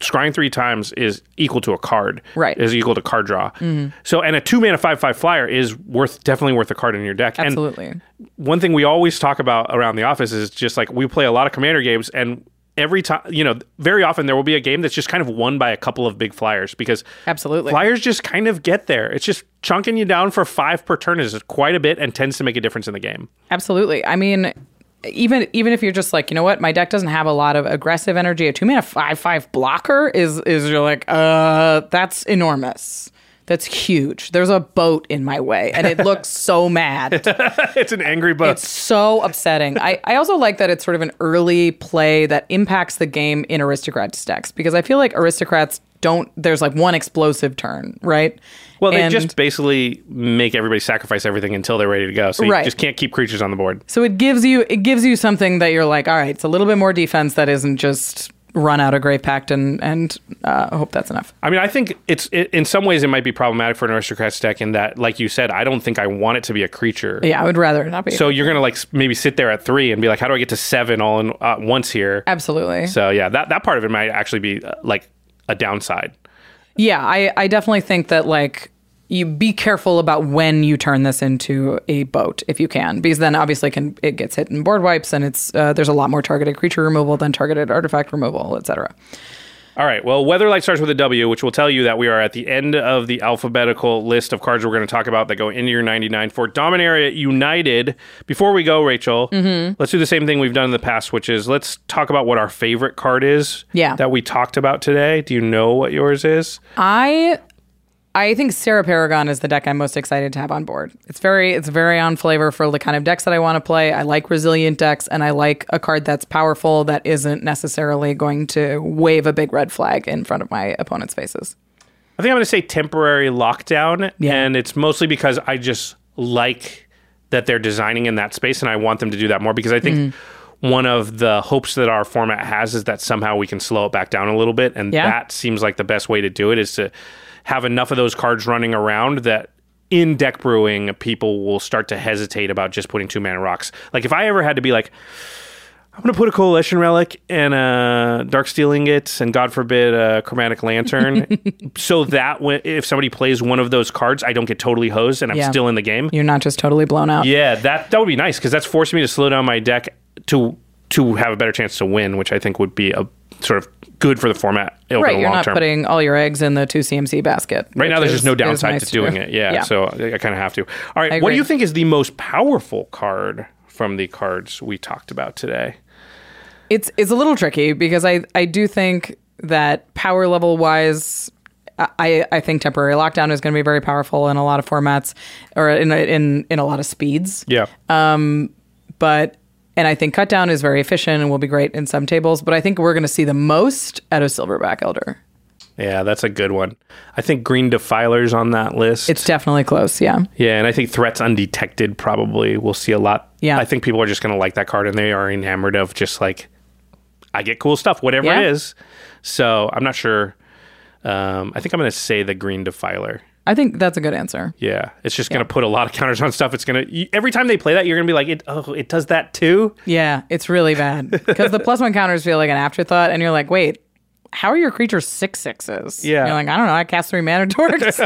Scrying three times is equal to a card, Right. Mm-hmm. Is equal to card draw. So, and a two mana five five flyer is worth definitely worth a card in your deck. And Absolutely. one thing we always talk about around the office is just like we play a lot of commander games and every time you know very often there will be a game that's just kind of won by a couple of big flyers because Absolutely. flyers just kind of get there it's just chunking you down for five per turn is quite a bit and tends to make a difference in the game Absolutely. I mean, even even if you're just like, you know what, my deck doesn't have a lot of aggressive energy. A two mana five five blocker is is you're like, uh, that's enormous. That's huge. There's a boat in my way, and it looks so *laughs* mad. it's an angry boat. It's so upsetting. I, I also like that it's sort of an early play that impacts the game in aristocrats decks because I feel like aristocrats don't. There's like one explosive turn, right? Well they And- just basically make everybody sacrifice everything until they're ready to go so you Right. just can't keep creatures on the board So it gives you it gives you something that you're like, all right, it's a little bit more defense that isn't just run out of Grave Pact and and uh, hope that's enough. I mean, I think it's it, in some ways it might be problematic for an aristocrats deck in that, like you said, I don't think I want it to be a creature. Yeah, I would rather it not be. So you're gonna like maybe sit there at three and be like, how do I get to seven all in uh, once here? absolutely. So yeah, that that part of it might actually be uh, like a downside. Yeah, I I definitely think that like you be careful about when you turn this into a boat if you can because then obviously can it gets hit in board wipes and it's uh, there's a lot more targeted creature removal than targeted artifact removal etc All right. Well, Weatherlight starts with a W, which will tell you that we are at the end of the alphabetical list of cards we're going to talk about that go into your 99 for Dominaria United. Before we go, Rachel, Mm-hmm. let's do the same thing we've done in the past, which is let's talk about what our favorite card is Yeah. that we talked about today. Do you know what yours is? I I think Serra Paragon is the deck I'm most excited to have on board. It's very it's very on flavor for the kind of decks that I want to play. I like resilient decks and I like a card that's powerful that isn't necessarily going to wave a big red flag in front of my opponent's faces. I think I'm going to say temporary lockdown. Yeah. And it's mostly because I just like that they're designing in that space and I want them to do that more because I think Mm. one of the hopes that our format has is that somehow we can slow it back down a little bit. And Yeah. that seems like the best way to do it is to have enough of those cards running around that in deck brewing, people will start to hesitate about just putting two mana rocks. Like if I ever had to be like, I'm gonna put a coalition relic and a darksteel ingots and God forbid a chromatic lantern, *laughs* so that when if somebody plays one of those cards, I don't get totally hosed and I'm Yeah. still in the game. You're not just totally blown out. Yeah, that that would be nice because that's forcing me to slow down my deck to to have a better chance to win, which I think would be a sort of good for the format over Right, the you're not term. putting all your eggs in the two CMC basket. Right now, there's just no downside nice to doing do. it. Yeah, so I, I kind of have to. All right, what do you think is the most powerful card from the cards we talked about today? It's it's a little tricky because I I do think that power level wise. I, I think temporary lockdown is going to be very powerful in a lot of formats or in in in a lot of speeds. Yeah, um, But and I think cut down is very efficient and will be great in some tables. But I think we're going to see the most out of Silverback Elder. yeah, that's a good one. I think Green Defiler's on that list. It's definitely close. Yeah. Yeah, and I think threats undetected probably we'll see a lot. Yeah. I think people are just going to like that card and they are enamored of just like I get cool stuff, whatever Yeah. it is. So I'm not sure. Um, I think I'm going to say the Green Defiler. I think that's a good answer. Yeah, it's just going to put a lot of counters on stuff. It's going to every time they play that, you're going to be like, it, "Oh, it does that too." Yeah, it's really bad *laughs* because the plus one counters feel like an afterthought, and you're like, wait, how are your creatures six sixes? Yeah. you're like, I don't know, I cast three mana *laughs* dorks.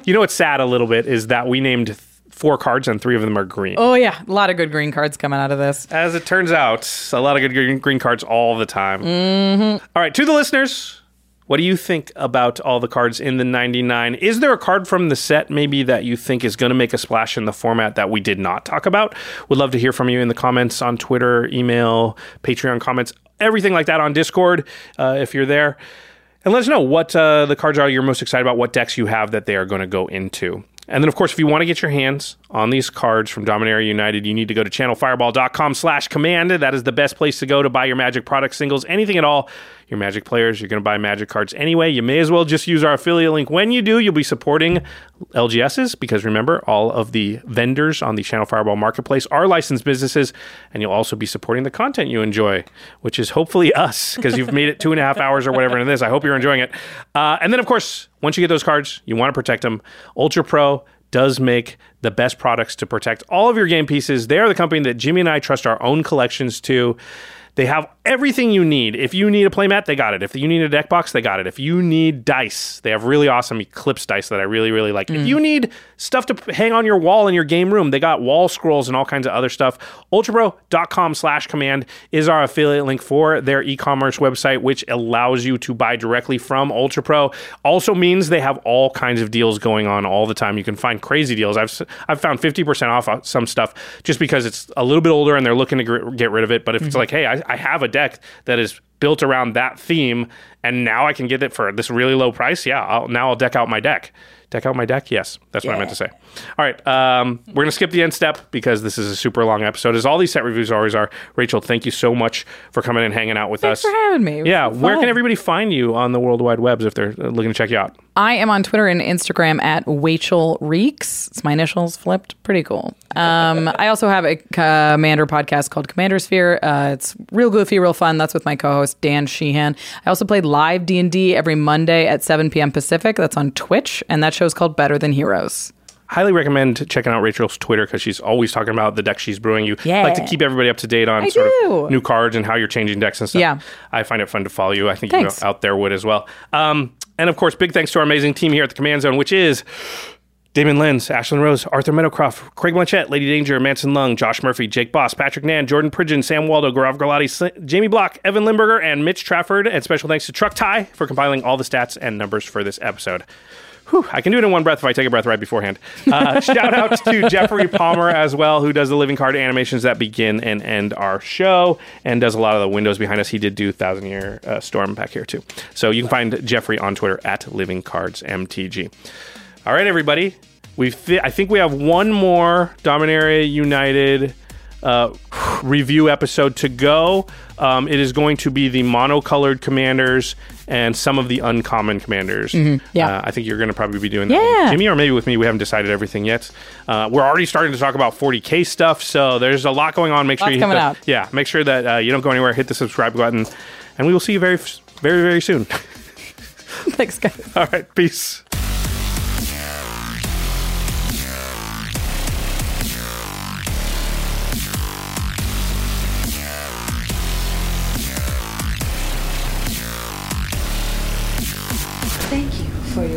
*laughs* You know what's sad a little bit is that we named th- four cards and three of them are green. oh yeah, a lot of good green cards coming out of this. As it turns out, a lot of good green, green cards all the time. Mm-hmm. right, to the listeners, what do you think about all the cards in the 99? Is there a card from the set maybe that you think is going to make a splash in the format that we did not talk about? Would love to hear from you in the comments on Twitter, email, Patreon comments, everything like that on Discord uh, if you're there. And let us know what uh, the cards are you're most excited about, what decks you have that they are going to go into. And then, of course, if you want to get your hands on these cards from Dominaria United, you need to go to channelfireball.com slash command. That is the best place to go to buy your Magic product singles, anything at all. Your Magic players, you're going to buy Magic cards anyway. You may as well just use our affiliate link. When you do, you'll be supporting LGSs because remember, all of the vendors on the Channel Fireball Marketplace are licensed businesses, and you'll also be supporting the content you enjoy, which is hopefully us because you've made it two and a half hours or whatever into this. I hope you're enjoying it. Uh, and then, of course, once you get those cards, you want to protect them. Ultra Pro does make the best products to protect all of your game pieces. They are the company that Jimmy and I trust our own collections to. They have everything you need. If you need a playmat, they got it. If you need a deck box, they got it. If you need dice, they have really awesome Eclipse dice that I really, really like. If mm. you need stuff to hang on your wall in your game room, they got wall scrolls and all kinds of other stuff. Ultrapro.com slash command is our affiliate link for their e-commerce website, which allows you to buy directly from Ultra Pro. Also means they have all kinds of deals going on all the time. You can find crazy deals. I've, I've found 50% off uh, some stuff just because it's a little bit older and they're looking to get rid of it. But if it's mm-hmm. like, hey, I, I have a deck that is built around that theme and now I can get it for this really low price, yeah, I'll, now I'll deck out my deck. Deck out my deck? Yes, that's what I meant to say. All right, um, we're going to skip the end step because this is a super long episode, as all these set reviews always are. Rachel, thank you so much for coming and hanging out with Thanks us. Thanks for having me. Yeah, where can everybody find you on the World Wide Webs if they're uh, looking to check you out? I am on Twitter and Instagram at Rachel Reeks. It's my initials flipped. Pretty cool. Um, *laughs* I also have a Commander podcast called Commander Sphere. Uh, it's real goofy, real fun. That's with my co-host Dan Sheehan. I also play live D and D every Monday at 7 p.m. Pacific. That's on Twitch, and that show's called Better Than Heroes. Highly recommend checking out Rachel's Twitter because she's always talking about the deck she's brewing. You Yeah. like to keep everybody up to date on I sort do. of new cards and how you're changing decks and stuff. Yeah. I find it fun to follow you. I think Thanks. you out there would as well. Um, and of course, big thanks to our amazing team here at the Command Zone, which is Damon Lenz, Ashlyn Rose, Arthur Meadowcroft, Craig Blanchett, Lady Danger, Manson Lung, Josh Murphy, Jake Boss, Patrick Nan, Jordan Pridgeon, Sam Waldo, Gaurav Galati, Jamie Block, Evan Limburger, and Mitch Trafford. And special thanks to Truck Tie for compiling all the stats and numbers for this episode. Whew, I can do it in one breath if I take a breath right beforehand. Uh, *laughs* shout out to Jeffrey Palmer as well, who does the living card animations that begin and end our show and does a lot of the windows behind us. He did do Thousand Year uh, Storm back here too. So you can find Jeffrey on Twitter at Living Cards MTG. All right, everybody. We th- I think we have one more Dominaria United uh, review episode to go. Um, it is going to be the monocolored commanders and some of the uncommon commanders. yeah. Uh, I think you're going to probably be doing that, Yeah. with Jimmy, or maybe with me. We haven't decided everything yet. Uh, we're already starting to talk about 40k stuff, so there's a lot going on. Make sure Lots you hit coming the, out. yeah, make sure that uh, you don't go anywhere. Hit the subscribe button, and we will see you very, very, very soon. *laughs* Thanks, guys. *laughs* All right, peace.